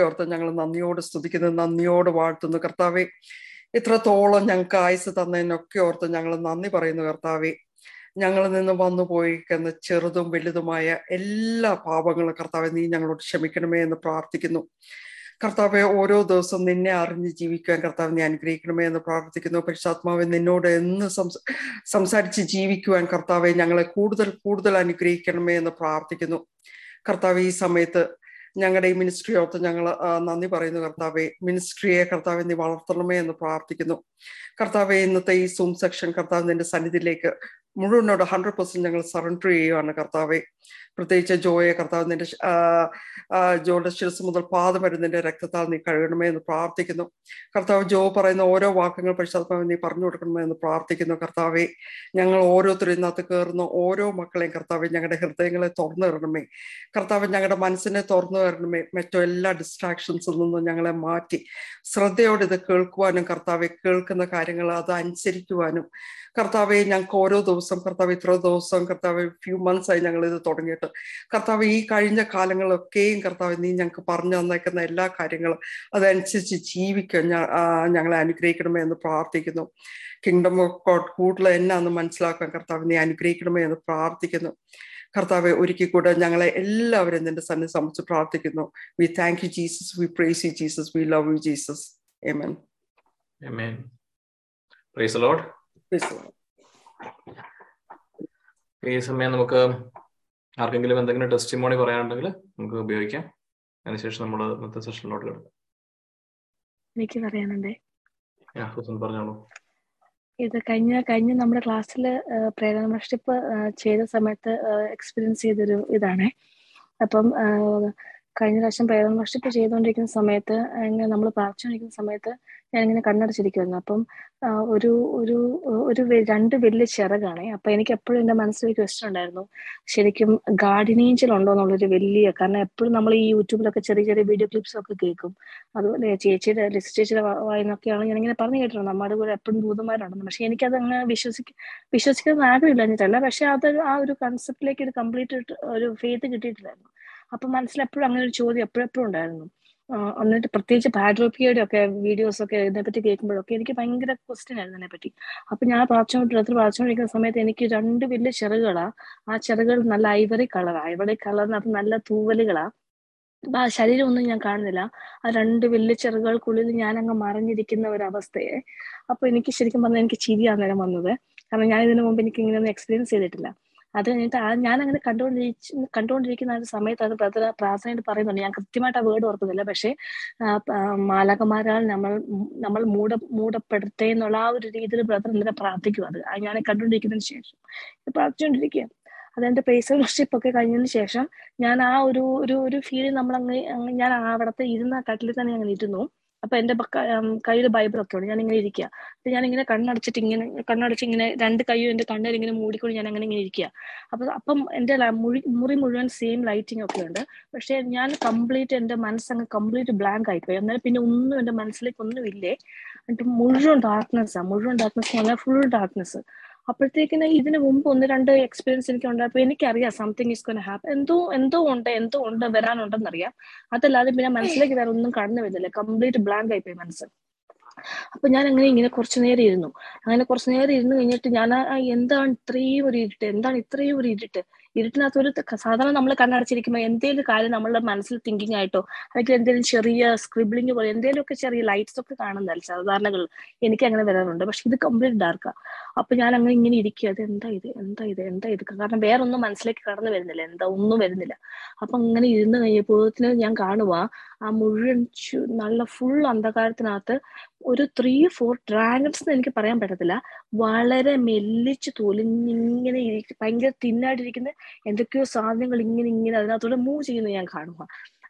ഓർത്ത് ഞങ്ങൾ നന്ദിയോട് സ്തുതിക്കുന്നു നന്ദിയോട് വാഴ്ത്തുന്നു. കർത്താവെ ഇത്രത്തോളം ഞങ്ങൾക്ക് ആയുസ് തന്നതിനൊക്കെ ഓർത്ത് ഞങ്ങൾ നന്ദി പറയുന്നു കർത്താവെ. ഞങ്ങളിൽ നിന്ന് വന്നു പോയിരിക്കുന്ന ചെറുതും വലുതുമായ എല്ലാ പാപങ്ങളും കർത്താവെ നീ ഞങ്ങളോട് ക്ഷമിക്കണമേ എന്ന് പ്രാർത്ഥിക്കുന്നു. കർത്താവെ ഓരോ ദിവസവും നിന്നെ അറിഞ്ഞ് ജീവിക്കാൻ കർത്താവ് നീ അനുഗ്രഹിക്കണമേ എന്ന് പ്രാർത്ഥിക്കുന്നു. പരിശാത്മാവെ നിന്നോട് എന്ന് സംസാരിച്ച് ജീവിക്കുവാൻ കർത്താവെ ഞങ്ങളെ കൂടുതൽ കൂടുതൽ അനുഗ്രഹിക്കണമേ എന്ന് പ്രാർത്ഥിക്കുന്നു. കർത്താവ് ഈ സമയത്ത് ഞങ്ങളുടെ ഈ മിനിസ്ട്രി ഓർത്ത് ഞങ്ങൾ നന്ദി പറയുന്നു കർത്താവെ. മിനിസ്ട്രിയെ കർത്താവെ നീ വളർത്തണമേ എന്ന് പ്രാർത്ഥിക്കുന്നു. കർത്താവെ ഇന്നത്തെ ഈ സൂം സെക്ഷൻ കർത്താവ് സന്നിധിയിലേക്ക് മുഴുവനോട് ഹൺഡ്രഡ് പെർസെന്റ് ഞങ്ങൾ സറണ്ടർ ചെയ്യുവാണ് കർത്താവെ. പ്രത്യേകിച്ച് ജോയെ കർത്താവ് നിന്റെ ജോയുടെ ശിരസ് മുതൽ പാദം വരെ നിന്റെ രക്തത്താൽ നീ കഴുകണമേ എന്ന് പ്രാർത്ഥിക്കുന്നു. കർത്താവ് ജോ പറയുന്ന ഓരോ വാക്കുകൾ പരിശോധന നീ പറഞ്ഞു കൊടുക്കണമേ എന്ന് പ്രാർത്ഥിക്കുന്നു. കർത്താവെ ഞങ്ങൾ ഓരോരുത്തരും ഇന്നത്ത് കയറുന്ന. ഓരോ മക്കളെയും കർത്താവെ ഞങ്ങളുടെ ഹൃദയങ്ങളെ തുറന്നു തരണമേ. കർത്താവ് ഞങ്ങളുടെ മനസ്സിനെ തുറന്നു തരണമേ. മറ്റു എല്ലാ ഡിസ്ട്രാക്ഷൻസിൽ നിന്നും ഞങ്ങളെ മാറ്റി ശ്രദ്ധയോടെ ഇത് കേൾക്കുവാനും കർത്താവെ കേൾക്കുന്ന കാര്യങ്ങൾ അത് അനുസരിക്കുവാനും. കർത്താവെ ഞങ്ങൾക്ക് ഓരോ ദിവസം കർത്താവ് ഇത്ര ദിവസം കർത്താവ് ഫ്യൂ മന്ത്സ് ആയി ഞങ്ങൾ ഇത് തുടങ്ങിയിട്ട് കർത്താവ് ഈ കഴിഞ്ഞ കാലങ്ങളൊക്കെയും കർത്താവ് നീ ഞങ്ങൾക്ക് പറഞ്ഞു തന്നേക്കുന്ന എല്ലാ കാര്യങ്ങളും അതനുസരിച്ച് ജീവിക്കാൻ ഞങ്ങളെ അനുഗ്രഹിക്കണമേ എന്ന് പ്രാർത്ഥിക്കുന്നു. കിങ്ഡം ഓഫ് ഗോഡ് കൂടുതൽ എന്നാന്ന് മനസ്സിലാക്കാൻ കർത്താവ് നീ അനുഗ്രഹിക്കണമേ എന്ന് പ്രാർത്ഥിക്കുന്നു. കർത്താവെ ഒരിക്കൽ കൂടെ ഞങ്ങളെ എല്ലാവരും നിന്റെ സന്നി സംബന്ധിച്ച് പ്രാർത്ഥിക്കുന്നു. We thank you Jesus we praise you Jesus we love you Jesus amen Amen. Praise the Lord. ഈ സമയം നമുക്ക് ആർക്കെങ്കിലും എന്തെങ്കിലും ടെസ്റ്റിമോണി പറയാനുണ്ടെങ്കിൽ നമുക്ക് ഉപയോഗിക്കാം. അതിനുശേഷം നമ്മൾ ഇന്നത്തെ സെഷനിലോട്ട് കിടക്കാം. എനിക്ക് പറയാനുണ്ടേ. പറഞ്ഞോളൂ. ഇത് കഴിഞ്ഞ കഴിഞ്ഞ നമ്മുടെ ക്ലാസ്സിൽ പ്രേരണ മെമ്പർഷിപ്പ് ചെയ്ത സമയത്ത് എക്സ്പീരിയൻസ് ചെയ്തൊരു ഇതാണ്. അപ്പം കഴിഞ്ഞ പ്രാവശ്യം പ്രേരണ മെമ്പർഷിപ്പ് ചെയ്തുകൊണ്ടിരിക്കുന്ന സമയത്ത് നമ്മൾ പ്രാർത്ഥിച്ചുകൊണ്ടിരിക്കുന്ന സമയത്ത് ഞാൻ കണ്ണടച്ചിരിക്കുന്നു അപ്പം ഒരു ഒരു ഒരു രണ്ട് വലിയ ചിറകാണ്. അപ്പൊ എനിക്ക് എപ്പോഴും എന്റെ മനസ്സിൽ ക്വസ്റ്റ്യൻ ഉണ്ടായിരുന്നു. ശരിക്കും ഗാർഡിൻ ഉണ്ടോ എന്നുള്ളൊരു വലിയ കാരണം എപ്പോഴും നമ്മൾ ഈ യൂട്യൂബിലൊക്കെ ചെറിയ ചെറിയ വീഡിയോ ക്ലിപ്സ് ഒക്കെ കേൾക്കും. അതുപോലെ ചേച്ചിയുടെ ലിസ്റ്റ് ചേച്ചിയുടെ ഞാൻ ഇങ്ങനെ പറഞ്ഞു കേട്ടിട്ടുണ്ട് നമ്മുടെ കൂടെ എപ്പോഴും ഭൂതന്മാരുണ്ടെന്ന് പക്ഷെ എനിക്കത് അങ്ങനെ വിശ്വസിക്ക വിശ്വസിക്കുന്ന ആഗ്രഹമില്ല. എന്നിട്ടല്ല പക്ഷെ അത് ആ ഒരു കൺസെപ്റ്റിലേക്ക് ഒരു കംപ്ലീറ്റ് ഒരു ഫെയ്ത്ത് കിട്ടിയിട്ടില്ലായിരുന്നു. അപ്പൊ മനസ്സിൽ എപ്പോഴും അങ്ങനെ ഒരു ചോദ്യം എപ്പോഴെപ്പോഴും ഉണ്ടായിരുന്നു. എന്നിട്ട് പ്രത്യേകിച്ച് പാഡ്രോപ്പിയുടെ ഒക്കെ വീഡിയോസ് ഒക്കെ ഇതിനെപ്പറ്റി കേൾക്കുമ്പോഴൊക്കെ എനിക്ക് ഭയങ്കര ക്വസ്റ്റ്യൻ ആയിരുന്നു അതിനെപ്പറ്റി അപ്പൊ ഞാൻ ബ്രദർ പ്രാർത്ഥിച്ചുകൊണ്ടിരിക്കുന്ന സമയത്ത് എനിക്ക് രണ്ട് വലിയ ചെറുകളാ ആ ചെറുകൾ നല്ല ഐവറി കളറാ ഐവറി കളറിനകത്ത് നല്ല തൂവലുകളാ. അപ്പൊ ആ ശരീരമൊന്നും ഞാൻ കാണുന്നില്ല. ആ രണ്ട് വലിയ ചെറുകൾക്കുള്ളിൽ ഞാൻ അങ്ങ് മറിഞ്ഞിരിക്കുന്ന ഒരു അവസ്ഥയെ. അപ്പൊ എനിക്ക് ശരിക്കും പറഞ്ഞാൽ എനിക്ക് ചിരിയാ നേരം വന്നത്. കാരണം ഞാൻ ഇതിനു മുമ്പ് എനിക്ക് ഇങ്ങനെ എക്സ്പീരിയൻസ് ചെയ്തിട്ടില്ല. അത് കഴിഞ്ഞിട്ട് ആ ഞാൻ അങ്ങനെ കണ്ടുകൊണ്ടിരിക്കുന്ന ഒരു സമയത്ത് അത് ബ്രദർ പ്രാർത്ഥനയായിട്ട് പറയുന്നുണ്ട്. ഞാൻ കൃത്യമായിട്ട് ആ വേർഡ് ഓർക്കുന്നില്ല. പക്ഷേ മാലകമാരാൽ നമ്മൾ നമ്മൾ മൂട മൂടപ്പെടുത്തേ എന്നുള്ള ആ ഒരു രീതിയിൽ ബ്രദർ ഇന്നലെ പ്രാർത്ഥിക്കും. അത് ഞാൻ കണ്ടുകൊണ്ടിരിക്കുന്നതിന് ശേഷം. പ്രാർത്ഥിച്ചുകൊണ്ടിരിക്കുക അതെന്റെ പേഴ്സണൽ വർഷിപ്പ് ഒക്കെ കഴിഞ്ഞതിന് ശേഷം ഞാൻ ആ ഒരു ഒരു ഒരു ഫീൽ നമ്മൾ അങ്ങ് ഞാൻ അവിടത്തെ ഇരുന്ന കട്ടിൽ തന്നെ അങ്ങനെ ഇരുന്നു. അപ്പൊ എന്റെ കയ്യിൽ ബൈബിളൊക്കെ ഉണ്ട് ഞാൻ ഇങ്ങനെ ഇരിക്കുക അപ്പൊ ഞാൻ ഇങ്ങനെ കണ്ണടച്ചിട്ട് ഇങ്ങനെ കണ്ണടച്ച് ഇങ്ങനെ രണ്ട് കൈയും എന്റെ കണ്ണിൽ ഇങ്ങനെ മൂടിക്കൊണ്ട് ഞാൻ അങ്ങനെ ഇങ്ങനെ ഇരിക്കുക അപ്പൊ അപ്പം എന്റെ മുറി മുറി മുഴുവൻ സെയിം ലൈറ്റിംഗ് ഒക്കെ ഉണ്ട് പക്ഷെ ഞാൻ കംപ്ലീറ്റ് എന്റെ മനസ്സങ്ങ് കംപ്ലീറ്റ് ബ്ലാങ്ക് ആയിപ്പോയി. അന്നേരം പിന്നെ ഒന്നും എന്റെ മനസ്സിലേക്ക് ഒന്നും ഇല്ലേ എന്നിട്ട് മുഴുവൻ ഡാർക്ക്നെസ്സാ മുഴുവൻ ഡാർക്ക്നെസ് എന്ന് ഫുൾ ഡാർക്ക്നെസ് അപ്പോഴത്തേക്കിന് ഇതിനു മുമ്പ് ഒന്ന് രണ്ട് എക്സ്പീരിയൻസ് എനിക്ക് ഉണ്ടായപ്പോ എനിക്കറിയാം സംതിങ് ഈസ് ഗോൺ ഹാപ്പ് എന്തോ എന്തോ ഉണ്ട് എന്തോ ഉണ്ട് വരാനുണ്ടെന്നറിയാം. അതല്ലാതെ പിന്നെ മനസ്സിലേക്ക് വേറെ ഒന്നും കടന്നു വരുന്നില്ല. കംപ്ലീറ്റ് ബ്ലാങ്ക് ആയിപ്പോയി മനസ്സ്. അപ്പൊ ഞാൻ അങ്ങനെ ഇങ്ങനെ കുറച്ചു നേരം ഇരുന്നു. അങ്ങനെ കുറച്ചു നേരം ഇരുന്ന് കഴിഞ്ഞിട്ട് ഞാൻ എന്താണ് ഇത്രയും ഒരു ഇരുട്ട്? എന്താണ് ഇത്രയും ഒരു ഇരുട്ട്? ഇരുട്ടിനകത്ത് ഒരു സാധാരണ നമ്മൾ കണ്ണടച്ചിരിക്കുമ്പോൾ എന്തെങ്കിലും കാര്യം നമ്മളുടെ മനസ്സിൽ തിങ്കിങ് ആയിട്ടോ അല്ലെങ്കിൽ എന്തെങ്കിലും ചെറിയ സ്ക്രിബിളിങ് പോലെ എന്തെങ്കിലും ഒക്കെ ചെറിയ ലൈറ്റ്സ് ഒക്കെ കാണുന്നതല്ല സാധാരണകൾ എനിക്ക് അങ്ങനെ വരാറുണ്ട്. പക്ഷെ ഇത് കംപ്ലീറ്റ് ഡാർക്കാ അപ്പൊ ഞാൻ അങ്ങനെ ഇങ്ങനെ ഇരിക്കുക അത് എന്താ ഇത്? എന്താ ഇത്? എന്താ ഇത്? കാരണം വേറെ ഒന്നും മനസ്സിലേക്ക് കടന്നു വരുന്നില്ല. എന്താ? ഒന്നും വരുന്നില്ല. അപ്പൊ അങ്ങനെ ഇരുന്ന് കഴിഞ്ഞപ്പോഴത്തിന് ഞാൻ കാണുക ആ മുഴുവൻ നല്ല ഫുൾ അന്ധകാരത്തിനകത്ത് ഒരു ത്രീ ഫോർ ഡ്രാഗൺസ് എന്ന് എനിക്ക് പറയാൻ പറ്റത്തില്ല. വളരെ മെല്ലിച്ച് തൊലിഞ്ഞിങ്ങനെ ഭയങ്കര തിന്നായിട്ടിരിക്കുന്ന എന്തൊക്കെയോ സാധനങ്ങൾ ഇങ്ങനെ ഇങ്ങനെ അതിനകത്തൂടെ മൂവ് ചെയ്യുന്നത് ഞാൻ കാണുക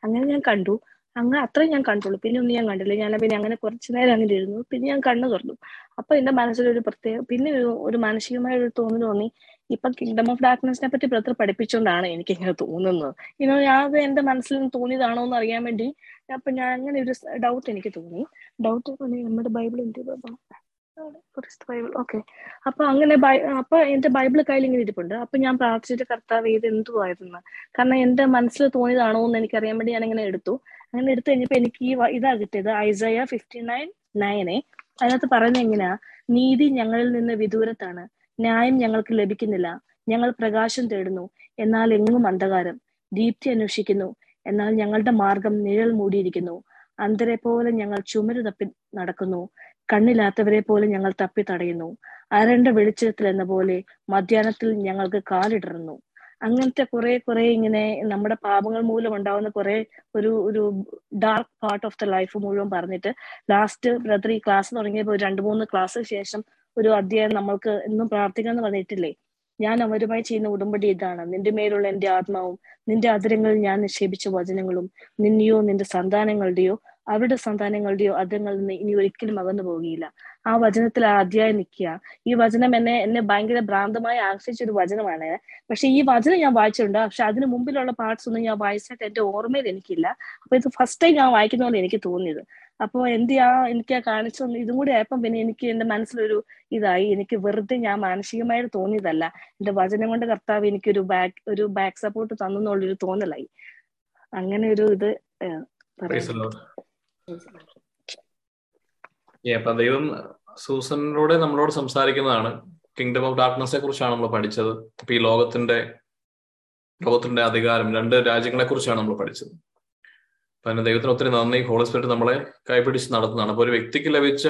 അങ്ങനെ ഞാൻ കണ്ടു. അങ്ങനെ അത്രയും ഞാൻ കണ്ടുള്ളൂ പിന്നെ ഒന്നും ഞാൻ കണ്ടില്ല. ഞാൻ പിന്നെ അങ്ങനെ കുറച്ചു നേരം അങ്ങനെ ഇരുന്നു. പിന്നെ ഞാൻ കണ്ണു തുറന്നു. അപ്പൊ എന്റെ മനസ്സിലൊരു പ്രത്യേക പിന്നെ ഒരു ഒരു മാനസികമായ ഒരു തോന്നൽ തോന്നി. ഇപ്പൊ കിങ്ഡം ഓഫ് ഡാർക്ക്നെസിനെ പറ്റി ബ്രദർ പഠിപ്പിച്ചുകൊണ്ടാണ് എനിക്ക് ഇങ്ങനെ തോന്നുന്നത്. ഇനി ഞാൻ എന്റെ മനസ്സിൽ നിന്ന് തോന്നിയതാണോ എന്ന് അറിയാൻ വേണ്ടി അപ്പൊ ഞാൻ അങ്ങനെ ഒരു ഡൗട്ട് എനിക്ക് തോന്നി. ഡൗട്ട് നമ്മുടെ ബൈബിൾ എന്ത് ബൈബിൾ ഓക്കെ അപ്പൊ അങ്ങനെ അപ്പൊ എന്റെ ബൈബിൾ കയ്യിൽ ഇങ്ങനെ ഇരിപ്പുണ്ട്. അപ്പൊ ഞാൻ പ്രാർത്ഥിച്ചിട്ട് കർത്താവ് ഇത് എന്തുവായിരുന്നു കാരണം എന്റെ മനസ്സിൽ തോന്നിയതാണോ എന്ന് എനിക്കറിയാൻ വേണ്ടി ഞാൻ ഇങ്ങനെ എടുത്തു. അങ്ങനെ എടുത്തു കഴിഞ്ഞപ്പോ എനിക്ക് ഈ ഇതാ കിട്ടിയത് ഐസയ ഫിഫ്റ്റി നയൻ നയനെ അതിനകത്ത് പറയുന്നത് എങ്ങനെയാ നീതി ഞങ്ങളിൽ നിന്ന് വിദൂരത്താണ്. ന്യായം ഞങ്ങൾക്ക് ലഭിക്കുന്നില്ല. ഞങ്ങൾ പ്രകാശം തേടുന്നു. എന്നാൽ എങ്ങും അന്ധകാരം. ദീപ്തി അന്വേഷിക്കുന്നു. എന്നാൽ ഞങ്ങളുടെ മാർഗം നിഴൽ മൂടിയിരിക്കുന്നു. അന്ധരെ പോലെ ഞങ്ങൾ ചുമര് തപ്പി നടക്കുന്നു. കണ്ണില്ലാത്തവരെ പോലെ ഞങ്ങൾ തപ്പി തടയുന്നു. അരണ്ട വെളിച്ചത്തിൽ എന്ന പോലെ മധ്യാഹ്നത്തിൽ ഞങ്ങൾക്ക് കാലിടറുന്നു. അങ്ങനത്തെ കുറെ കുറെ ഇങ്ങനെ നമ്മുടെ പാപങ്ങൾ മൂലം ഉണ്ടാവുന്ന കുറെ ഒരു ഒരു dark part of the life മുഴുവൻ പറഞ്ഞിട്ട് ലാസ്റ്റ് ബ്രദർ ഈ ക്ലാസ് തുടങ്ങിയപ്പോൾ ഒരു രണ്ട് മൂന്ന് ക്ലാസ് ശേഷം ഒരു അധ്യായം നമ്മൾക്ക് എന്നും പ്രാർത്ഥിക്കണം എന്ന് പറഞ്ഞിട്ടില്ലേ? ഞാൻ അവരുമായി ചെയ്യുന്ന ഉടമ്പടി ഇതാണ്. നിന്റെ മേലുള്ള എന്റെ ആത്മാവും നിന്റെ അതിരങ്ങളിൽ ഞാൻ നിക്ഷേപിച്ച വചനങ്ങളും നിന്നെയോ നിന്റെ സന്താനങ്ങളുടെയോ അവരുടെ സന്താനങ്ങളുടെയോ അതിരങ്ങളിൽ നിന്ന് ഇനി ഒരിക്കലും അകന്നു പോകുകയില്ല ആ വചനത്തിൽ ആദ്യമായി നിൽക്കുക. ഈ വചനം എന്നെ എന്നെ ഭയങ്കര ഭ്രാന്തമായി ആകർഷിച്ച ഒരു വചനമാണ്. പക്ഷെ ഈ വചനം ഞാൻ വായിച്ചിട്ടുണ്ട്. പക്ഷെ അതിന് മുമ്പിലുള്ള പാർട്സ് ഒന്നും ഞാൻ വായിച്ചിട്ട് എന്റെ ഓർമ്മയിൽ എനിക്കില്ല. അപ്പൊ ഇത് ഫസ്റ്റ് ടൈം ഞാൻ വായിക്കുന്ന എനിക്ക് തോന്നിയത്. അപ്പോൾ എന്ത് ആ എനിക്ക് ആ കാണിച്ചു ഇതും കൂടി ആയപ്പം പിന്നെ എനിക്ക് എന്റെ മനസ്സിലൊരു ഇതായി. എനിക്ക് വെറുതെ ഞാൻ മാനസികമായിട്ട് തോന്നിയതല്ല. എന്റെ വചനം കൊണ്ട് കർത്താവ് എനിക്കൊരു ബാക്ക് ഒരു ബാക്ക് സപ്പോർട്ട് തന്നു എന്നുള്ളൊരു തോന്നലായി. അങ്ങനെ ഒരു ഇത് പറയാം അപ്പൊ ദൈവം സൂസനിലൂടെ നമ്മളോട് സംസാരിക്കുന്നതാണ്. കിങ്ഡം ഓഫ് ഡാർക്ക്നെസ്സിനെ കുറിച്ചാണ് നമ്മൾ പഠിച്ചത്. ഇപ്പൊ ഈ ലോകത്തിന്റെ ലോകത്തിന്റെ അധികാരം രണ്ട് രാജ്യങ്ങളെ കുറിച്ചാണ് നമ്മൾ പഠിച്ചത്. അപ്പൊ അതിന് ദൈവത്തിന് ഒത്തിരി നന്ദി. ഹോളി സ്പിരിറ്റ് നമ്മളെ കൈപിടിച്ച് നടത്തുന്നതാണ്. അപ്പൊ ഒരു വ്യക്തിക്ക് ലഭിച്ച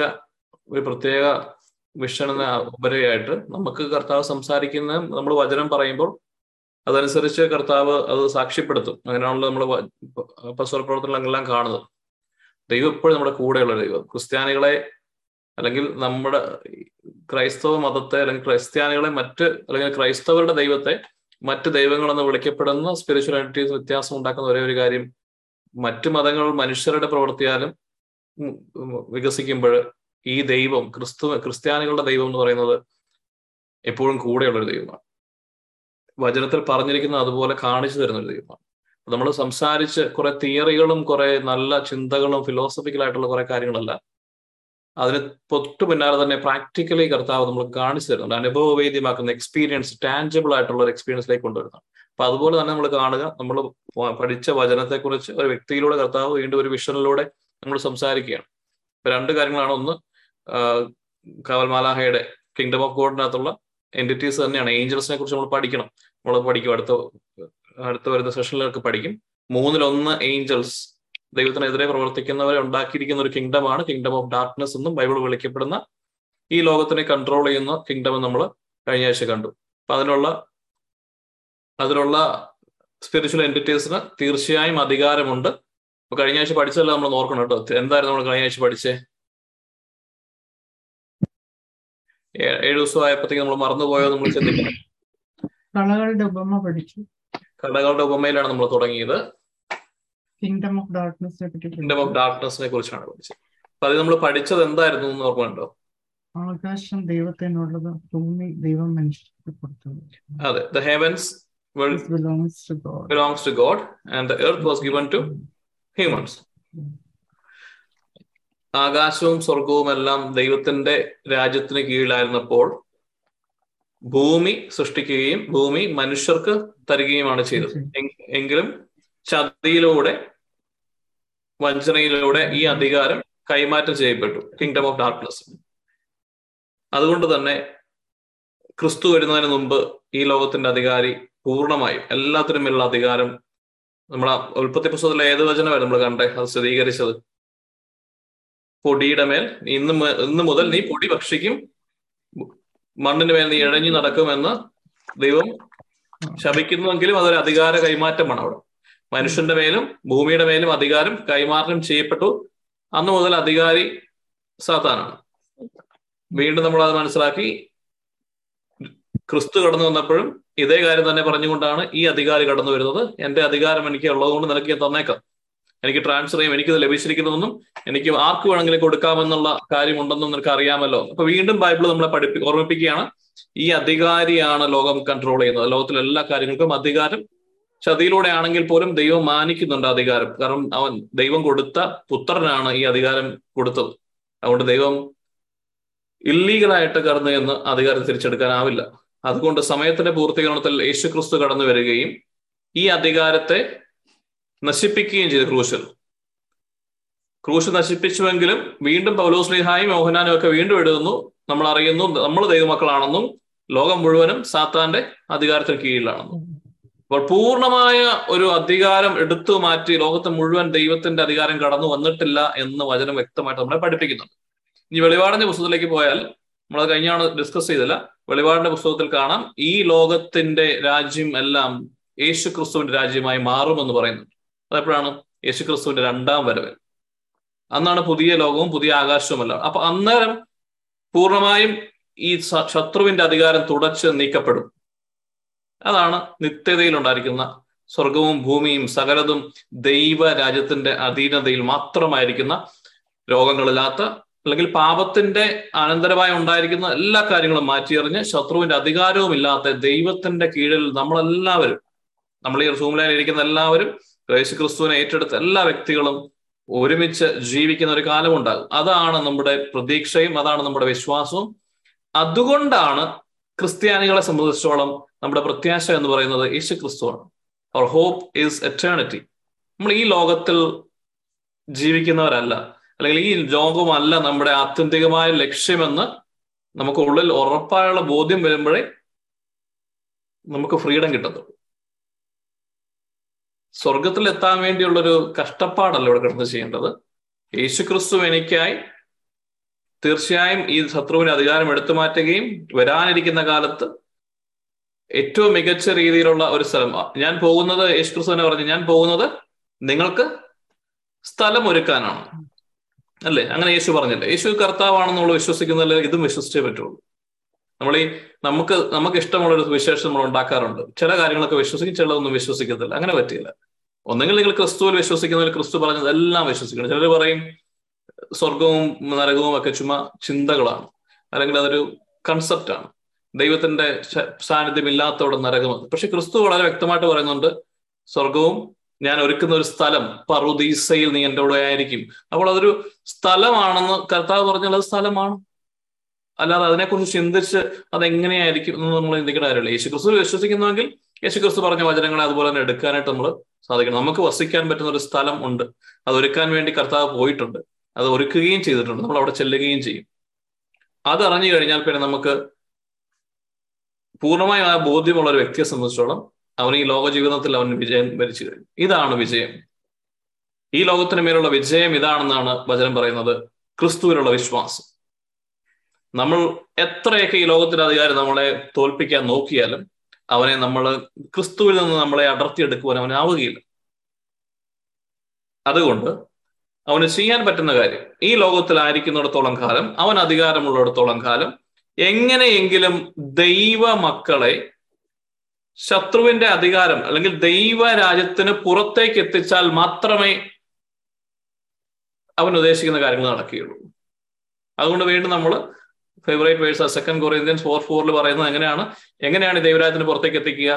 ഒരു പ്രത്യേക വിഷൻ എന്ന നമുക്ക് കർത്താവ് സംസാരിക്കുന്ന നമ്മൾ വചനം പറയുമ്പോൾ അതനുസരിച്ച് കർത്താവ് അത് സാക്ഷ്യപ്പെടുത്തും. അങ്ങനെയാണല്ലോ നമ്മൾ പ്രവർത്തനങ്ങളെല്ലാം കാണുന്നത്. ദൈവം എപ്പോഴും നമ്മുടെ കൂടെയുള്ള ദൈവം. ക്രിസ്ത്യാനികളെ അല്ലെങ്കിൽ നമ്മുടെ ക്രൈസ്തവ മതത്തെ അല്ലെങ്കിൽ ക്രിസ്ത്യാനികളെ മറ്റ് അല്ലെങ്കിൽ ക്രൈസ്തവരുടെ ദൈവത്തെ മറ്റ് ദൈവങ്ങളെന്ന് വിളിക്കപ്പെടുന്ന സ്പിരിച്വാലിറ്റീസ് വ്യത്യാസം ഉണ്ടാക്കുന്ന ഒരേ ഒരു കാര്യം മറ്റ് മതങ്ങൾ മനുഷ്യരുടെ ഉം, വികസിക്കുമ്പോൾ ഈ ദൈവം ക്രിസ്തു ക്രിസ്ത്യാനികളുടെ ദൈവം എന്ന് പറയുന്നത് എപ്പോഴും കൂടെയുള്ള ഒരു ദൈവമാണ്. വചനത്തിൽ പറഞ്ഞിരിക്കുന്ന അതുപോലെ കാണിച്ചു തരുന്ന ഒരു ദൈവമാണ്. നമ്മൾ സംസാരിച്ച് കുറെ തിയറികളും കുറെ നല്ല ചിന്തകളും ഫിലോസഫിക്കൽ ആയിട്ടുള്ള കുറെ കാര്യങ്ങളല്ല. അതിന് തൊട്ട് പിന്നാലെ തന്നെ പ്രാക്ടിക്കലി കർത്താവ് നമ്മൾ കാണിച്ചു തരുന്നുണ്ട്. അനുഭവവേദ്യമാക്കുന്ന എക്സ്പീരിയൻസ് ടാഞ്ചിബിൾ ആയിട്ടുള്ള ഒരു എക്സ്പീരിയൻസിലേക്ക് കൊണ്ടുവരുന്നത് അപ്പൊ അതുപോലെ തന്നെ നമ്മൾ കാണുക നമ്മൾ പഠിച്ച വചനത്തെക്കുറിച്ച് ഒരു വ്യക്തിയിലൂടെ കർത്താവ് വീണ്ടും ഒരു വിഷനിലൂടെ നമ്മൾ സംസാരിക്കുകയാണ്. ഇപ്പൊ രണ്ട് കാര്യങ്ങളാണ്. ഒന്ന് കവൽമാലാഹയുടെ കിങ്ഡം ഓഫ് ഗോഡിനകത്തുള്ള എന്റിറ്റീസ് തന്നെയാണ്. ഏഞ്ചൽസിനെ കുറിച്ച് നമ്മൾ പഠിക്കണം. നമ്മൾ പഠിക്കും അടുത്ത അടുത്ത വരുന്ന സെഷനിലൊക്കെ പഠിക്കും. മൂന്നിലൊന്ന് ഏഞ്ചൽസ് ദൈവത്തിനെതിരെ പ്രവർത്തിക്കുന്നവരെ ഉണ്ടാക്കിയിരിക്കുന്ന ഒരു കിങ്ഡം ആണ് കിങ്ഡം ഓഫ് ഡാർക്ക്നെസ് എന്നും ബൈബിൾ വിളിക്കപ്പെടുന്ന ഈ ലോകത്തിനെ കൺട്രോൾ ചെയ്യുന്ന കിങ്ഡം നമ്മൾ കഴിഞ്ഞ ആഴ്ച കണ്ടു. അപ്പൊ അതിനുള്ള അതിനുള്ള സ്പിരിച്വൽ എന്റിറ്റീസിന് തീർച്ചയായും അധികാരമുണ്ട്. അപ്പൊ കഴിഞ്ഞ ആഴ്ച പഠിച്ചതല്ല നമ്മൾ നോക്കണം കേട്ടോ? എന്തായിരുന്നു നമ്മൾ കഴിഞ്ഞ ആഴ്ച പഠിച്ചേ? ഏഴ് ദിവസം ആയപ്പോഴത്തേക്ക് നമ്മൾ മറന്നുപോയോ നമ്മൾ ചിന്തിക്കണം. കളകളുടെ ഉപമ പഠിച്ചു. കടകളുടെ ഉപമയിലാണ് നമ്മൾ തുടങ്ങിയത്. കിങ്ഡം ഓഫ് ഡാർക്ക്നെസ്സിനെ പറ്റി കിങ്ഡം ഓഫ് പഠിച്ചു. ഡാർക്ക്നെസ്സിനെ കുറിച്ചാണ് പഠിച്ചത്. അപ്പൊ അത് നമ്മൾ പഠിച്ചത് എന്തായിരുന്നു എന്ന് ഓർമ്മയുണ്ടോ? ആകാശം ദൈവത്തിനുള്ളത് ഭൂമി ദൈവം മനുഷ്യർക്ക് അതെ. The heavens belongs to God belongs to God and the earth was given to humans humans. ആകാശവും സ്വർഗവും എല്ലാം ദൈവത്തിന്റെ രാജ്യത്തിന് കീഴിലായിരുന്നപ്പോൾ ഭൂമി സൃഷ്ടിക്കുകയും ഭൂമി മനുഷ്യർക്ക് തരികയുമാണ് ചെയ്തത്. എങ്കിലും ചതിയിലൂടെ വഞ്ചനയിലൂടെ ഈ അധികാരം കൈമാറ്റം ചെയ്യപ്പെട്ടു. കിങ്ഡം ഓഫ് ഡാർക്ക്നെസ് അതുകൊണ്ട് തന്നെ ക്രിസ്തു വരുന്നതിന് മുമ്പ് ഈ ലോകത്തിന്റെ അധികാരി പൂർണമായും എല്ലാത്തിനുമുള്ള അധികാരം നമ്മളാ ഉൽപ്പത്തി പുസ്തകത്തിലെ ഏത് വചനമായിരുന്നു നമ്മൾ കണ്ടേ? അത് സ്ഥിരീകരിച്ചത്. പൊടിയുടെ മേൽ ഇന്ന് ഇന്ന് മുതൽ നീ പൊടി ഭക്ഷിക്കും മണ്ണിന് മേൽ നീ ഇഴഞ്ഞു നടക്കുമെന്ന് ദൈവം ശപിക്കുന്നുവെങ്കിലും അതൊരു അധികാര കൈമാറ്റമാണ് അവിടെ. മനുഷ്യന്റെ മേലും ഭൂമിയുടെ മേലും അധികാരം കൈമാറ്റം ചെയ്യപ്പെട്ടു. അന്ന് മുതൽ അധികാരി സാത്താനാണ്. വീണ്ടും നമ്മൾ അത് മനസ്സിലാക്കി. ക്രിസ്തു കടന്നു വന്നപ്പോഴും ഇതേ കാര്യം തന്നെ പറഞ്ഞുകൊണ്ടാണ് ഈ അധികാരി കടന്നു വരുന്നത്. എന്റെ അധികാരം എനിക്ക് ഉള്ളതുകൊണ്ട് നിനക്ക് തന്നേക്കാം. എനിക്ക് ട്രാൻസ്ഫർ ചെയ്യും എനിക്കിത് ലഭിച്ചിരിക്കുന്നതെന്നും എനിക്ക് ആർക്ക് വേണമെങ്കിലും കൊടുക്കാമെന്നുള്ള കാര്യമുണ്ടെന്നും നിനക്ക് അറിയാമല്ലോ അപ്പൊ വീണ്ടും ബൈബിൾ നമ്മളെ പഠിപ്പി ഓർമ്മിപ്പിക്കുകയാണ്. ഈ അധികാരിയാണ് ലോകം കൺട്രോൾ ചെയ്യുന്നത്. ലോകത്തിലെ എല്ലാ കാര്യങ്ങൾക്കും അധികാരം ചതിയിലൂടെ ആണെങ്കിൽ പോലും ദൈവം മാനിക്കുന്നുണ്ട് അധികാരം. കാരണം അവൻ ദൈവം കൊടുത്ത പുത്രനാണ് ഈ അധികാരം കൊടുത്തത്. അതുകൊണ്ട് ദൈവം ഇല്ലീഗലായിട്ട് കടന്നു എന്ന് അധികാരം തിരിച്ചെടുക്കാനാവില്ല. അതുകൊണ്ട് സമയത്തിന്റെ പൂർത്തീകരണത്തിൽ യേശുക്രിസ്തു കടന്നു വരികയും ഈ അധികാരത്തെ നശിപ്പിക്കുകയും ചെയ്തു ക്രൂശിൽ. ക്രൂശ് നശിപ്പിച്ചുവെങ്കിലും വീണ്ടും പൗലോസ്ലിഹായും മോഹനാനും ഒക്കെ വീണ്ടും എഴുതുന്നു. നമ്മൾ അറിയുന്നു നമ്മൾ ദൈവമക്കളാണെന്നും ലോകം മുഴുവനും സാത്താന്റെ അധികാരത്തിന് കീഴിലാണെന്നും. അപ്പോൾ പൂർണമായ ഒരു അധികാരം എടുത്തു മാറ്റി ലോകത്ത് മുഴുവൻ ദൈവത്തിന്റെ അധികാരം കടന്നു വന്നിട്ടില്ല എന്ന് വചനം വ്യക്തമായിട്ട് നമ്മളെ പഠിപ്പിക്കുന്നുണ്ട്. ഇനി വെളിപാടിന്റെ പുസ്തകത്തിലേക്ക് പോയാൽ നമ്മൾ കഴിഞ്ഞാണ് ഡിസ്കസ് ചെയ്തില്ല വെളിപാടിന്റെ പുസ്തകത്തിൽ കാണാം ഈ ലോകത്തിന്റെ രാജ്യം എല്ലാം യേശു ക്രിസ്തുവിന്റെ രാജ്യമായി മാറുമെന്ന് പറയുന്നുണ്ട്. അതെപ്പോഴാണ്? യേശു ക്രിസ്തുവിന്റെ രണ്ടാം വരവ് അന്നാണ് പുതിയ ലോകവും പുതിയ ആകാശവും എല്ലാം. അപ്പൊ അന്നേരം പൂർണമായും ഈ ശത്രുവിന്റെ അധികാരം തുടച്ച് നീക്കപ്പെടും. അതാണ് നിത്യതയിൽ ഉണ്ടായിരിക്കുന്ന സ്വർഗവും ഭൂമിയും സകലതും ദൈവ രാജ്യത്തിന്റെ അധീനതയിൽ മാത്രമായിരിക്കുന്ന രോഗങ്ങളില്ലാത്ത അല്ലെങ്കിൽ പാപത്തിന്റെ അനന്തരമായി ഉണ്ടായിരിക്കുന്ന എല്ലാ കാര്യങ്ങളും മാറ്റിയെറിഞ്ഞ് ശത്രുവിന്റെ അധികാരവും ഇല്ലാത്ത ദൈവത്തിന്റെ കീഴിൽ നമ്മളെല്ലാവരും നമ്മൾ ഈ റൂമിലായിരിക്കുന്ന എല്ലാവരും യേശു ക്രിസ്തുവിനെ ഏറ്റെടുത്ത എല്ലാ വ്യക്തികളും ഒരുമിച്ച് ജീവിക്കുന്ന ഒരു കാലം ഉണ്ടാകും. അതാണ് നമ്മുടെ പ്രതീക്ഷയും അതാണ് നമ്മുടെ വിശ്വാസവും. അതുകൊണ്ടാണ് ക്രിസ്ത്യാനികളെ സംബന്ധിച്ചോളം നമ്മുടെ പ്രത്യാശ എന്ന് പറയുന്നത് യേശു ക്രിസ്തുവാണ് അവർ ഹോപ്പ് ഈസ് എറ്റേണിറ്റി നമ്മൾ ഈ ലോകത്തിൽ ജീവിക്കുന്നവരല്ല അല്ലെങ്കിൽ ഈ ലോകമല്ല നമ്മുടെ ആത്യന്തികമായ ലക്ഷ്യമെന്ന് നമുക്ക് ഉള്ളിൽ ഉറപ്പായുള്ള ബോധ്യം വരുമ്പോഴേ നമുക്ക് ഫ്രീഡം കിട്ടത്തുള്ളൂ. സ്വർഗത്തിൽ എത്താൻ വേണ്ടിയുള്ളൊരു കഷ്ടപ്പാടല്ല ഇവിടെ കിടന്ന് ചെയ്യേണ്ടത്. യേശു ക്രിസ്തു എനിക്കായി തീർച്ചയായും ഈ ശത്രുവിന് അധികാരം എടുത്തു മാറ്റുകയും വരാനിരിക്കുന്ന കാലത്ത് ഏറ്റവും മികച്ച രീതിയിലുള്ള ഒരു സ്ഥലം. ഞാൻ പോകുന്നത് യേശു ക്രിസ്തു തന്നെ പറഞ്ഞു ഞാൻ പോകുന്നത് നിങ്ങൾക്ക് സ്ഥലം ഒരുക്കാനാണ്. അല്ലേ? അങ്ങനെ യേശു പറഞ്ഞില്ലേ? യേശു കർത്താവാണെന്നുള്ള വിശ്വസിക്കുന്നതിൽ ഇതും വിശ്വസിച്ചേ പറ്റുള്ളൂ. നമ്മൾ ഈ നമുക്ക് നമുക്ക് ഇഷ്ടമുള്ള ഒരു വിശേഷം നമ്മൾ ഉണ്ടാക്കാറുണ്ട്. ചില കാര്യങ്ങളൊക്കെ വിശ്വസിക്കും ചിലതൊന്നും വിശ്വസിക്കത്തില്ല. അങ്ങനെ പറ്റില്ല ഒന്നെങ്കിൽ നിങ്ങൾ ക്രിസ്തുവിൽ വിശ്വസിക്കുന്നതിൽ ക്രിസ്തു പറഞ്ഞതെല്ലാം വിശ്വസിക്കണം. ചിലർ പറയും സ്വർഗവും നരകവും ഒക്കെ ചുമ ചിന്തകളാണ്. അല്ലെങ്കിൽ അതൊരു കൺസെപ്റ്റാണ് ദൈവത്തിന്റെ സാന്നിധ്യം ഇല്ലാത്തവിടെ നരകമെന്ന് പക്ഷെ ക്രിസ്തു വളരെ വ്യക്തമായിട്ട് പറയുന്നുണ്ട് സ്വർഗവും ഞാൻ ഒരുക്കുന്ന ഒരു സ്ഥലം പറുദീസയിൽ നീ എന്റെ കൂടെ ആയിരിക്കും. അപ്പോൾ അതൊരു സ്ഥലമാണെന്ന് കർത്താവ് പറഞ്ഞാൽ അത് സ്ഥലമാണ്. അല്ലാതെ അതിനെക്കുറിച്ച് ചിന്തിച്ച് അതെങ്ങനെയായിരിക്കും എന്ന് നമ്മൾ ചിന്തിക്കേണ്ട കാര്യമില്ല. യേശു ക്രിസ്തു വിശ്വസിക്കുന്നുവെങ്കിൽ യേശു ക്രിസ്തു പറഞ്ഞ വചനങ്ങളെ അതുപോലെ തന്നെ എടുക്കാനായിട്ട് നമ്മൾ സാധിക്കണം. നമുക്ക് വസിക്കാൻ പറ്റുന്ന ഒരു സ്ഥലം ഉണ്ട്. അത് ഒരുക്കാൻ വേണ്ടി കർത്താവ് പോയിട്ടുണ്ട്. അത് ഒരുക്കുകയും ചെയ്തിട്ടുണ്ട്. നമ്മൾ അവിടെ ചെല്ലുകയും ചെയ്യും. അത് അറിഞ്ഞു കഴിഞ്ഞാൽ പിന്നെ നമുക്ക് പൂർണമായും ആ ബോധ്യമുള്ള ഒരു വ്യക്തിയെ സംബന്ധിച്ചോളം അവൻ ഈ ലോക ജീവിതത്തിൽ അവൻ വിജയം വരിച്ചു കഴിഞ്ഞു. ഇതാണ് വിജയം. ഈ ലോകത്തിന് മേലുള്ള വിജയം ഇതാണെന്നാണ് വചനം പറയുന്നത്. ക്രിസ്തുവിലുള്ള വിശ്വാസം. നമ്മൾ എത്രയൊക്കെ ഈ ലോകത്തിന്റെ അധികാരം നമ്മളെ തോൽപ്പിക്കാൻ നോക്കിയാലും അവനെ നമ്മൾ ക്രിസ്തുവിൽ നിന്ന് നമ്മളെ അടർത്തിയെടുക്കുവാൻ അവനാവുകയില്ല അതുകൊണ്ട് അവന് ചെയ്യാൻ പറ്റുന്ന കാര്യം ഈ ലോകത്തിലായിരിക്കുന്നിടത്തോളം കാലം അവൻ അധികാരമുള്ളിടത്തോളം കാലം എങ്ങനെയെങ്കിലും ദൈവ മക്കളെ ശത്രുവിന്റെ അധികാരം അല്ലെങ്കിൽ ദൈവ രാജ്യത്തിന് പുറത്തേക്ക് എത്തിച്ചാൽ മാത്രമേ അവൻ ഉദ്ദേശിക്കുന്ന കാര്യങ്ങൾ നടക്കുകയുള്ളൂ. അതുകൊണ്ട് വീണ്ടും നമ്മൾ favourite verse second Corinthians four ഫോറിൽ പറയുന്നത് എങ്ങനെയാണ്? എങ്ങനെയാണ് ദൈവരാജ്യത്തിന് പുറത്തേക്ക് എത്തിക്കുക?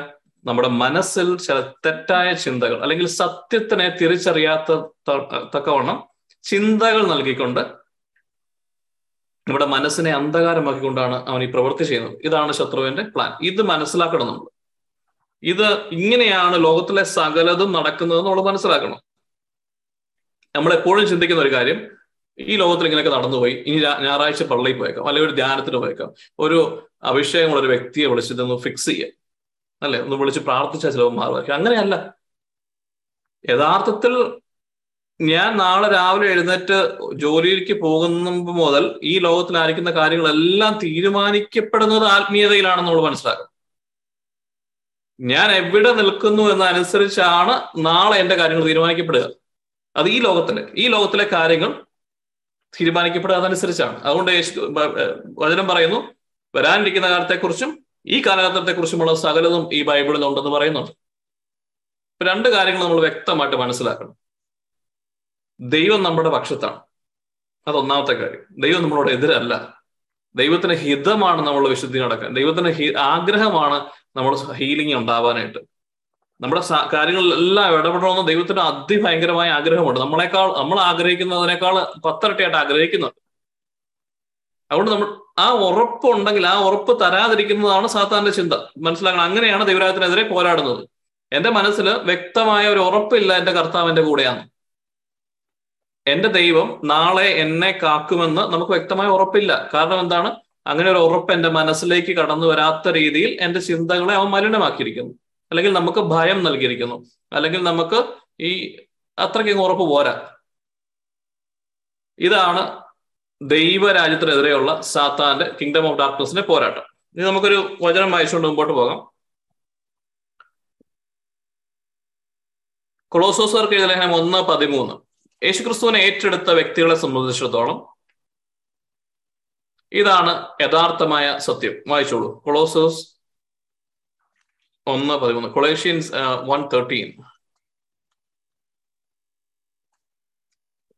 നമ്മുടെ മനസ്സിൽ ചില തെറ്റായ ചിന്തകൾ അല്ലെങ്കിൽ സത്യത്തിനെ തിരിച്ചറിയാത്ത തക്കവണ്ണം ചിന്തകൾ നൽകിക്കൊണ്ട് നമ്മുടെ മനസ്സിനെ അന്ധകാരമാക്കിക്കൊണ്ടാണ് അവൻ ഈ പ്രവൃത്തി ചെയ്യുന്നത്. ഇതാണ് ശത്രുവിന്റെ പ്ലാൻ ഇത് മനസ്സിലാക്കണം നമ്മൾ. ഇത് ഇങ്ങനെയാണ് ലോകത്തിലെ സകലതും നടക്കുന്നത് നമ്മൾ മനസ്സിലാക്കണം. നമ്മൾ എപ്പോഴും ചിന്തിക്കുന്ന ഒരു കാര്യം ഈ ലോകത്തിൽ ഇങ്ങനെയൊക്കെ നടന്നുപോയി. ഇനി ഞായറാഴ്ച പള്ളിയിൽ പോയേക്കാം. അല്ലെങ്കിൽ ഒരു ധ്യാനത്തിന് പോയേക്കാം. ഒരു അഭിഷേകമുള്ള ഒരു വ്യക്തിയെ വിളിച്ചിട്ടൊന്ന് ഫിക്സ് ചെയ്യാം. അല്ലെ? ഒന്ന് വിളിച്ച് പ്രാർത്ഥിച്ചാൽ ചിലവ് മാറുമായിരിക്കും അങ്ങനെയല്ല. യഥാർത്ഥത്തിൽ ഞാൻ നാളെ രാവിലെ എഴുന്നേറ്റ് ജോലിയിലേക്ക് പോകുന്ന മുതൽ ഈ ലോകത്തിലായിരിക്കുന്ന കാര്യങ്ങളെല്ലാം തീരുമാനിക്കപ്പെടുന്നത് ആത്മീയതയിലാണെന്ന് നമ്മൾ മനസ്സിലാക്കും ഞാൻ എവിടെ നിൽക്കുന്നു എന്നനുസരിച്ചാണ് നാളെ എന്റെ കാര്യങ്ങൾ തീരുമാനിക്കപ്പെടുക. അത് ഈ ലോകത്തിലെ ഈ ലോകത്തിലെ കാര്യങ്ങൾ തീരുമാനിക്കപ്പെടുക അതനുസരിച്ചാണ്. അതുകൊണ്ട് വചനം പറയുന്നു വരാനിരിക്കുന്ന കാലത്തെക്കുറിച്ചും ഈ കാലഘട്ടത്തെക്കുറിച്ചുമുള്ള സകലതും ഈ ബൈബിളിൽ ഉണ്ടെന്ന് പറയുന്നുണ്ട്. ഇപ്പൊ രണ്ട് കാര്യങ്ങൾ നമ്മൾ വ്യക്തമായിട്ട് മനസ്സിലാക്കണം. ദൈവം നമ്മുടെ പക്ഷത്താണ്. അത് ഒന്നാമത്തെ കാര്യം. ദൈവം നമ്മളോട് എതിരല്ല. ദൈവത്തിന് ഹിതമാണ് നമ്മൾ വിശുദ്ധി നടക്കാൻ. ദൈവത്തിന് ആഗ്രഹമാണ് നമ്മൾ ഹീലിംഗ് ഉണ്ടാവാനായിട്ട്. നമ്മുടെ കാര്യങ്ങളിലെല്ലാം ഇടപെടണമെന്ന് ദൈവത്തിന് അതിഭയങ്കരമായ ആഗ്രഹമുണ്ട്. നമ്മളെക്കാൾ നമ്മൾ ആഗ്രഹിക്കുന്നതിനേക്കാൾ പത്തരട്ടിയായിട്ട് ആഗ്രഹിക്കുന്നുണ്ട്. അതുകൊണ്ട് നമ്മൾ ആ ഉറപ്പുണ്ടെങ്കിൽ ആ ഉറപ്പ് തരാതിരിക്കുന്നതാണ് സാത്താന്റെ ചിന്ത. മനസ്സിലാക്കണം. അങ്ങനെയാണ് ദൈവരാജത്തിനെതിരെ പോരാടുന്നത്. എന്റെ മനസ്സിൽ വ്യക്തമായ ഒരു ഉറപ്പില്ല എന്റെ കർത്താവിന്റെ കൂടെയാണ്. എന്റെ ദൈവം നാളെ എന്നെ കാക്കുമെന്ന് നമുക്ക് വ്യക്തമായ ഉറപ്പില്ല. കാരണം എന്താണ്? അങ്ങനെ ഒരു ഉറപ്പ് എന്റെ മനസ്സിലേക്ക് കടന്നു വരാത്ത രീതിയിൽ എന്റെ ചിന്തകളെ അവൻ മലിനമാക്കിയിരിക്കുന്നു. അല്ലെങ്കിൽ നമുക്ക് ഭയം നൽകിയിരിക്കുന്നു. അല്ലെങ്കിൽ നമുക്ക് ഈ അത്രയ്ക്ക് ഉറപ്പ് പോരാ. ഇതാണ് ദൈവരാജ്യത്തിനെതിരെയുള്ള സാത്താന്റെ കിങ്ഡം ഓഫ് ഡാർക്ക്നസിന്റെ പോരാട്ടം. ഇനി നമുക്കൊരു വചനം വായിച്ചുകൊണ്ട് മുമ്പോട്ട് പോകാം. കൊളോസോസർക്ക് എഴുതിയ ലേഖനം ഒന്ന് പതിമൂന്ന്. യേശുക്രിസ്തുവിനെ ഏറ്റെടുത്ത വ്യക്തികളെ സംബന്ധിച്ചിടത്തോളം ഇതാണ് യഥാർത്ഥമായ സത്യം. വായിച്ചോളൂ. കൊളോസോസ് ഒന്ന് പതിമൂന്ന്. കൊളേഷ്യൻസ് വൺ തേർട്ടീൻ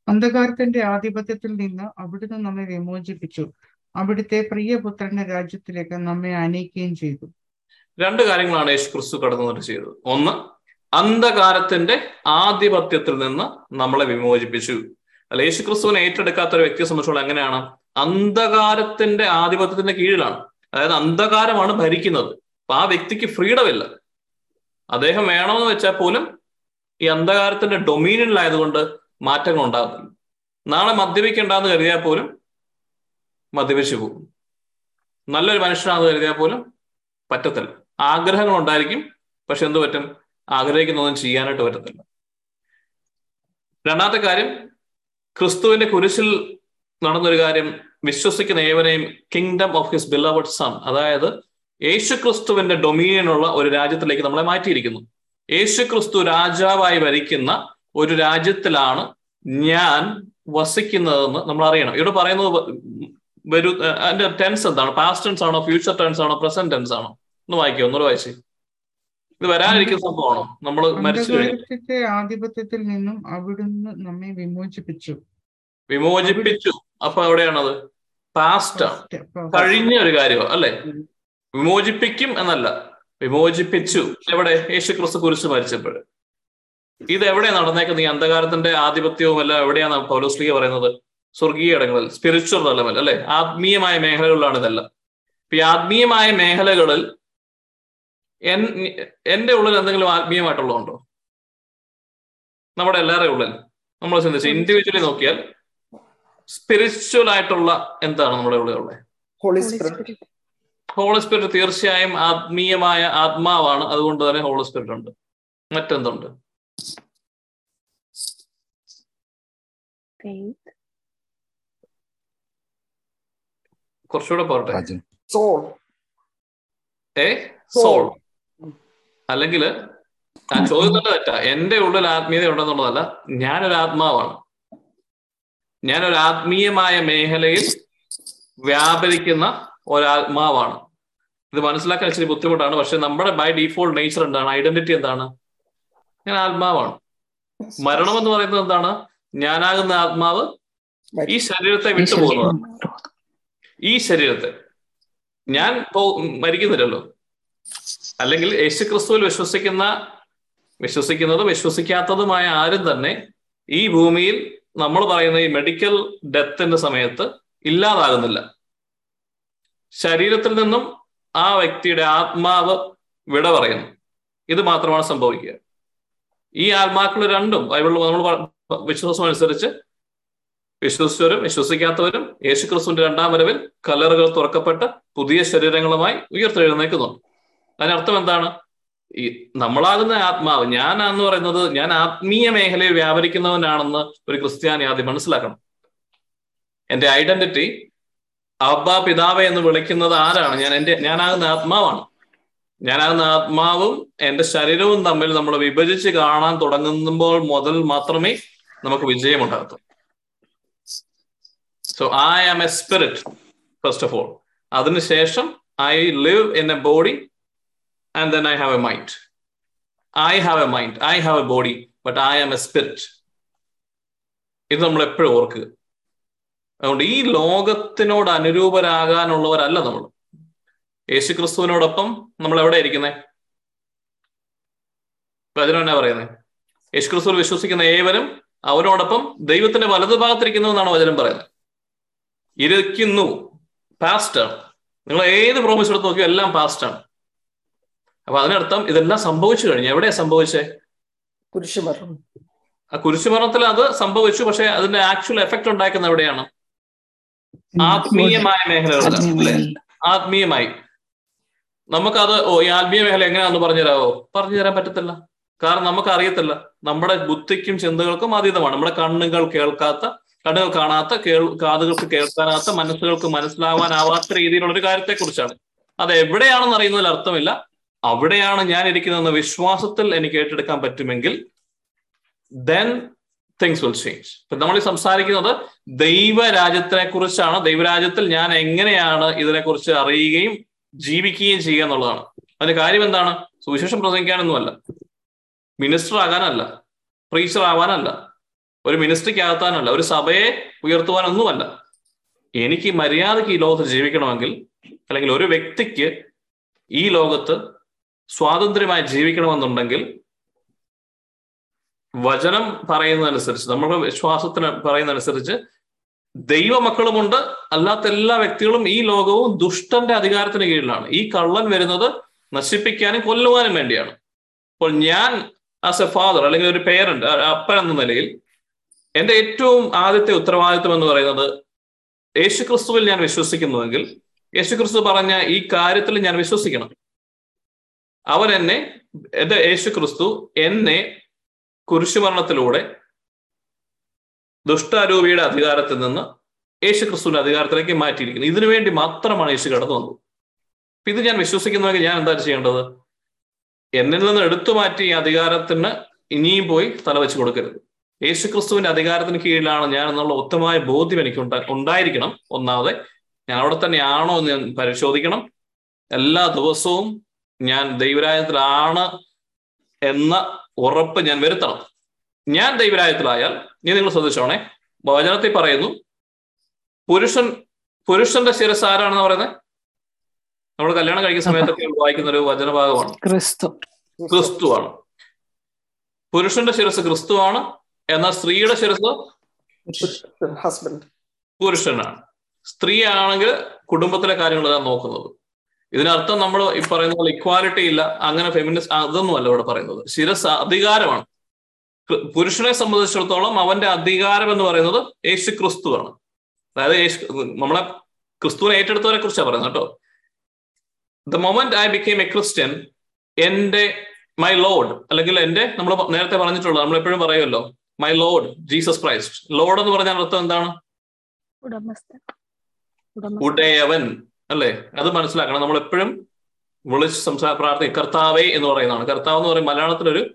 അന്ധകാരത്തിന്റെ ആധിപത്യത്തിൽ നിന്ന് അവിടുന്ന് നമ്മെ വിമോചിപ്പിച്ചു. അവിടുത്തെ പ്രിയപുത്രന്റെ രാജ്യത്തിലേക്ക് നമ്മെ അനയിക്കുകയും ചെയ്തു. രണ്ട് കാര്യങ്ങളാണ് യേശു ക്രിസ്തു കടന്നു ചെയ്തത്. ഒന്ന് അന്ധകാരത്തിന്റെ ആധിപത്യത്തിൽ നിന്ന് നമ്മളെ വിമോചിപ്പിച്ചു. അല്ല യേശു ക്രിസ്തുവിനെ ഏറ്റെടുക്കാത്ത ഒരു വ്യക്തിയെ സംബന്ധിച്ചോളം എങ്ങനെയാണ്? അന്ധകാരത്തിന്റെ ആധിപത്യത്തിന്റെ കീഴിലാണ്. അതായത് അന്ധകാരമാണ് ഭരിക്കുന്നത്. അപ്പൊ ആ വ്യക്തിക്ക് ഫ്രീഡം ഇല്ല. അദ്ദേഹം വേണമെന്ന് വെച്ചാൽ പോലും ഈ അന്ധകാരത്തിന്റെ ഡൊമീനിയനിലായതുകൊണ്ട് മാറ്റങ്ങൾ ഉണ്ടാകുന്നില്ല നാളെ മദ്യപിക്കണ്ടെന്ന് കരുതിയാൽ പോലും മദ്യപിച്ചു പോകും. നല്ലൊരു മനുഷ്യനാണെന്ന് കരുതിയാൽ പോലും പറ്റത്തില്ല. ആഗ്രഹങ്ങൾ ഉണ്ടായിരിക്കും പക്ഷെ എന്ത് പറ്റും? ആഗ്രഹിക്കുന്നതൊന്നും ചെയ്യാനായിട്ട് പറ്റത്തില്ല. രണ്ടാമത്തെ കാര്യം ക്രിസ്തുവിന്റെ കുരിശിൽ നടന്നൊരു കാര്യം വിശ്വസിക്കുന്ന ഏവനെയും kingdom of his beloved son അതായത് യേശു ക്രിസ്തുവിന്റെ ഡൊമീനിയനുള്ള ഒരു രാജ്യത്തിലേക്ക് നമ്മളെ മാറ്റിയിരിക്കുന്നു. യേശു ക്രിസ്തു രാജാവായി ഭരിക്കുന്ന ഒരു രാജ്യത്തിലാണ് ഞാൻ വസിക്കുന്നതെന്ന് നമ്മൾ അറിയണം. ഇവിടെ പറയുന്നത് വരൂ അതിന്റെ ടെൻസ് എന്താണ്? പാസ്റ്റ് ടെൻസ് ആണോ ഫ്യൂച്ചർ ടെൻസ് ആണോ പ്രസന്റ് ടെൻസ് ആണോ? ഒന്ന് വായിക്കോ ഒന്നുകൂടെ വായിച്ചേ. ഇത് വരാനിരിക്കുന്ന സംഭവമാണോ? നമ്മൾ മരിച്ചു ആധിപത്യത്തിൽ നിന്നും അവിടുന്ന് നമ്മെ വിമോചിപ്പിച്ചു. വിമോചിപ്പിച്ചു. അപ്പൊ എവിടെയാണത് പാസ്റ്റ് ആണ്. കഴിഞ്ഞ ഒരു കാര്യമാണ് അല്ലെ? വിമോചിപ്പിക്കും എന്നല്ല. വിമോചിപ്പിച്ചു. എവിടെ യേശു ക്രിസ്തു കുരിശ് മരിച്ചപ്പോൾ ഇത് എവിടെ നടന്നേക്കുന്നത്? ഈ അന്ധകാരത്തിന്റെ ആധിപത്യവും എല്ലാം എവിടെയാണ് പൗലോസ്ലിക പറയുന്നത്? സ്വർഗീയ ഇടങ്ങളിൽ സ്പിരിച്വൽ തലമൽ അല്ലെ? ആത്മീയമായ മേഖലകളിലാണ് ഇതെല്ലാം. ഇപ്പൊ ഈ ആത്മീയമായ മേഖലകളിൽ എൻ എന്റെ ഉള്ളിൽ എന്തെങ്കിലും ആത്മീയമായിട്ടുള്ളതുണ്ടോ? നമ്മുടെ എല്ലാവരുടെ ഉള്ളിൽ. നമ്മൾ ചിന്തിച്ച് ഇൻഡിവിജ്വലി നോക്കിയാൽ സ്പിരിച്വൽ ആയിട്ടുള്ള എന്താണ് നമ്മുടെ ഉള്ളിലുള്ളത്? ഹോളി സ്പിരിറ്റ് തീർച്ചയായും ആത്മീയമായ ആത്മാവാണ്. അതുകൊണ്ട് തന്നെ ഹോളി സ്പിരിറ്റ് ഉണ്ട്. മറ്റെന്തുണ്ട്? കുറച്ചുകൂടെ പോട്ടെ സോൾ ഏ? സോൾ അല്ലെങ്കിൽ ഞാൻ ചോദിക്കുന്നത് തെറ്റാ. എന്റെ ഉള്ളിൽ ആത്മീയത ഉണ്ടെന്നുള്ളതല്ല ഞാനൊരു ആത്മാവാണ്. ഞാനൊരു ആത്മീയമായ മേഖലയിൽ വ്യാപരിക്കുന്ന ഒരാത്മാവാണ്. ഇത് മനസ്സിലാക്കാൻ ഇച്ചിരി ബുദ്ധിമുട്ടാണ്. പക്ഷെ നമ്മുടെ ബൈ ഡീഫോൾട്ട് നേച്ചർ എന്താണ്? ഐഡന്റിറ്റി എന്താണ്? ഞാൻ ആത്മാവാണ്. മരണം എന്ന് പറയുന്നത് എന്താണ്? ഞാനാകുന്ന ആത്മാവ് ഈ ശരീരത്തെ വിട്ടുപോകുന്നതാണ് ഈ ശരീരത്തെ. ഞാൻ മരിക്കുന്നില്ലല്ലോ. അല്ലെങ്കിൽ യേശു ക്രിസ്തുവിൽ വിശ്വസിക്കുന്ന വിശ്വസിക്കുന്നതും വിശ്വസിക്കാത്തതുമായ ആരും തന്നെ ഈ ഭൂമിയിൽ നമ്മൾ പറയുന്ന ഈ മെഡിക്കൽ ഡെത്തിന്റെ സമയത്ത് ഇല്ലാതാകുന്നില്ല. ശരീരത്തിൽ നിന്നും ആ വ്യക്തിയുടെ ആത്മാവ് വിട പറയുന്നു. ഇത് മാത്രമാണ് സംഭവിക്കുക. ഈ ആത്മാക്കൾ രണ്ടും ബൈബിളിൽ നമ്മൾ വിശ്വാസം അനുസരിച്ച് വിശ്വസിച്ചവരും വിശ്വസിക്കാത്തവരും യേശുക്രിസ്തുവിന്റെ രണ്ടാം വരവിൽ കല്ലറുകൾ തുറക്കപ്പെട്ട് പുതിയ ശരീരങ്ങളുമായി ഉയർത്തെഴുന്നേക്കുന്നുണ്ട് അതിനർത്ഥം എന്താണ്? ഈ നമ്മളാകുന്ന ആത്മാവ് ഞാനാന്ന് പറയുന്നത് ഞാൻ ആത്മീയ മേഖലയിൽ വ്യാപരിക്കുന്നവനാണെന്ന് ഒരു ക്രിസ്ത്യാനി ആദ്യം മനസ്സിലാക്കണം. എന്റെ ഐഡന്റിറ്റി അബ്ബ പിതാവെ എന്ന് വിളിക്കുന്നത് ആരാണ്? ഞാൻ എന്റെ ഞാനാകുന്ന ആത്മാവാണ്. ഞാനാകുന്ന ആത്മാവും എന്റെ ശരീരവും തമ്മിൽ നമ്മൾ വിഭജിച്ച് കാണാൻ തുടങ്ങുമ്പോൾ മുതൽ മാത്രമേ നമുക്ക് വിജയമുണ്ടാകത്തു so I am a spirit first of all അതിനുശേഷം I live in a body and then I have a mind I have a mind I have a body but I am a spirit ഇത് നമ്മൾ എപ്പോഴും ഓർക്കുക. അതുകൊണ്ട് ഈ ലോകത്തിനോട് അനുരൂപരാകാനുള്ളവരല്ല നമ്മൾ. യേശു ക്രിസ്തുവിനോടൊപ്പം നമ്മൾ എവിടെ ഇരിക്കുന്നേ? വചനം എന്നാ പറയുന്നത് യേശു ക്രിസ്തുവിൽ വിശ്വസിക്കുന്ന ഏവരും അവനോടൊപ്പം ദൈവത്തിന്റെ വലതുഭാഗത്തിരിക്കുന്നു എന്നാണ് വചനം പറയുന്നത്. ഇരിക്കുന്നു. പാസ്റ്റാണ് നിങ്ങൾ ഏത് പ്രോമിസ് എടുത്ത് നോക്കിയോ എല്ലാം പാസ്റ്റാണ് ആണ്. അപ്പൊ അതിനർത്ഥം ഇതെല്ലാം സംഭവിച്ചു കഴിഞ്ഞു. എവിടെയാ സംഭവിച്ചേ? കുരിശുമരണം. ആ കുരിശുമരണത്തിൽ അത് സംഭവിച്ചു പക്ഷെ അതിന്റെ ആക്ച്വൽ എഫക്ട് ഉണ്ടാക്കുന്ന എവിടെയാണ്? ആത്മീയമായ മേഖലകളിലാണ് ആത്മീയമായി നമുക്കത് ഓ ഈ ആത്മീയ മേഖല എങ്ങനെയാണെന്ന് പറഞ്ഞു തരാമോ പറഞ്ഞു തരാൻ പറ്റത്തില്ല. കാരണം നമുക്ക് അറിയത്തില്ല നമ്മുടെ ബുദ്ധിക്കും ചിന്തകൾക്കും അതീതമാണ്. നമ്മുടെ കണ്ണുകൾ കേൾക്കാത്ത കണ്ണുകൾ കാണാത്ത കേൾ കാതുകൾക്ക് കേൾക്കാനാത്ത മനസ്സുകൾക്ക് മനസ്സിലാവാനാവാത്ത രീതിയിലുള്ള ഒരു കാര്യത്തെക്കുറിച്ചാണ്. അത് എവിടെയാണെന്ന് അറിയുന്നതിൽ അർത്ഥമില്ല. അവിടെയാണ് ഞാൻ ഇരിക്കുന്നതെന്ന വിശ്വാസത്തിൽ എനിക്ക് ഏറ്റെടുക്കാൻ പറ്റുമെങ്കിൽ ദെൻ തിങ്സ് വിൽ ചേഞ്ച് ഇപ്പൊ നമ്മൾ സംസാരിക്കുന്നത് ദൈവരാജ്യത്തിനെ കുറിച്ചാണ് ദൈവരാജ്യത്തിൽ ഞാൻ എങ്ങനെയാണ് ഇതിനെക്കുറിച്ച് അറിയുകയും ജീവിക്കുകയും ചെയ്യുക എന്നുള്ളതാണ്. അതിന്റെ കാര്യം എന്താണ്? സുവിശേഷം പ്രസംഗിക്കാനൊന്നുമല്ല. മിനിസ്റ്റർ ആകാനല്ല. പ്രീച്ചർ ആവാനല്ല. ഒരു മിനിസ്ട്രിക്ക് ആകത്താനല്ല ഒരു സഭയെ ഉയർത്തുവാനൊന്നുമല്ല. എനിക്ക് മര്യാദയ്ക്ക് ഈ ലോകത്ത് ജീവിക്കണമെങ്കിൽ അല്ലെങ്കിൽ ഒരു വ്യക്തിക്ക് ഈ ലോകത്ത് സ്വാതന്ത്ര്യമായി ജീവിക്കണമെന്നുണ്ടെങ്കിൽ വചനം പറയുന്നതനുസരിച്ച് നമ്മുടെ വിശ്വാസത്തിന് പറയുന്നതനുസരിച്ച് ദൈവമക്കളുമുണ്ട്. അല്ലാത്ത എല്ലാ വ്യക്തികളും ഈ ലോകവും ദുഷ്ടന്റെ അധികാരത്തിന് കീഴിലാണ്. ഈ കള്ളൻ വരുന്നത് നശിപ്പിക്കാനും കൊല്ലുവാനും വേണ്ടിയാണ്. അപ്പോൾ ഞാൻ ആസ് എ ഫാദർ അല്ലെങ്കിൽ ഒരു പേരന്റ് അപ്പൻ എന്ന നിലയിൽ എന്റെ ഏറ്റവും ആദ്യത്തെ ഉത്തരവാദിത്വം എന്ന് പറയുന്നത് യേശുക്രിസ്തുവിൽ ഞാൻ വിശ്വസിക്കുന്നുവെങ്കിൽ യേശുക്രിസ്തു പറഞ്ഞ ഈ കാര്യത്തിൽ ഞാൻ വിശ്വസിക്കണം. അവൻ എന്നെ യേശുക്രിസ്തു എന്നെ കുരിശുമരണത്തിലൂടെ ദുഷ്ടാരൂപിയുടെ അധികാരത്തിൽ നിന്ന് യേശു ക്രിസ്തുവിന്റെ അധികാരത്തിലേക്ക് മാറ്റിയിരിക്കുന്നു. ഇതിനു വേണ്ടി മാത്രമാണ് യേശു കടന്നു വന്നത്. അപ്പൊ ഇത് ഞാൻ വിശ്വസിക്കുന്നുവെങ്കിൽ ഞാൻ എന്താ ചെയ്യേണ്ടത്? എന്നിൽ നിന്ന് എടുത്തു മാറ്റി ഈ അധികാരത്തിന് ഇനിയും പോയി തലവെച്ച് കൊടുക്കരുത്. യേശു ക്രിസ്തുവിന്റെ അധികാരത്തിന് കീഴിലാണ് ഞാൻ എന്നുള്ള ഉത്തമമായ ബോധ്യം എനിക്ക് ഉണ്ടായിരിക്കണം. ഒന്നാമതെ ഞാൻ അവിടെ തന്നെയാണോ എന്ന് ഞാൻ പരിശോധിക്കണം. എല്ലാ ദിവസവും ഞാൻ ദൈവരാജ്യത്തിലാണ് എന്ന ഉറപ്പ് ഞാൻ വരുത്തണം. ഞാൻ ദൈവരായത്തിലായാൽ നീ നിങ്ങൾ ശ്രദ്ധിച്ചോണേ വചനത്തിൽ പറയുന്നു പുരുഷൻ പുരുഷന്റെ ശിരസ് ആരാണെന്ന് പറയുന്നത് നമ്മൾ കല്യാണം കഴിക്കുന്ന സമയത്തൊക്കെ വായിക്കുന്ന ഒരു വചനഭാഗമാണ്. ക്രിസ്തു. ക്രിസ്തുവാണ്. പുരുഷന്റെ ശിരസ് ക്രിസ്തുവാണ് എന്നാൽ സ്ത്രീയുടെ ശിരസ് ഹസ്ബൻഡ് പുരുഷനാണ്. സ്ത്രീ ആണെങ്കിൽ കുടുംബത്തിലെ ഞാൻ നോക്കുന്നത്. ഇതിനർത്ഥം നമ്മൾ ഈ പറയുന്ന പോലെ ഇക്വാലിറ്റി ഇല്ല അങ്ങനെ ഫെമിനിസ്റ്റ് അതൊന്നുമല്ല ഇവിടെ പറയുന്നത്. ശിരസ് അധികാരമാണ്. പുരുഷനെ സംബന്ധിച്ചിടത്തോളം അവന്റെ അധികാരം എന്ന് പറയുന്നത് യേശു ക്രിസ്തുവാണ് അതായത് യേശു നമ്മളെ ക്രിസ്തുവിനെ ഏറ്റെടുത്തവരെ കുറിച്ചാണ് പറയുന്നത് കേട്ടോ. The moment I became a Christian എന്റെ മൈ ലോഡ് അല്ലെങ്കിൽ എന്റെ നമ്മൾ നേരത്തെ പറഞ്ഞിട്ടുള്ളത് നമ്മൾ എപ്പോഴും പറയുമല്ലോ my lord Jesus Christ lord എന്ന് പറഞ്ഞാൽ അർത്ഥം എന്താണ്? ഉടയവൻ. അല്ലേ? അത് മനസ്സിലാക്കണം. നമ്മൾ എപ്പോഴും വിളിച്ച് സംസാര പ്രാർത്ഥി കർത്താവേ എന്ന് പറയുന്നതാണ്. കർത്താവ് എന്ന് പറയും മലയാളത്തിലൊരു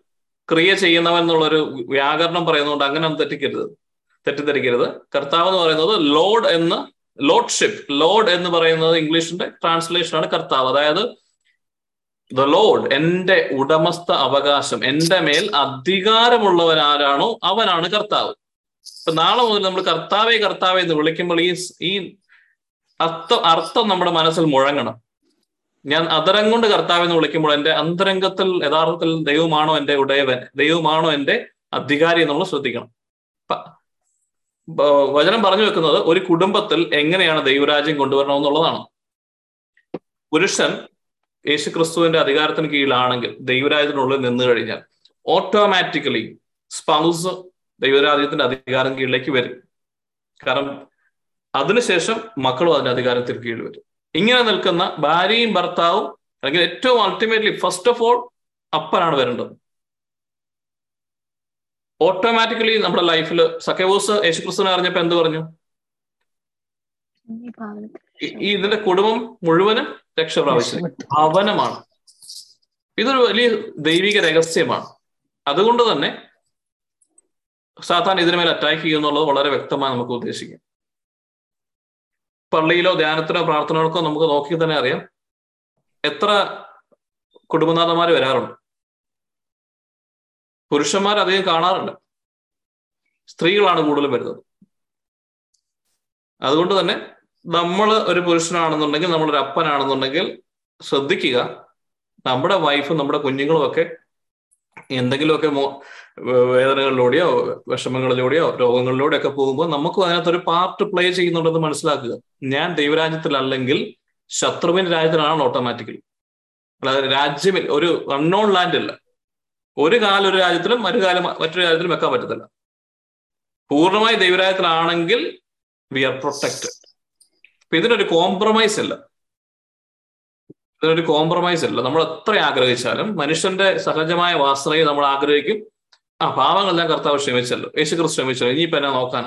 ക്രിയ ചെയ്യുന്നവൻ എന്നുള്ളൊരു വ്യാകരണം പറയുന്നതുകൊണ്ട് അങ്ങനെ ഒന്നും തെറ്റിക്കരുത്. തെറ്റിദ്ധരിക്കരുത്. കർത്താവ് എന്ന് പറയുന്നത് ലോഡ് എന്ന് ലോഡ്ഷിപ്പ്. ലോഡ് എന്ന് പറയുന്നത് ഇംഗ്ലീഷിന്റെ ട്രാൻസ്ലേഷൻ ആണ് കർത്താവ്. അതായത് ദ ലോഡ് എന്റെ ഉടമസ്ഥ അവകാശം എന്റെ മേൽ അധികാരമുള്ളവൻ ആരാണോ അവനാണ് കർത്താവ്. ഇപ്പൊ നാളെ മുതൽ നമ്മൾ കർത്താവേ കർത്താവേ എന്ന് വിളിക്കുമ്പോൾ ഈ ഈ അർത്ഥം അർത്ഥം നമ്മുടെ മനസ്സിൽ മുഴങ്ങണം. ഞാൻ അതരം കൊണ്ട് കർത്താവ് എന്ന് വിളിക്കുമ്പോൾ എന്റെ അന്തരംഗത്തിൽ യഥാർത്ഥത്തിൽ ദൈവമാണോ എന്റെ ഉടയവൻ ദൈവമാണോ എന്റെ അധികാരി എന്നുള്ളത് ശ്രദ്ധിക്കണം. വചനം പറഞ്ഞു വെക്കുന്നത് ഒരു കുടുംബത്തിൽ എങ്ങനെയാണ് ദൈവരാജ്യം കൊണ്ടുവരണം എന്നുള്ളതാണ്. പുരുഷൻ യേശു ക്രിസ്തുവിന്റെ അധികാരത്തിന് കീഴിലാണെങ്കിൽ ദൈവരാജ്യത്തിനുള്ളിൽ നിന്ന് കഴിഞ്ഞാൽ ഓട്ടോമാറ്റിക്കലി സ്പൗസ് ദൈവരാജ്യത്തിന്റെ അധികാരം കീഴിലേക്ക് വരും. കാരണം അതിനുശേഷം മക്കളും അതിന്റെ അധികാരത്തിൽ കീഴിൽ വരും. ഇങ്ങനെ നിൽക്കുന്ന ഭാര്യയും ഭർത്താവും അല്ലെങ്കിൽ ഏറ്റവും അൾട്ടിമേറ്റ്ലി ഫസ്റ്റ് ഓഫ് ഓൾ അപ്പനാണ് വരേണ്ടത്. ഓട്ടോമാറ്റിക്കലി നമ്മുടെ ലൈഫിൽ സക്കേവോസ് യേശുക്രിസ്തുവിനെ അറിഞ്ഞപ്പോ എന്ത് പറഞ്ഞു? ഈ ഇതിന്റെ കുടുംബം മുഴുവനും രക്ഷ പ്രാപിച്ചത് ഭവനമാണ് ഇതൊരു വലിയ ദൈവിക രഹസ്യമാണ്. അതുകൊണ്ട് തന്നെ സാധാരണ ഇതിനുമേൽ അറ്റാക്ക് ചെയ്യുന്നുള്ളത് വളരെ വ്യക്തമായി നമുക്ക് ഉദ്ദേശിക്കാം. പള്ളിയിലോ ധ്യാനത്തിനോ പ്രാർത്ഥനകൾക്കോ നമുക്ക് നോക്കി തന്നെ അറിയാം. എത്ര കുടുംബനാഥന്മാർ വരാറുണ്ട്. പുരുഷന്മാർ അധികം കാണാറുണ്ട് സ്ത്രീകളാണ് കൂടുതലും വരുന്നത്. അതുകൊണ്ട് തന്നെ നമ്മൾ ഒരു പുരുഷനാണെന്നുണ്ടെങ്കിൽ നമ്മളൊരു അപ്പനാണെന്നുണ്ടെങ്കിൽ ശ്രദ്ധിക്കുക. നമ്മുടെ വൈഫും നമ്മുടെ കുഞ്ഞുങ്ങളും ഒക്കെ എന്തെങ്കിലുമൊക്കെ വേദനകളിലൂടെയോ വിഷമങ്ങളിലൂടെയോ രോഗങ്ങളിലൂടെയോ ഒക്കെ പോകുമ്പോൾ നമുക്കും അതിനകത്തൊരു പാർട്ട് പ്ലേ ചെയ്യുന്നുണ്ടെന്ന് മനസ്സിലാക്കുക. ഞാൻ ദൈവരാജ്യത്തിലല്ലെങ്കിൽ ശത്രുവിന്റെ രാജ്യത്തിലാണ് ഓട്ടോമാറ്റിക്കലി അല്ലാതെ രാജ്യമിൽ ഒരു അൺനോൺ ലാൻഡ് അല്ല. ഒരു കാലം ഒരു രാജ്യത്തിലും മറ്റു കാലം മറ്റൊരു രാജ്യത്തിലും വെക്കാൻ പറ്റത്തില്ല. പൂർണമായി ദൈവരാജ്യത്തിലാണെങ്കിൽ വി ആർ പ്രൊട്ടക്റ്റഡ് ഇതിനൊരു കോംപ്രമൈസ് ഇല്ല ഇതിനൊരു കോംപ്രമൈസ് അല്ല. നമ്മൾ എത്ര ആഗ്രഹിച്ചാലും മനുഷ്യന്റെ സഹജമായ വാസനയെ നമ്മൾ ആഗ്രഹിക്കും. ആ പാവങ്ങളെല്ലാം കർത്താവ് ക്ഷമിച്ചല്ലോ. യേശു ക്രിസ്തു ക്ഷമിച്ചല്ലോ. ഇനിയിപ്പോ എന്നെ നോക്കാൻ?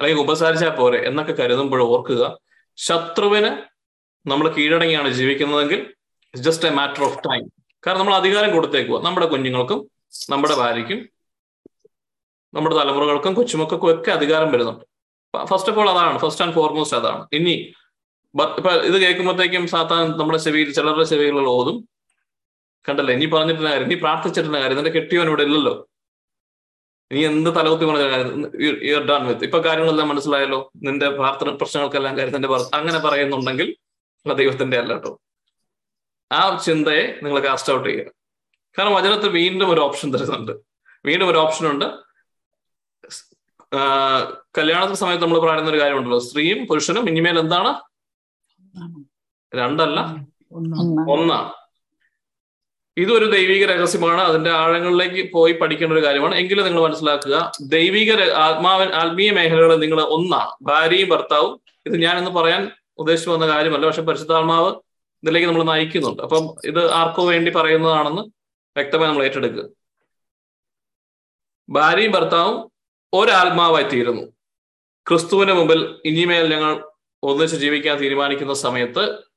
അല്ലെങ്കിൽ ഉപസാരിച്ചാൽ പോരെ എന്നൊക്കെ കരുതുമ്പോൾ ഓർക്കുക. ശത്രുവിന് നമ്മൾ കീഴടങ്ങിയാണ് ജീവിക്കുന്നതെങ്കിൽ just a matter of time കാരണം നമ്മൾ അധികാരം കൊടുത്തേക്കുക. നമ്മുടെ കുഞ്ഞുങ്ങൾക്കും നമ്മുടെ ഭാര്യയ്ക്കും നമ്മുടെ തലമുറകൾക്കും കൊച്ചുമക്കൾക്കും ഒക്കെ അധികാരം വരുന്നുണ്ട്. ഫസ്റ്റ് ഓഫ് ഓൾ അതാണ്. ഫസ്റ്റ് ആൻഡ് ഫോർമോസ്റ്റ് അതാണ്. ഇനി ഇത് കേൾക്കുമ്പോഴത്തേക്കും സാത്താൻ നമ്മുടെ ചെവിയിൽ ചിലരുടെ ചെവികളിൽ ഓതും. കണ്ടല്ലേ? നീ പറഞ്ഞിട്ടുള്ള കാര്യം ഇനി പ്രാർത്ഥിച്ചിട്ടുള്ള കാര്യം നിന്റെ കെട്ടിയവൻ ഇവിടെ ഇല്ലല്ലോ. നീ എന്ത് തലകുത്തി പറഞ്ഞ ഡൺ വിത്ത് ഇപ്പൊ കാര്യങ്ങളെല്ലാം മനസ്സിലായല്ലോ? നിന്റെ പ്രാർത്ഥന പ്രശ്നങ്ങൾക്കെല്ലാം കാര്യം നിന്റെ അങ്ങനെ പറയുന്നുണ്ടെങ്കിൽ അത് ദൈവത്തിന്റെ അല്ല കേട്ടോ ആ ചിന്തയെ നിങ്ങൾ കാസ്റ്റ് ഔട്ട് ചെയ്യുക. കാരണം വചനത്തിൽ വീണ്ടും ഒരു ഓപ്ഷൻ തരുന്നുണ്ട്. വീണ്ടും ഒരു ഓപ്ഷൻ ഉണ്ട്. കല്യാണത്തിന് സമയത്ത് നമ്മൾ പറയുന്ന ഒരു കാര്യമുണ്ടല്ലോ. സ്ത്രീയും പുരുഷനും ഇനിമേൽ എന്താണ്? രണ്ടല്ല? ഒന്നാണ്. ഇതൊരു ദൈവിക രഹസ്യമാണ്. അതിന്റെ ആഴങ്ങളിലേക്ക് പോയി പഠിക്കേണ്ട ഒരു കാര്യമാണ്. എങ്കിലും നിങ്ങൾ മനസ്സിലാക്കുക ദൈവിക ആത്മാവൻ ആത്മീയ മേഖലകൾ നിങ്ങൾ ഒന്നാണ്. ഭാര്യയും ഭർത്താവും. ഇത് ഞാൻ ഇന്ന് പറയാൻ ഉദ്ദേശിച്ചു വന്ന കാര്യമല്ല. പക്ഷെ പരിശുദ്ധാത്മാവ് ഇതിലേക്ക് നമ്മൾ നയിക്കുന്നുണ്ട്. അപ്പം ഇത് ആർക്കോ വേണ്ടി പറയുന്നതാണെന്ന് വ്യക്തമായി നമ്മൾ ഏറ്റെടുക്കുക. ഭാര്യയും ഭർത്താവും ഒരാത്മാവായി തീരുന്നു. ക്രിസ്തുവിന് മുമ്പിൽ ഇനിമേൽ ഞങ്ങൾ ഒന്നിച്ച് ജീവിക്കാൻ തീരുമാനിക്കുന്ന സമയത്ത്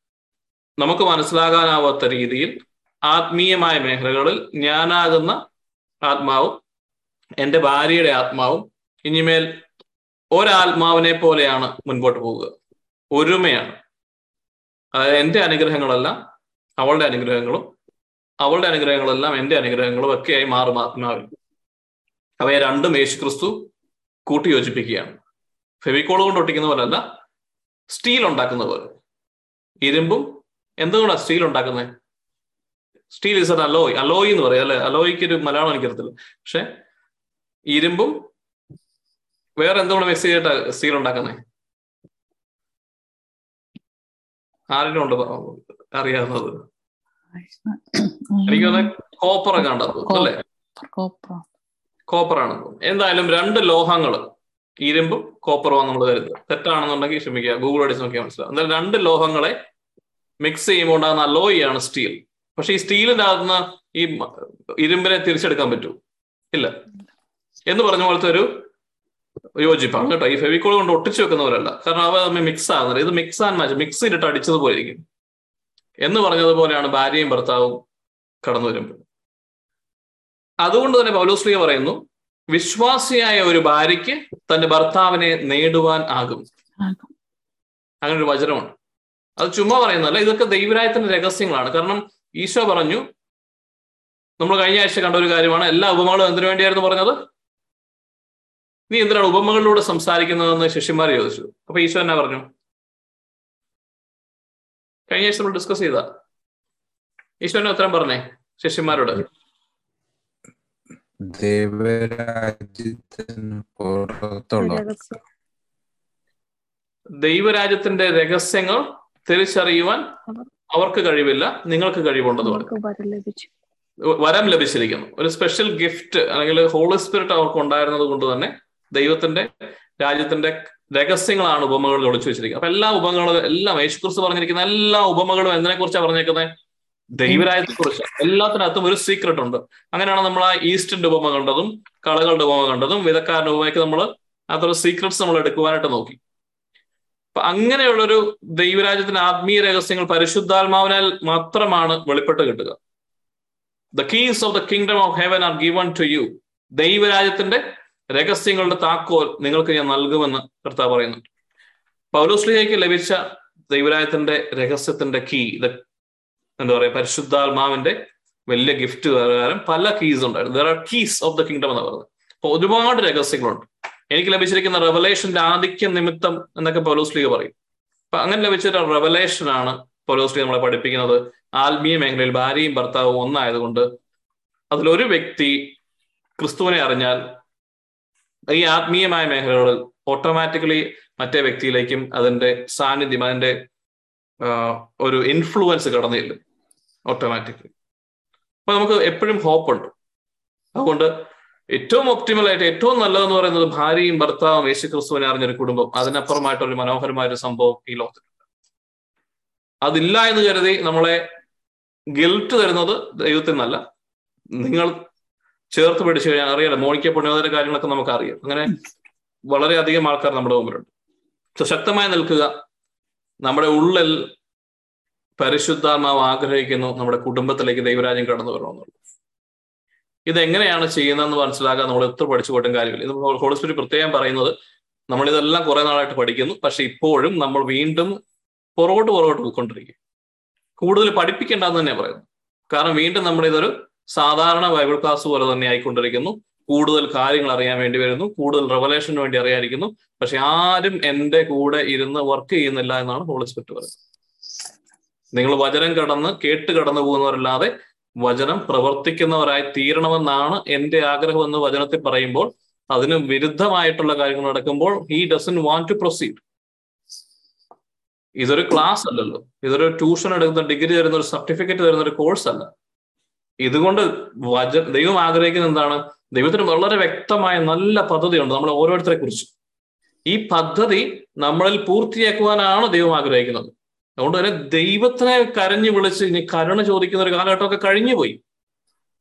നമുക്ക് മനസ്സിലാകാനാവാത്ത രീതിയിൽ ആത്മീയമായ മേഖലകളിൽ ഞാനാകുന്ന ആത്മാവും എന്റെ ഭാര്യയുടെ ആത്മാവും ഇനിമേൽ ഒരാത്മാവിനെ പോലെയാണ് മുൻപോട്ട് പോവുക. ഒരുമയാണ്. അതായത് എന്റെ അനുഗ്രഹങ്ങളെല്ലാം അവളുടെ അനുഗ്രഹങ്ങളും അവളുടെ അനുഗ്രഹങ്ങളെല്ലാം എന്റെ അനുഗ്രഹങ്ങളും ഒക്കെയായി മാറും ആത്മാവിൽ. അവയെ രണ്ടും യേശു ക്രിസ്തു കൂട്ടിയോജിപ്പിക്കുകയാണ്. ഫെവിക്കോൾ കൊണ്ട് ഒട്ടിക്കുന്ന പോലല്ല സ്റ്റീൽ ഉണ്ടാക്കുന്ന പോലെ. ഇരുമ്പും എന്തുകൊണ്ടാണ് സ്റ്റീൽ ഉണ്ടാക്കുന്നത് സ്റ്റീൽ ഇസ് അലോയ് അലോയ് എന്ന് പറയാം അല്ലെ? അലോയ്ക്ക് ഒരു മലയാളം എനിക്കറിയത്തില്ല. പക്ഷെ ഇരുമ്പും വേറെ എന്തുകൊണ്ട് മിക്സ് ചെയ്തിട്ടാ സ്റ്റീൽ ഉണ്ടാക്കുന്നത് ആരെങ്കിലും ഉണ്ട് അറിയാവുന്നത്. എനിക്ക് കോപ്പർ ഒക്കെ ഉണ്ടാവും അല്ലേ? കോപ്പർ ആണ്. എന്തായാലും രണ്ട് ലോഹങ്ങൾ ഇരുമ്പും കോപ്പറുമാണ് നമ്മൾ കരുതുന്നത് തെറ്റാണെന്നുണ്ടെങ്കിൽ ക്ഷമിക്കുക. ഗൂഗിൾ അടിച്ച് നോക്കിയാൽ മനസ്സിലാവും. എന്തായാലും രണ്ട് ലോഹങ്ങളെ മിക്സ് ചെയ്യുമ്പോൾ ഉണ്ടാകുന്ന അലോയി ആണ് സ്റ്റീൽ പക്ഷെ ഈ സ്റ്റീലിന്റെ അകത്തുനിന്ന് ഈ ഇരുമ്പിനെ തിരിച്ചെടുക്കാൻ പറ്റൂ. ഇല്ല. എന്ന് പറഞ്ഞ പോലത്തെ ഒരു യോജിപ്പാണ് കേട്ടോ. ഈ ഫെവിക്കോൾ കൊണ്ട് ഒട്ടിച്ചു വെക്കുന്നവരല്ല. കാരണം അവ തമ്മിൽ മിക്സ് ആകുന്നില്ല ഇത് മിക്സ് ആൻഡ് മാച്ച് മിക്സ് ചെയ്തിട്ട് അടിച്ചതുപോലെ ഇരിക്കും എന്ന് പറഞ്ഞതുപോലെയാണ് ഭാര്യയും ഭർത്താവും കടന്നു വരുമ്പോൾ. അതുകൊണ്ട് തന്നെ പൗലോസ്ലിയ പറയുന്നു വിശ്വാസിയായ ഒരു ഭാര്യയ്ക്ക് തന്റെ ഭർത്താവിനെ നേടുവാൻ ആകും. അങ്ങനെ ഒരു വചനമുണ്ട്. അത് ചുമ്മാ പറയുന്നതല്ല. ഇതൊക്കെ ദൈവരായത്തിന്റെ രഹസ്യങ്ങളാണ്. കാരണം ഈശോ പറഞ്ഞു നമ്മൾ കഴിഞ്ഞ ആഴ്ച കണ്ട ഒരു കാര്യമാണ്. എല്ലാ ഉപമകളും എന്തിനു വേണ്ടിയായിരുന്നു പറഞ്ഞത്? നീ എന്തിനാണ് ഉപമകളിലൂടെ സംസാരിക്കുന്നതെന്ന് ശിഷ്യന്മാർ ചോദിച്ചു. അപ്പൊ ഈശോ എന്നാ പറഞ്ഞു? കഴിഞ്ഞ ആഴ്ച നമ്മൾ ഡിസ്കസ് ചെയ്ത. ഈശോന്റെ ഉത്തരം പറഞ്ഞേ ശിഷ്യന്മാരോട്? ദൈവരാജ്യത്തിന്റെ രഹസ്യങ്ങൾ തിരിച്ചറിയുവാൻ അവർക്ക് കഴിവില്ല നിങ്ങൾക്ക് കഴിവുണ്ടെന്ന് പറഞ്ഞു. വരം ലഭിച്ചു. വരം ലഭിച്ചിരിക്കുന്നു. ഒരു സ്പെഷ്യൽ ഗിഫ്റ്റ് അല്ലെങ്കിൽ ഹോളി സ്പിരിറ്റ് അവർക്ക് ഉണ്ടായിരുന്നത് കൊണ്ട് തന്നെ ദൈവത്തിന്റെ രാജ്യത്തിന്റെ രഹസ്യങ്ങളാണ് ഉപമകളിൽ ഒളിച്ചു വെച്ചിരിക്കുന്നത്. അപ്പൊ എല്ലാ ഉപമകളും എല്ലാം യേശുക്രിസ്തു പറഞ്ഞിരിക്കുന്ന എല്ലാ ഉപമകളും എന്തിനെ കുറിച്ചാണ് പറഞ്ഞിരിക്കുന്നത് ദൈവരാജ്യത്തെ കുറിച്ച് എല്ലാത്തിനകത്തും ഒരു സീക്രട്ട് ഉണ്ട്. അങ്ങനെയാണ് നമ്മൾ ആ ഈസ്റ്റിന്റെ ഉപമ കണ്ടതും കളകളുടെ ഉപമ കണ്ടതും വിധക്കാരന്റെ ഉപമയ്ക്ക് നമ്മൾ അത്ര സീക്രട്സ് നമ്മൾ എടുക്കുവാനായിട്ട് നോക്കി. അപ്പൊ അങ്ങനെയുള്ളൊരു ദൈവരാജ്യത്തിന്റെ ആത്മീയ രഹസ്യങ്ങൾ പരിശുദ്ധാത്മാവിനാൽ മാത്രമാണ് വെളിപ്പെട്ട് കിട്ടുക. The keys of the kingdom of heaven are given to you ദൈവരാജ്യത്തിന്റെ രഹസ്യങ്ങളുടെ താക്കോൽ നിങ്ങൾക്ക് ഞാൻ നൽകുമെന്ന് കർത്താവ് പറയുന്നുണ്ട് പൗലോസ്ലിഹയ്ക്ക് ലഭിച്ച ദൈവരാജ്യത്തിന്റെ രഹസ്യത്തിന്റെ കീ ദ എന്താ പറയുക പരിശുദ്ധാത്മാവിന്റെ വലിയ ഗിഫ്റ്റ് പ്രകാരം പല കീസ് ഉണ്ടായിരുന്നു. There are keys of the kingdom എന്ന് പറയുന്നത്. അപ്പൊ ഒരുപാട് രഹസ്യങ്ങളുണ്ട്. എനിക്ക് ലഭിച്ചിരിക്കുന്ന റെവലേഷന്റെ ആധിക്യം നിമിത്തം എന്നൊക്കെ പൗലോസ് പൗലോസ്ലിക പറയും. അപ്പൊ അങ്ങനെ ലഭിച്ചൊരു റെവലേഷൻ ആണ് പൗലോസ്ലിക നമ്മളെ പഠിപ്പിക്കുന്നത്. ആത്മീയ മേഖലയിൽ ഭാര്യയും ഭർത്താവും ഒന്നായതുകൊണ്ട് അതിലൊരു വ്യക്തി ക്രിസ്തുവിനെ അറിഞ്ഞാൽ ഈ ആത്മീയമായ മേഖലകളിൽ ഓട്ടോമാറ്റിക്കലി മറ്റേ വ്യക്തിയിലേക്കും അതിന്റെ സാന്നിധ്യം അതിന്റെ ഒരു ഇൻഫ്ലുവൻസ് കടന്നില്ല ഓട്ടോമാറ്റിക്കലി അപ്പൊ നമുക്ക് എപ്പോഴും ഹോപ്പ് ഉണ്ട്. അതുകൊണ്ട് ഏറ്റവും ഒപ്റ്റിമൽ ആയിട്ട് ഏറ്റവും നല്ലതെന്ന് പറയുന്നത് ഭാര്യയും ഭർത്താവും യേശു ക്രിസ്തുവിനെ അറിഞ്ഞൊരു കുടുംബം. അതിനപ്പുറമായിട്ട് ഒരു മനോഹരമായ ഒരു സംഭവം ഈ ലോകത്തിലുണ്ട്. അതില്ല എന്ന് കരുതി നമ്മളെ ഗിൽറ്റ് തരുന്നത് ദൈവത്തിൽ നിന്നല്ല നിങ്ങൾ ചേർത്ത് പിടിച്ചു കഴിഞ്ഞാൽ അറിയാലോ മോണിക്ക പുണ്യോദര കാര്യങ്ങളൊക്കെ നമുക്ക് അറിയാം അങ്ങനെ വളരെയധികം ആൾക്കാർ നമ്മുടെ മുമ്പിലുണ്ട്. സോ ശക്തമായി നിൽക്കുക. നമ്മുടെ ഉള്ളിൽ പരിശുദ്ധാത്മാവ് ആഗ്രഹിക്കുന്നു. നമ്മുടെ കുടുംബത്തിലേക്ക് ദൈവരാജ്യം കടന്നു വരണമെന്നുള്ളത്. ഇതെങ്ങനെയാണ് ചെയ്യുന്നതെന്ന് മനസ്സിലാക്കാൻ നമ്മൾ എത്ര പഠിച്ചു പോയിട്ടും കാര്യമില്ല. ഇത് ഹോളിസ്പിരിറ്റ് പ്രത്യേകം പറയുന്നത് നമ്മൾ ഇതെല്ലാം കുറെ നാളായിട്ട് പഠിക്കുന്നു. പക്ഷെ ഇപ്പോഴും നമ്മൾ വീണ്ടും പുറകോട്ട് പുറകോട്ട് പോയിക്കൊണ്ടിരിക്കും. കൂടുതൽ പഠിപ്പിക്കേണ്ടെന്ന് തന്നെ പറയുന്നു കാരണം വീണ്ടും നമ്മുടെ ഇതൊരു സാധാരണ ബൈബിൾ ക്ലാസ് പോലെ തന്നെ ആയിക്കൊണ്ടിരിക്കുന്നു. കൂടുതൽ കാര്യങ്ങൾ അറിയാൻ വേണ്ടി വരുന്നു. കൂടുതൽ റെവലേഷന് വേണ്ടി അറിയാതിരിക്കുന്നു. പക്ഷെ ആരും എന്റെ കൂടെ ഇരുന്ന് വർക്ക് ചെയ്യുന്നില്ല എന്നാണ് ഹോളിസ്പിരിറ്റ് പറയുന്നത്. നിങ്ങൾ വചനം കടന്ന് കേട്ട് കടന്നു പോകുന്നവരല്ലാതെ വചനം പ്രവർത്തിക്കുന്നവരായി തീരണമെന്നാണ് എന്റെ ആഗ്രഹം എന്ന് വചനത്തിൽ പറയുമ്പോൾ അതിന് വിരുദ്ധമായിട്ടുള്ള കാര്യങ്ങൾ നടക്കുമ്പോൾ he doesn't want to proceed ഇതൊരു ക്ലാസ് അല്ലല്ലോ. ഇതൊരു ട്യൂഷൻ എടുക്കുന്ന ഡിഗ്രി തരുന്ന ഒരു സർട്ടിഫിക്കറ്റ് തരുന്ന ഒരു കോഴ്സ് അല്ല. ഇതുകൊണ്ട് വച ദൈവം ആഗ്രഹിക്കുന്ന എന്താണ്? ദൈവത്തിന് വളരെ വ്യക്തമായ നല്ല പദ്ധതിയുണ്ട് നമ്മൾ ഓരോരുത്തരെ കുറിച്ച്. ഈ പദ്ധതി നമ്മളിൽ പൂർത്തിയാക്കുവാനാണ് ദൈവം ആഗ്രഹിക്കുന്നത്. അതുകൊണ്ട് തന്നെ ദൈവത്തിനെ കരഞ്ഞു വിളിച്ച് ഇനി കരുണ ചോദിക്കുന്ന ഒരു കാലഘട്ടമൊക്കെ കഴിഞ്ഞു പോയി.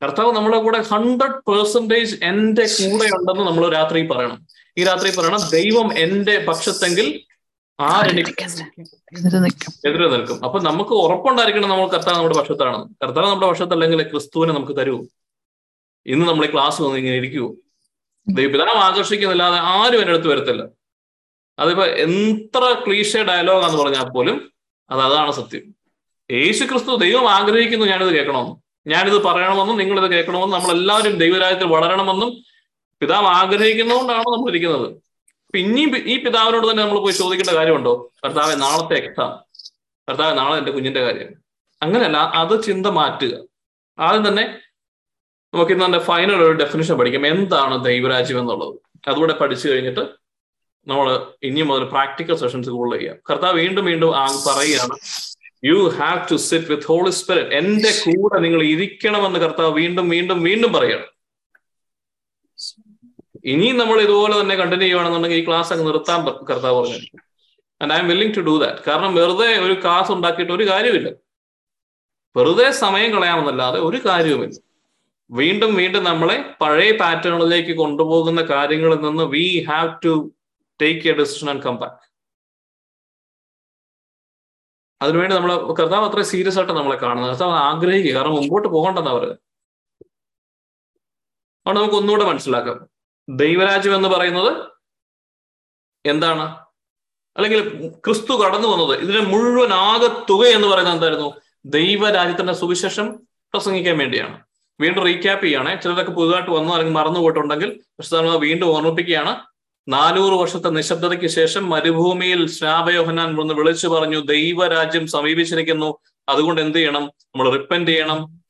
കർത്താവ് നമ്മളെ കൂടെ ഹൺഡ്രഡ് പേഴ്സന്റേജ് എന്റെ കൂടെ ഉണ്ടെന്ന് നമ്മൾ രാത്രി പറയണം. ഈ രാത്രി പറയണം ദൈവം എന്റെ പക്ഷത്തെങ്കിൽ എതിരെ നിൽക്കും. അപ്പൊ നമുക്ക് ഉറപ്പുണ്ടായിരിക്കണം നമ്മൾ കർത്താവ് നമ്മുടെ പക്ഷത്താണ് കർത്താവ് നമ്മുടെ പക്ഷത്തല്ലെങ്കിൽ ക്രിസ്തുവിനെ നമുക്ക് തരുമോ ഇന്ന് നമ്മൾ ക്ലാസ് വന്ന് ഇങ്ങനെ ഇരിക്കുവോ? ദൈവപിതാവ് ആകർഷിക്കുന്നില്ലാതെ ആരും എന്റെ അടുത്ത് വരത്തില്ല. അതിപ്പോ എത്ര ക്ലീഷ ഡയലോഗാന്ന് പറഞ്ഞാൽ പോലും അത് അതാണ് സത്യം. യേശു ക്രിസ്തു ദൈവം ആഗ്രഹിക്കുന്നു ഞാനിത് കേൾക്കണമെന്നും. ഞാനിത് പറയണമെന്നും നിങ്ങളിത് കേൾക്കണമെന്നും നമ്മൾ എല്ലാവരും ദൈവരാജ്യത്തിൽ വളരണമെന്നും പിതാവ് ആഗ്രഹിക്കുന്നതുകൊണ്ടാണ് നമ്മൾ ഇരിക്കുന്നത്. അപ്പൊ ഇനിയും ഈ പിതാവിനോട് തന്നെ നമ്മൾ പോയി ചോദിക്കേണ്ട കാര്യമുണ്ടോ? ഭർത്താവെ നാളത്തെ എക്സാം. ഭർത്താവെ നാളെ എന്റെ കുഞ്ഞിന്റെ കാര്യം. അങ്ങനെയല്ല അത് ചിന്ത മാറ്റുക. ആദ്യം തന്നെ നമുക്ക് ഇന്ന് ഫൈനൽ ഒരു ഡെഫിനേഷൻ പഠിക്കാം. എന്താണ് ദൈവരാജ്യം എന്നുള്ളത്. അതുകൂടെ പഠിച്ചു കഴിഞ്ഞിട്ട് നമ്മൾ ഇനി മുതൽ പ്രാക്ടിക്കൽ സെഷൻസ് കൂടുതൽ ചെയ്യാം. കർത്താവ് വീണ്ടും വീണ്ടും ആ പറയുകയാണ് you have to sit with holy spirit എന്റെ കൂടെ നിങ്ങൾ ഇരിക്കണമെന്ന് കർത്താവ് വീണ്ടും വീണ്ടും വീണ്ടും പറയണം ഇനിയും നമ്മൾ ഇതുപോലെ തന്നെ കണ്ടിന്യൂ ചെയ്യുകയാണെന്നുണ്ടെങ്കിൽ ഈ ക്ലാസ് അങ്ങ് നിർത്താൻ കർത്താവ് പറഞ്ഞു. And I am willing to do that കാരണം വെറുതെ ഒരു ക്ലാസ് ഉണ്ടാക്കിയിട്ട് ഒരു കാര്യമില്ല വെറുതെ സമയം കളയാമെന്നല്ലാതെ ഒരു കാര്യവുമില്ല. വീണ്ടും വീണ്ടും നമ്മളെ പഴയ പാറ്റേണിലേക്ക് കൊണ്ടുപോകുന്ന കാര്യങ്ങളിൽ നിന്ന് we have to take a decision and come back അതിനുവേണ്ടി നമ്മൾ കർത്താവ് അത്ര സീരിയസ് ആയിട്ട് നമ്മളെ കാണുന്നത്. കർത്താവ് ആഗ്രഹിക്കുക. കാരണം മുമ്പോട്ട് പോകണ്ടെന്നാ പറയുന്നത്. അതുകൊണ്ട് നമുക്ക് ഒന്നുകൂടെ മനസ്സിലാക്കാം. ദൈവരാജ്യം എന്ന് പറയുന്നത് എന്താണ്? അല്ലെങ്കിൽ ക്രിസ്തു കടന്നു വന്നത്. ഇതിന്റെ മുഴുവൻ ആകെ തുക എന്ന് പറയുന്നത് എന്തായിരുന്നു? ദൈവരാജ്യത്തിന്റെ സുവിശേഷം പ്രസംഗിക്കാൻ വേണ്ടിയാണ്. വീണ്ടും റീക്യാപ്പ് ചെയ്യുകയാണെ ചിലരൊക്കെ പുതുതായിട്ട് വന്നു അല്ലെങ്കിൽ മറന്നു പോയിട്ടുണ്ടെങ്കിൽ വീണ്ടും ഓർമ്മിപ്പിക്കുകയാണ്. നാനൂറ് വർഷത്തെ നിശബ്ദതയ്ക്ക് ശേഷം മരുഭൂമിയിൽ ശ്രാവയോഹനാൻ വന്ന് വിളിച്ചു പറഞ്ഞു ദൈവരാജ്യം സമീപിച്ചിരിക്കുന്നു. അതുകൊണ്ട് എന്ത് ചെയ്യണം? നമ്മൾ റിപ്പൻഡ് ചെയ്യണം.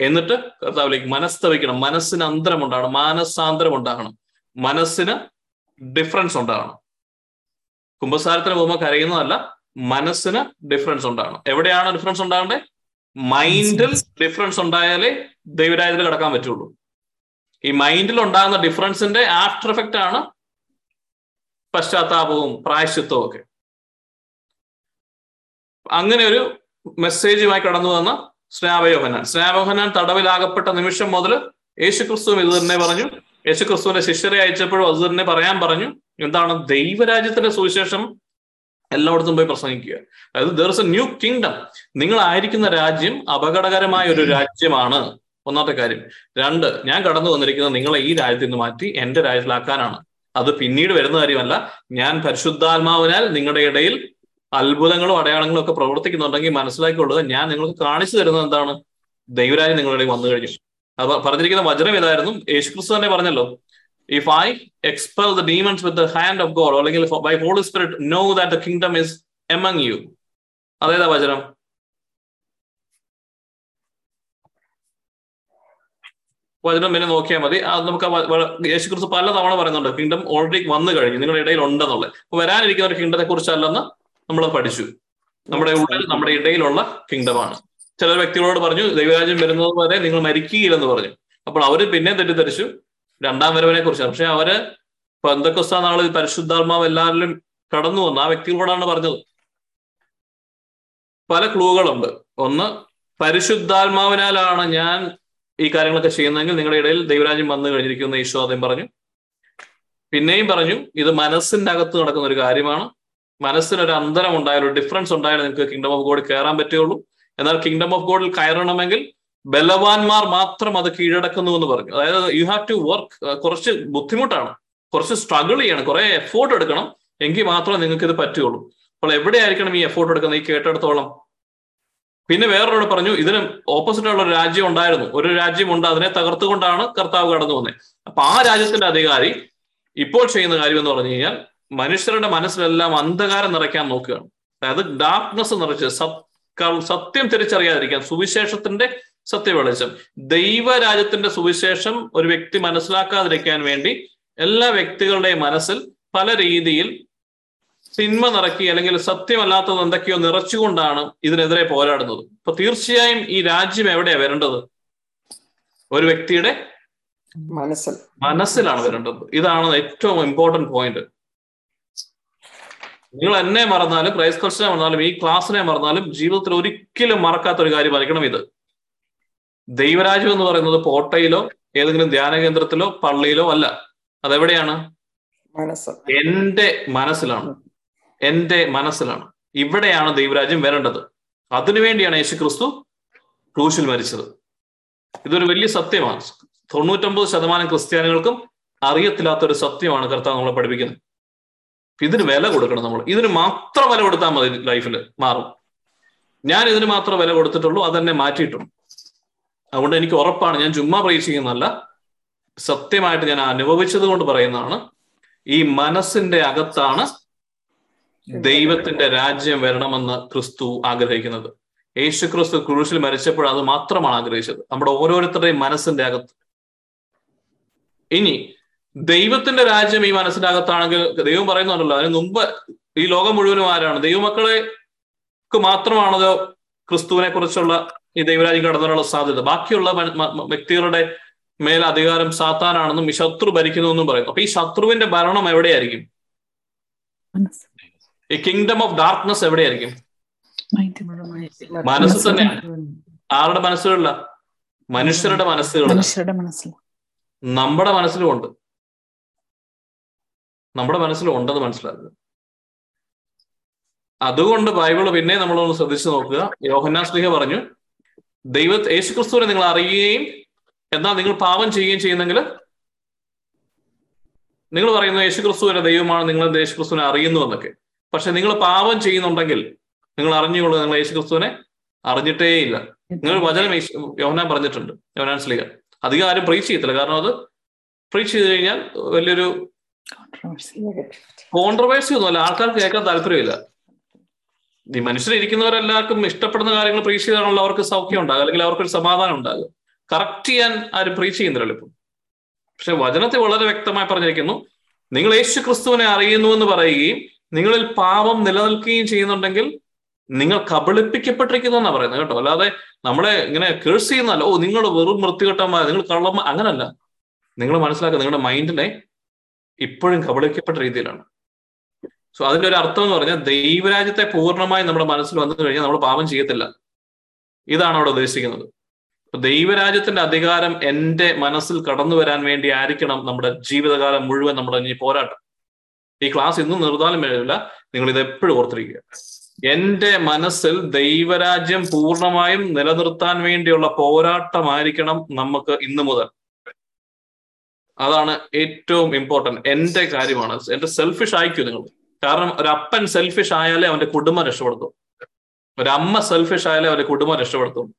എന്നിട്ട് കർത്താവിലേക്ക് മനസ്തവിക്കണം മനസ്സിന് അന്തരം ഉണ്ടാകണം. മാനസാന്തരം ഉണ്ടാകണം. മനസ്സിന് ഡിഫറൻസ് ഉണ്ടാകണം. കുംഭസാരത്തിന് പോകുമ്പോൾ കരയുന്നതല്ല മനസ്സിന് ഡിഫറൻസ് ഉണ്ടാകണം. എവിടെയാണ് ഡിഫറൻസ് ഉണ്ടാകേണ്ടത് മൈൻഡിൽ ഡിഫറൻസ് ഉണ്ടായാലേ ദൈവരാജ്യത്തിൽ കിടക്കാൻ പറ്റുള്ളൂ. ഈ മൈൻഡിൽ ഉണ്ടാകുന്ന ഡിഫറൻസിന്റെ ആഫ്റ്റർ എഫക്റ്റ് ആണ് പശ്ചാത്താപവും പ്രായശ്ചിത്വവും ഒക്കെ അങ്ങനെ ഒരു മെസ്സേജുമായി കടന്നു വന്ന സ്നാപയോഹനാൻ സ്നാപയോഹനാൻ തടവിലാകപ്പെട്ട നിമിഷം മുതൽ യേശുക്രിസ്തുവും ഇത് തന്നെ പറഞ്ഞു. യേശുക്രിസ്തുവിന്റെ ശിഷ്യരെ അയച്ചപ്പോഴും അത് തന്നെ പറയാൻ പറഞ്ഞു. എന്താണ് ദൈവരാജ്യത്തിന്റെ സുവിശേഷം എല്ലായിടത്തും പോയി പ്രസംഗിക്കുക. അതായത് there is a new kingdom നിങ്ങളായിരിക്കുന്ന രാജ്യം അപകടകരമായ ഒരു രാജ്യമാണ്. ഒന്നാമത്തെ കാര്യം. രണ്ട് ഞാൻ കടന്നു വന്നിരിക്കുന്നത് നിങ്ങളെ ഈ രാജ്യത്തിൽ നിന്ന് മാറ്റി എന്റെ രാജ്യത്തിലാക്കാനാണ്. അത് പിന്നീട് വരുന്ന കാര്യമല്ല. ഞാൻ പരിശുദ്ധാത്മാവിനാൽ നിങ്ങളുടെ ഇടയിൽ അത്ഭുതങ്ങളും അടയാളങ്ങളും ഒക്കെ പ്രവർത്തിക്കുന്നുണ്ടെങ്കിൽ മനസ്സിലാക്കിക്കൊള്ളുക. ഞാൻ നിങ്ങൾക്ക് കാണിച്ചു തരുന്നത് എന്താണ്? ദൈവരാജ്യം നിങ്ങളുടെ വന്നു കഴിഞ്ഞു. അത് പറഞ്ഞിരിക്കുന്ന വചനം ഇതായിരുന്നു. യേശുക്രിസ്തു തന്നെ പറഞ്ഞല്ലോ if I expel the demons with the hand of God അല്ലെങ്കിൽ by holy spirit know that the kingdom is among you അതേതാ വചനം? വചനം പിന്നെ നോക്കിയാൽ മതി. അത് നമുക്ക് യേശു യേശുക്രിസ്തു പല തവണ പറയുന്നുണ്ട് കിങ്ഡം ഓൾറെഡി വന്നു കഴിഞ്ഞു നിങ്ങളുടെ ഇടയിൽ ഉണ്ടെന്നുള്ളത്. അപ്പൊ വരാനിരിക്കുന്ന ഒരു കിങ്ഡത്തെ കുറിച്ചല്ലെന്ന് നമ്മൾ പഠിച്ചു. നമ്മുടെ ഉള്ളിൽ നമ്മുടെ ഇടയിലുള്ള കിങ്ഡമാണ് ചില വ്യക്തികളോട് പറഞ്ഞു ദൈവരാജ്യം വരുന്നത് വരെ നിങ്ങൾ മരിക്കുകയില്ലെന്ന് പറഞ്ഞു. അപ്പോൾ അവർ പിന്നെ തെറ്റിദ്ധരിച്ചു. രണ്ടാം വരവിനെ കുറിച്ചാണ്. പക്ഷെ അവർ പന്തക്കൊസ്ത നാളിൽ പരിശുദ്ധാത്മാവ് എല്ലാവരിലും കടന്നു വന്നു. ആ വ്യക്തികളോടാണ് പറഞ്ഞത്. പല ക്ലൂകളുണ്ട് ഒന്ന് പരിശുദ്ധാത്മാവിനാലാണ് ഞാൻ ഈ കാര്യങ്ങളൊക്കെ ചെയ്യുന്നതെങ്കിൽ നിങ്ങളുടെ ഇടയിൽ ദൈവരാജ്യം വന്നു കഴിഞ്ഞിരിക്കുന്ന ഈശോ ആദ്യം പറഞ്ഞു. പിന്നെയും പറഞ്ഞു ഇത് മനസ്സിന്റെ അകത്ത് നടക്കുന്ന ഒരു കാര്യമാണ്. മനസ്സിന് ഒരു അന്തരം ഉണ്ടായാലും ഒരു ഡിഫറൻസ് ഉണ്ടായാലും നിങ്ങൾക്ക് കിങ്ഡം ഓഫ് ഗോഡ് കയറാൻ പറ്റുള്ളൂ എന്നാൽ കിങ്ഡം ഓഫ് ഗോഡിൽ കയറണമെങ്കിൽ ബലവാന്മാർ മാത്രം അത് കീഴടക്കുന്നു എന്ന് പറഞ്ഞു. അതായത് യു ഹാവ് ടു വർക്ക് കുറച്ച് ബുദ്ധിമുട്ടാണ്. കുറച്ച് സ്ട്രഗിൾ ചെയ്യണം. കുറെ എഫോർട്ട് എടുക്കണം. എങ്കിൽ മാത്രമേ നിങ്ങൾക്ക് ഇത് പറ്റുകയുള്ളൂ. അപ്പോൾ എവിടെയായിരിക്കണം ഈ എഫോർട്ട് എടുക്കുന്നത്? ഈ കേട്ടെടുത്തോളം പിന്നെ വേറൊരാൾ പറഞ്ഞു ഇതിന് ഓപ്പോസിറ്റ് ഉള്ള ഒരു രാജ്യം ഉണ്ടായിരുന്നു. ഒരു രാജ്യമുണ്ട് അതിനെ തകർത്തുകൊണ്ടാണ് കർത്താവ് കടന്നു വന്നത് അപ്പൊ ആ രാജ്യത്തിന്റെ അധികാരി ഇപ്പോൾ ചെയ്യുന്ന കാര്യം എന്ന് പറഞ്ഞു കഴിഞ്ഞാൽ മനുഷ്യരുടെ മനസ്സിലെല്ലാം അന്ധകാരം നിറയ്ക്കാൻ നോക്കുകയാണ്. അതായത് ഡാർക്ക്നെസ് നിറച്ച് സത്യം തിരിച്ചറിയാതിരിക്കാൻ സുവിശേഷത്തിന്റെ സത്യവെളിച്ചം. ദൈവരാജ്യത്തിന്റെ സുവിശേഷം ഒരു വ്യക്തി മനസ്സിലാക്കാതിരിക്കാൻ വേണ്ടി എല്ലാ വ്യക്തികളുടെയും മനസ്സിൽ പല രീതിയിൽ തിന്മ നിറക്കി അല്ലെങ്കിൽ സത്യമല്ലാത്തത് എന്തൊക്കെയോ നിറച്ചുകൊണ്ടാണ് ഇതിനെതിരെ പോരാടുന്നത്. അപ്പൊ തീർച്ചയായും ഈ രാജ്യം എവിടെയാ വരേണ്ടത്? ഒരു വ്യക്തിയുടെ മനസ്സിൽ. മനസ്സിലാണ് വരേണ്ടത്. ഇതാണ് ഏറ്റവും ഇമ്പോർട്ടന്റ് പോയിന്റ് നിങ്ങൾ എന്നെ മറന്നാലും ക്രൈസ് കൾച്ചറിനെ മറന്നാലും ഈ ക്ലാസ്സിനെ മറന്നാലും ജീവിതത്തിൽ ഒരിക്കലും മറക്കാത്ത ഒരു കാര്യമായിരിക്കണം ഇത്. ദൈവരാജ്യം എന്ന് പറയുന്നത് പോട്ടയിലോ ഏതെങ്കിലും ധ്യാന കേന്ദ്രത്തിലോ പള്ളിയിലോ അല്ല. അതെവിടെയാണ്? എന്റെ മനസ്സിലാണ്. എന്റെ മനസ്സിലാണ്. ഇവിടെയാണ് ദൈവരാജ്യം വരേണ്ടത്. അതിനുവേണ്ടിയാണ് യേശു ക്രിസ്തു ക്രൂശിൽ മരിച്ചത്. ഇതൊരു വലിയ സത്യമാണ്. തൊണ്ണൂറ്റൊമ്പത് ശതമാനം ക്രിസ്ത്യാനികൾക്കും അറിയത്തില്ലാത്ത ഒരു സത്യമാണ് കർത്താവ് നമ്മളെ പഠിപ്പിക്കുന്നത്. ഇതിന് വില കൊടുക്കണം നമ്മൾ. ഇതിന് മാത്രം വില കൊടുത്താൽ മതി ലൈഫിൽ മാറും. ഞാൻ ഇതിന് മാത്രം വില കൊടുത്തിട്ടുള്ളൂ അതെന്നെ മാറ്റിയിട്ടുണ്ട്. അതുകൊണ്ട് എനിക്ക് ഉറപ്പാണ് ഞാൻ ചുമ്മാ പ്രതീക്ഷിക്കുന്നതല്ല. സത്യമായിട്ട് ഞാൻ അനുഭവിച്ചത് കൊണ്ട് പറയുന്നതാണ് ഈ മനസ്സിന്റെ അകത്താണ് ദൈവത്തിന്റെ രാജ്യം വരണമെന്ന് ക്രിസ്തു ആഗ്രഹിക്കുന്നത്. യേശു ക്രിസ്തു ക്രൂശിൽ മരിച്ചപ്പോൾ അത് മാത്രമാണ് ആഗ്രഹിച്ചത്. നമ്മുടെ ഓരോരുത്തരുടെയും മനസ്സിന്റെ അകത്ത്. ഇനി ദൈവത്തിന്റെ രാജ്യം ഈ മനസ്സിന്റെ അകത്താണെങ്കിൽ ദൈവം പറയുന്നുണ്ടല്ലോ അതിന് മുമ്പ് ഈ ലോകം മുഴുവനും ആരാണ്? ദൈവമക്കളെ മാത്രമാണല്ലോ ക്രിസ്തുവിനെ കുറിച്ചുള്ള ഈ ദൈവരാജ്യം കടന്നുള്ള സാധ്യത? ബാക്കിയുള്ള വ്യക്തികളുടെ മേൽ അധികാരം സാത്താനാണെന്നും ഈ ശത്രു ഭരിക്കുന്നു എന്നും പറയുന്നു. അപ്പൊ ഈ ശത്രുവിന്റെ ഭരണം എവിടെയായിരിക്കും? ഈ കിങ്ഡം ഓഫ് ഡാർക്ക്നെസ് എവിടെയായിരിക്കും? മനസ്സ് തന്നെ. ആരുടെ മനസ്സുകളില? മനുഷ്യരുടെ മനസ്സുകളിൽ നമ്മുടെ മനസ്സിലും ഉണ്ട്. നമ്മുടെ മനസ്സിലും ഉണ്ടെന്ന് മനസ്സിലാക്കുക. അതുകൊണ്ട് ബൈബിൾ പിന്നെ നമ്മളൊന്ന് ശ്രദ്ധിച്ചു നോക്കുക. യോഹന്നാ സ്ലിഹ പറഞ്ഞു ദൈവ യേശുക്രിസ്തുവിനെ നിങ്ങൾ അറിയുകയും എന്നാൽ നിങ്ങൾ പാപം ചെയ്യുകയും ചെയ്യുന്നെങ്കിൽ നിങ്ങൾ പറയുന്നു യേശുക്രിസ്തുവിന്റെ ദൈവമാണ് നിങ്ങൾ യേശുക്രിസ്തുവിനെ അറിയുന്നു എന്നൊക്കെ. പക്ഷെ നിങ്ങൾ പാപം ചെയ്യുന്നുണ്ടെങ്കിൽ നിങ്ങൾ അറിഞ്ഞുകൊള്ളു നിങ്ങൾ യേശുക്രിസ്തുവിനെ അറിഞ്ഞിട്ടേ ഇല്ല നിങ്ങൾ വചനം യോഹനാൻ പറഞ്ഞിട്ടുണ്ട് യോഹനാൻ സ്ലീഗർ അധികം ആരും പ്രീച്ച് ചെയ്യത്തില്ല. കാരണം അത് പ്രീച്ച് ചെയ്ത് കഴിഞ്ഞാൽ വലിയൊരു കോൺട്രവേഴ്സി ഒന്നുമല്ല. ആൾക്കാർക്ക് കേൾക്കാൻ താല്പര്യമില്ല. ഈ മനുഷ്യരിക്കുന്നവരെല്ലാവർക്കും ഇഷ്ടപ്പെടുന്ന കാര്യങ്ങൾ പ്രീച്ച് ചെയ്താണല്ലോ അവർക്ക് സൗഖ്യം ഉണ്ടാകുക അല്ലെങ്കിൽ അവർക്കൊരു സമാധാനം ഉണ്ടാകുക കറക്റ്റ് ചെയ്യാൻ ആരും പ്രീച്ച് ചെയ്യുന്നില്ല ഇപ്പം. പക്ഷെ വചനത്തെ വളരെ വ്യക്തമായി പറഞ്ഞിരിക്കുന്നു നിങ്ങൾ യേശു ക്രിസ്തുവിനെ അറിയുന്നു എന്ന് പറയുകയും നിങ്ങളിൽ പാപം നിലനിൽക്കുകയും ചെയ്യുന്നുണ്ടെങ്കിൽ നിങ്ങൾ കബളിപ്പിക്കപ്പെട്ടിരിക്കുന്നു എന്നാണ് പറയുന്നത് കേട്ടോ. അല്ലാതെ നമ്മളെ ഇങ്ങനെ കേഴ്സ് ചെയ്യുന്നല്ല ഓ നിങ്ങൾ വെറും വൃത്തികെട്ടന്മാർ നിങ്ങൾ കള്ളം അങ്ങനല്ല. നിങ്ങൾ മനസ്സിലാക്കുക നിങ്ങളുടെ മൈൻഡിനെ ഇപ്പോഴും കബളിക്കപ്പെട്ട രീതിയിലാണ്. സോ അതിന്റെ ഒരു അർത്ഥം എന്ന് പറഞ്ഞാൽ ദൈവരാജ്യത്തെ പൂർണമായി നമ്മുടെ മനസ്സിൽ വന്നു കഴിഞ്ഞാൽ നമ്മൾ പാപം ചെയ്യത്തില്ല. ഇതാണ് അവിടെ ഉദ്ദേശിക്കുന്നത്. ദൈവരാജ്യത്തിന്റെ അധികാരം എന്റെ മനസ്സിൽ കടന്നു വരാൻ വേണ്ടി ആയിരിക്കണം നമ്മുടെ ജീവിതകാലം മുഴുവൻ നമ്മുടെ ഇനി പോരാട്ടം. ഈ ക്ലാസ് ഇന്നും നിർത്താനും എഴുതില്ല നിങ്ങൾ ഇത് എപ്പോഴും ഓർത്തിരിക്കുക. എന്റെ മനസ്സിൽ ദൈവരാജ്യം പൂർണമായും നിലനിർത്താൻ വേണ്ടിയുള്ള പോരാട്ടമായിരിക്കണം നമുക്ക് ഇന്നു മുതൽ. അതാണ് ഏറ്റവും ഇമ്പോർട്ടന്റ് എന്റെ കാര്യമാണ്. എന്റെ സെൽഫിഷ് ആയിക്കൂ നിങ്ങൾ. കാരണം ഒരു അപ്പൻ സെൽഫിഷ് ആയാലേ അവന്റെ കുടുംബം രക്ഷപ്പെടുത്തും. ഒരമ്മ സെൽഫിഷ് ആയാലേ അവന്റെ കുടുംബം രക്ഷപ്പെടുത്തും.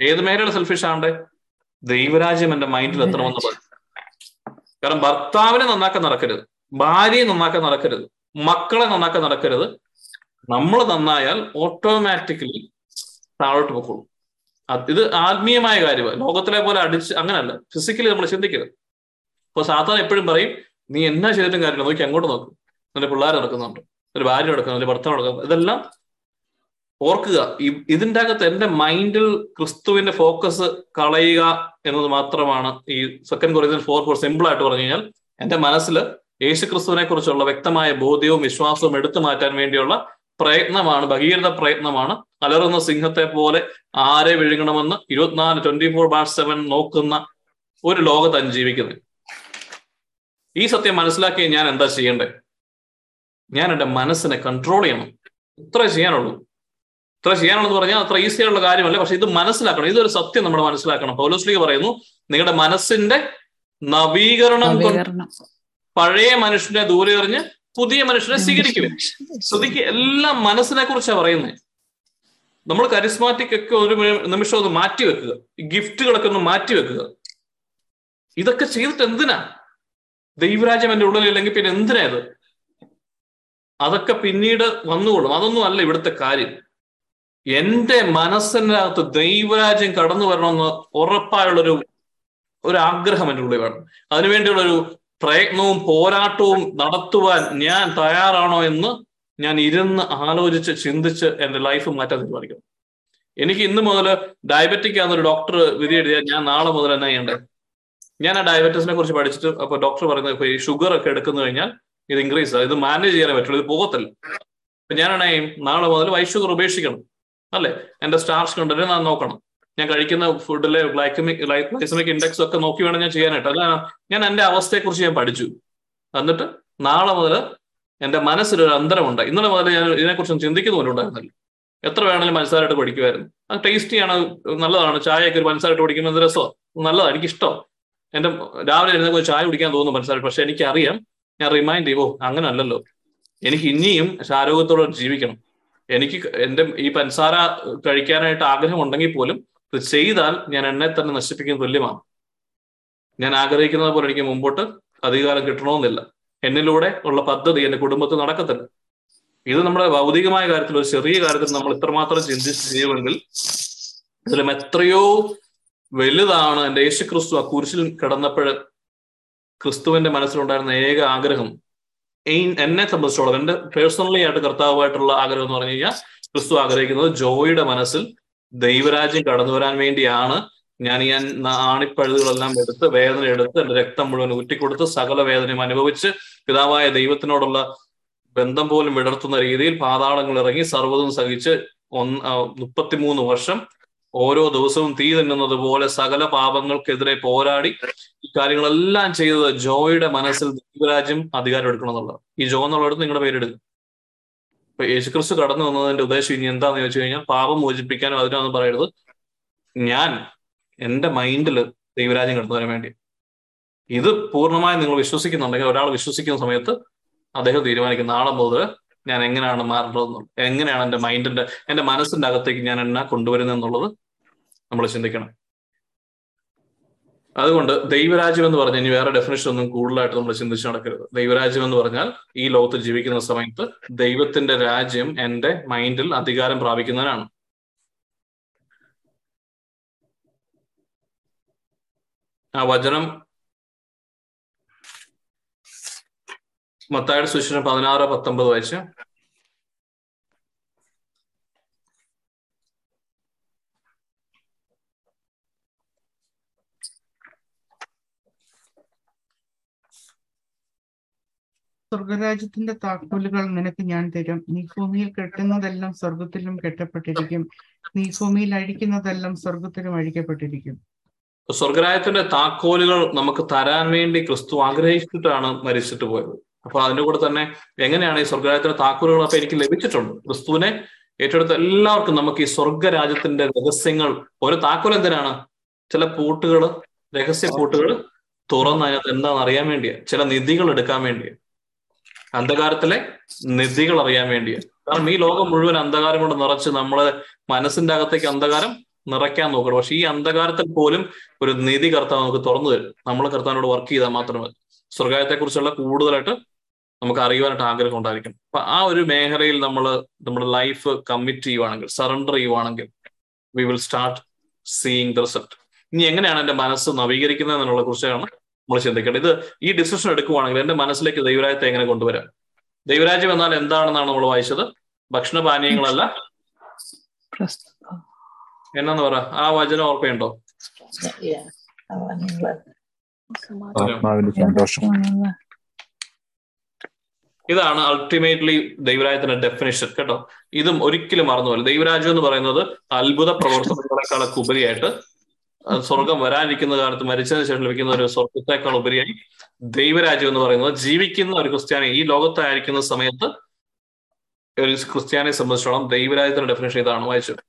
ഏത് മേഖല സെൽഫിഷ് ആണ്ടേ ദൈവരാജ്യം എന്റെ മൈൻഡിൽ എത്തണമെന്ന് പറഞ്ഞു. കാരണം ഭർത്താവിനെ നന്നാക്കാൻ നടക്കരുത്. ഭാര്യയെ നന്നാക്കാൻ നടക്കരുത്. മക്കളെ നന്നാക്കാൻ നടക്കരുത്. നമ്മൾ നന്നായാൽ ഓട്ടോമാറ്റിക്കലി താഴോട്ട് പൊക്കോളൂ. ഇത് ആത്മീയമായ കാര്യമാണ് ലോകത്തിലെ പോലെ അടിച്ച് അങ്ങനല്ല. ഫിസിക്കലി നമ്മൾ ചിന്തിക്കരുത്. ഇപ്പൊ സാധാരണ എപ്പോഴും പറയും നീ എന്നാ ചെയ്തിട്ടും കാര്യമില്ല. നോക്കി അങ്ങോട്ട് നോക്കും. നല്ല പിള്ളേർ നടക്കുന്നുണ്ട്. ഒരു ഭാര്യ നടക്കുന്നു ഒരു ഭർത്താവ് നടക്കുന്നു ഇതെല്ലാം ഓർക്കുക. ഇതിന്റെ അകത്ത് എന്റെ മൈൻഡിൽ ക്രിസ്തുവിന്റെ ഫോക്കസ് കളയുക എന്നത് മാത്രമാണ് ഈ second Corinthians four four simple ആയിട്ട് പറഞ്ഞു കഴിഞ്ഞാൽ എന്റെ മനസ്സിൽ യേശു ക്രിസ്തുവിനെ കുറിച്ചുള്ള വ്യക്തമായ ബോധ്യവും വിശ്വാസവും എടുത്തു മാറ്റാൻ വേണ്ടിയുള്ള പ്രയത്നമാണ് ഭഗീരഥ പ്രയത്നമാണ്. അലറുന്ന സിംഹത്തെ പോലെ ആരെ വിഴുങ്ങണമെന്ന് ഇരുപത്തിനാല് ട്വന്റി ഫോർ ബാർ സെവൻ നോക്കുന്ന ഒരു ലോകത്താണ് ജീവിക്കുന്നത് ഈ സത്യം മനസ്സിലാക്കി ഞാൻ എന്താ ചെയ്യേണ്ടത്? ഞാൻ എന്റെ മനസ്സിനെ കൺട്രോൾ ചെയ്യണം. ഇത്ര ചെയ്യാനുള്ളൂ. ഇത്ര ചെയ്യാനുള്ളതെന്ന് പറഞ്ഞാൽ അത്ര ഈസി ആയുള്ള കാര്യമല്ല. പക്ഷെ ഇത് മനസ്സിലാക്കണം. ഇതൊരു സത്യം നമ്മൾ മനസ്സിലാക്കണം. പൗലോസ്ലിക്ക് പറയുന്നു നിങ്ങളുടെ മനസ്സിന്റെ നവീകരണം. പഴയ മനുഷ്യനെ ദൂരെ എറിഞ്ഞ് പുതിയ മനുഷ്യനെ സ്വീകരിക്കുക ശ്രുതിക്ക് എല്ലാം മനസ്സിനെ കുറിച്ചാണ് പറയുന്നത് നമ്മൾ കരിസ്മാറ്റിക് ഒക്കെ ഒരു നിമിഷം ഒന്ന് മാറ്റി വെക്കുക. ഗിഫ്റ്റുകളൊക്കെ ഒന്ന് മാറ്റി വെക്കുക. ഇതൊക്കെ ചെയ്തിട്ട് എന്തിനാ? ദൈവരാജ്യം എന്റെ ഉള്ളിലില്ലെങ്കിൽ പിന്നെ എന്തിനാ ഇത്? അതൊക്കെ പിന്നീട് വന്നുകൊള്ളും. അതൊന്നും അല്ല ഇവിടുത്തെ കാര്യം. എന്റെ മനസ്സിനകത്ത് ദൈവരാജ്യം കടന്നു വരണമെന്ന് ഉറപ്പായുള്ളൊരു ഒരു ആഗ്രഹം എന്റെ ഉള്ളിൽ വേണം. അതിനുവേണ്ടിയുള്ളൊരു പ്രയത്നവും പോരാട്ടവും നടത്തുവാൻ ഞാൻ തയ്യാറാണോ എന്ന് ഞാൻ ഇരുന്ന് ആലോചിച്ച് ചിന്തിച്ച് എന്റെ ലൈഫ് മാറ്റാൻ തീരുമാനിക്കണം എനിക്ക് ഇന്ന് മുതൽ ഡയബറ്റിക് ആണെന്നൊരു ഡോക്ടർ വിധി എഴുതിയാൽ ഞാൻ നാളെ മുതൽ എന്നാ ചെയ്യണ്ടേ ഞാൻ ആ ഡയബറ്റീസിനെ കുറിച്ച് പഠിച്ചിട്ട് അപ്പൊ ഡോക്ടർ പറയുന്നത് ഈ ഷുഗർ ഒക്കെ എടുക്കുന്നു കഴിഞ്ഞാൽ ഇത് ഇൻക്രീസ് ഇത് മാനേജ് ചെയ്യാനേ പറ്റുള്ളൂ ഇത് പോകത്തില്ല. അപ്പൊ ഞാനാണെങ്കിൽ നാളെ മുതൽ വൈഷുഗർ ഉപേക്ഷിക്കണം. അല്ലെ? എന്റെ സ്റ്റാർച്ച് കണ്ടന്റ് ഞാൻ നോക്കണം. ഞാൻ കഴിക്കുന്ന ഫുഡിലെ ഗ്ലൈക്കമിക് ഇൻഡെക്സ് ഒക്കെ നോക്കി വേണം ഞാൻ ചെയ്യാനായിട്ട്. അല്ല ഞാൻ എന്റെ അവസ്ഥയെക്കുറിച്ച് ഞാൻ പഠിച്ചു. എന്നിട്ട് നാളെ മുതൽ എന്റെ മനസ്സിലൊരു അന്തരമുണ്ട്. ഇന്നലെ മുതൽ ഞാൻ ഇതിനെക്കുറിച്ച് ചിന്തിക്കുന്ന പോലും ഉണ്ടായിരുന്നില്ല. എത്ര വേണമെങ്കിലും മനസ്സിലായിട്ട് പഠിക്കുമായിരുന്നു അത് ടേസ്റ്റിയാണ് നല്ലതാണ്. ചായയൊക്കെ ഒരു മനസ്സിലായിട്ട് പഠിക്കുമ്പോൾ എന്ത് രസമാണ് നല്ലതാണ് എനിക്ക് ഇഷ്ടം എന്റെ രാവിലെ എഴുന്നേക്ക് ചായ കുടിക്കാൻ തോന്നുന്നു മനസ്സിലായിട്ട് പക്ഷെ എനിക്കറിയാം ഞാൻ റിമൈൻഡ് ചെയ്യുമോ അങ്ങനെ അല്ലല്ലോ എനിക്ക് ഇനിയും ആരോഗ്യത്തോടെ ജീവിക്കണം. എനിക്ക് എന്റെ ഈ പൻസാര കഴിക്കാനായിട്ട് ആഗ്രഹം ഉണ്ടെങ്കിൽ പോലും ഇത് ചെയ്താൽ ഞാൻ എന്നെ തന്നെ നശിപ്പിക്കുന്ന തുല്യമാണ്. ഞാൻ ആഗ്രഹിക്കുന്നത് പോലെ എനിക്ക് മുമ്പോട്ട് അധികാരം കിട്ടണമെന്നില്ല. എന്നിലൂടെ ഉള്ള പദ്ധതി എന്റെ കുടുംബത്തിൽ നടക്കത്തില്ല. ഇത് നമ്മുടെ ഭൗതികമായ കാര്യത്തിൽ ഒരു ചെറിയ കാര്യത്തിൽ നമ്മൾ ഇത്രമാത്രം ചിന്തിച്ച് ചെയ്യുമെങ്കിൽ ഇതിലും എത്രയോ വലുതാണ് എന്റെ യേശു ക്രിസ്തു ആ കുരിശിൽ കിടന്നപ്പോൾ ക്രിസ്തുവിന്റെ മനസ്സിലുണ്ടായിരുന്ന ഏക ആഗ്രഹം. എന്നെ സംബന്ധിച്ചോളം എന്റെ പേഴ്സണലി ആയിട്ട് കർത്താവായിട്ടുള്ള ആഗ്രഹം എന്ന് പറഞ്ഞു കഴിഞ്ഞാൽ ക്രിസ്തു ആഗ്രഹിക്കുന്നത് ജോയിയുടെ മനസ്സിൽ ദൈവരാജ്യം കടന്നു വരാൻ വേണ്ടിയാണ് ഞാൻ ഈ ആണിപ്പഴുതുകളെല്ലാം എടുത്ത് വേദന എടുത്ത് എന്റെ രക്തം മുഴുവൻ ഊറ്റിക്കൊടുത്ത് സകല വേദനയും അനുഭവിച്ച് പിതാവായ ദൈവത്തിനോടുള്ള ബന്ധം പോലും വിടർത്തുന്ന രീതിയിൽ പാതാളങ്ങൾ ഇറങ്ങി സർവതും സഹിച്ച് ഒന്ന് മുപ്പത്തിമൂന്ന് വർഷം ഓരോ ദിവസവും തീ തിന്നുന്നത് പോലെ സകല പാപങ്ങൾക്കെതിരെ പോരാടി ഈ കാര്യങ്ങളെല്ലാം ചെയ്തത് ജോയുടെ മനസ്സിൽ ദൈവരാജ്യം അധികാരം എടുക്കണം എന്നുള്ളതാണ് ഈ ജോ എന്നുള്ളത് നിങ്ങളുടെ പേരെടുക്കും. ഇപ്പൊ യേശുക്രിസ്തു കടന്നു വന്നതിന്റെ ഉദ്ദേശം ഇനി എന്താന്ന് ചോദിച്ചു കഴിഞ്ഞാൽ പാപം മോചിപ്പിക്കാനും അതിനാന്ന് പറയരുത്. ഞാൻ എന്റെ മൈൻഡിൽ ദൈവരാജ്യം കടന്നു വേണ്ടി. ഇത് പൂർണമായും നിങ്ങൾ വിശ്വസിക്കുന്നുണ്ടെങ്കിൽ ഒരാൾ വിശ്വസിക്കുന്ന സമയത്ത് അദ്ദേഹം തീരുമാനിക്കും നാളെ മുതൽ ഞാൻ എങ്ങനെയാണ് മാറേണ്ടതെന്നുള്ളത് എങ്ങനെയാണ് എന്റെ മൈൻഡിന്റെ എന്റെ മനസ്സിന്റെ അകത്തേക്ക് ഞാൻ എന്നെ കൊണ്ടുവരുന്നത് എന്നുള്ളത് നമ്മൾ ചിന്തിക്കണം. അതുകൊണ്ട് ദൈവരാജ്യം എന്ന് പറഞ്ഞാൽ ഇനി വേറെ ഡെഫിനേഷൻ ഒന്നും കൂടുതലായിട്ട് നമ്മൾ ചിന്തിച്ചു നടക്കരുത്. ദൈവരാജ്യം എന്ന് പറഞ്ഞാൽ ഈ ലോകത്ത് ജീവിക്കുന്ന സമയത്ത് ദൈവത്തിന്റെ രാജ്യം എന്റെ മൈൻഡിൽ അധികാരം പ്രാപിക്കുന്നതിനാണ് ആ വചനം മത്തായുടെ സുശേഷം പതിനാറ് പത്തൊമ്പത് വായിച്ച് സ്വർഗരാജ്യത്തിന്റെ താക്കോലുകൾ നിനക്ക് ഞാൻ തരും. നീ ഭൂമിയിൽ കെട്ടുന്നതെല്ലാം സ്വർഗത്തിലും കെട്ടപ്പെട്ടിരിക്കും. നീ ഭൂമിയിൽ അഴിക്കുന്നതെല്ലാം സ്വർഗത്തിലും അഴിക്കപ്പെട്ടിരിക്കും. സ്വർഗരാജ്യത്തിന്റെ താക്കോലുകൾ നമുക്ക് തരാൻ വേണ്ടി ക്രിസ്തു ആഗ്രഹിച്ചിട്ടാണ് മരിച്ചിട്ട് പോയത്. അപ്പൊ അതിന്റെ കൂടെ തന്നെ എങ്ങനെയാണ് ഈ സ്വർഗരാജ്യത്തിന്റെ താക്കോലുകൾ അപ്പൊ എനിക്ക് ലഭിച്ചിട്ടുണ്ട്? ക്രിസ്തുവിനെ ഏറ്റെടുത്ത എല്ലാവർക്കും നമുക്ക് ഈ സ്വർഗരാജ്യത്തിന്റെ രഹസ്യങ്ങൾ ഒരു താക്കോൽ എന്തിനാണ്? ചില പൂട്ടുകൾ രഹസ്യ പൂട്ടുകൾ തുറന്ന് അതിനകത്ത് എന്താണെന്ന് അറിയാൻ വേണ്ടിയാ. ചില നിധികൾ എടുക്കാൻ വേണ്ടിയാ. അന്ധകാരത്തിലെ നിധികൾ അറിയാൻ വേണ്ടിയാണ് കാരണം ഈ ലോകം മുഴുവൻ അന്ധകാരം കൊണ്ട് നിറച്ച് നമ്മളെ മനസ്സിന്റെ അകത്തേക്ക് അന്ധകാരം നിറയ്ക്കാൻ നോക്കണം. പക്ഷെ ഈ അന്ധകാരത്തിൽ പോലും ഒരു നിധി കർത്താവ് നമുക്ക് തുറന്നു തരും. നമ്മൾ കർത്താവിനോട് വർക്ക് ചെയ്താൽ മാത്രമേ സ്വർഗായത്തെ കുറിച്ചുള്ള കൂടുതലായിട്ട് നമുക്ക് അറിയുവാനായിട്ട് ആഗ്രഹം ഉണ്ടായിരിക്കണം അപ്പൊ ആ ഒരു മേഖലയിൽ നമ്മൾ നമ്മുടെ ലൈഫ് കമ്മിറ്റ് ചെയ്യുവാണെങ്കിൽ സറണ്ടർ ചെയ്യുവാണെങ്കിൽ we will start seeing the result ഇനി എങ്ങനെയാണ് എന്റെ മനസ്സ് നവീകരിക്കുന്നത് എന്നുള്ള കുറിച്ചാണ് നമ്മൾ ചിന്തിക്കേണ്ടത് ഇത് ഈ ഡിസിഷൻ എടുക്കുവാണെങ്കിൽ എന്റെ മനസ്സിലേക്ക് ദൈവരാജ്യത്തെ എങ്ങനെ കൊണ്ടുവരാം? ദൈവരാജ്യം എന്നാൽ എന്താണെന്നാണ് നമ്മൾ വായിച്ചത്? ഭക്ഷണപാനീയങ്ങളല്ല എന്നാന്ന് പറ? ആ വചനം ഓർമ്മയുണ്ടോ? ആത്മാവിന്റെ ഇതാണ് അൾട്ടിമേറ്റ്ലി ദൈവരാജ്യത്തിന്റെ ഡെഫിനേഷൻ കേട്ടോ? ഇതും ഒരിക്കലും മറന്നുപോലെ ദൈവരാജ്യം എന്ന് പറയുന്നത് അത്ഭുത പ്രവർത്തനങ്ങളെക്കാളൊക്കെ ഉപരിയായിട്ട് സ്വർഗം വരാനിരിക്കുന്ന കാലത്ത് മരിച്ചതിന് ശേഷം ലഭിക്കുന്ന ഒരു സ്വർഗത്തേക്കാൾ ഉപരിയായി ദൈവരാജ്യം എന്ന് പറയുന്നത് ജീവിക്കുന്ന ഒരു ക്രിസ്ത്യാനി ഈ ലോകത്തായിരിക്കുന്ന സമയത്ത് ഒരു ക്രിസ്ത്യാനിയെ സംബന്ധിച്ചോളം ദൈവരാജ്യത്തിന്റെ ഡെഫിനേഷൻ ഇതാണ് വായിച്ചത്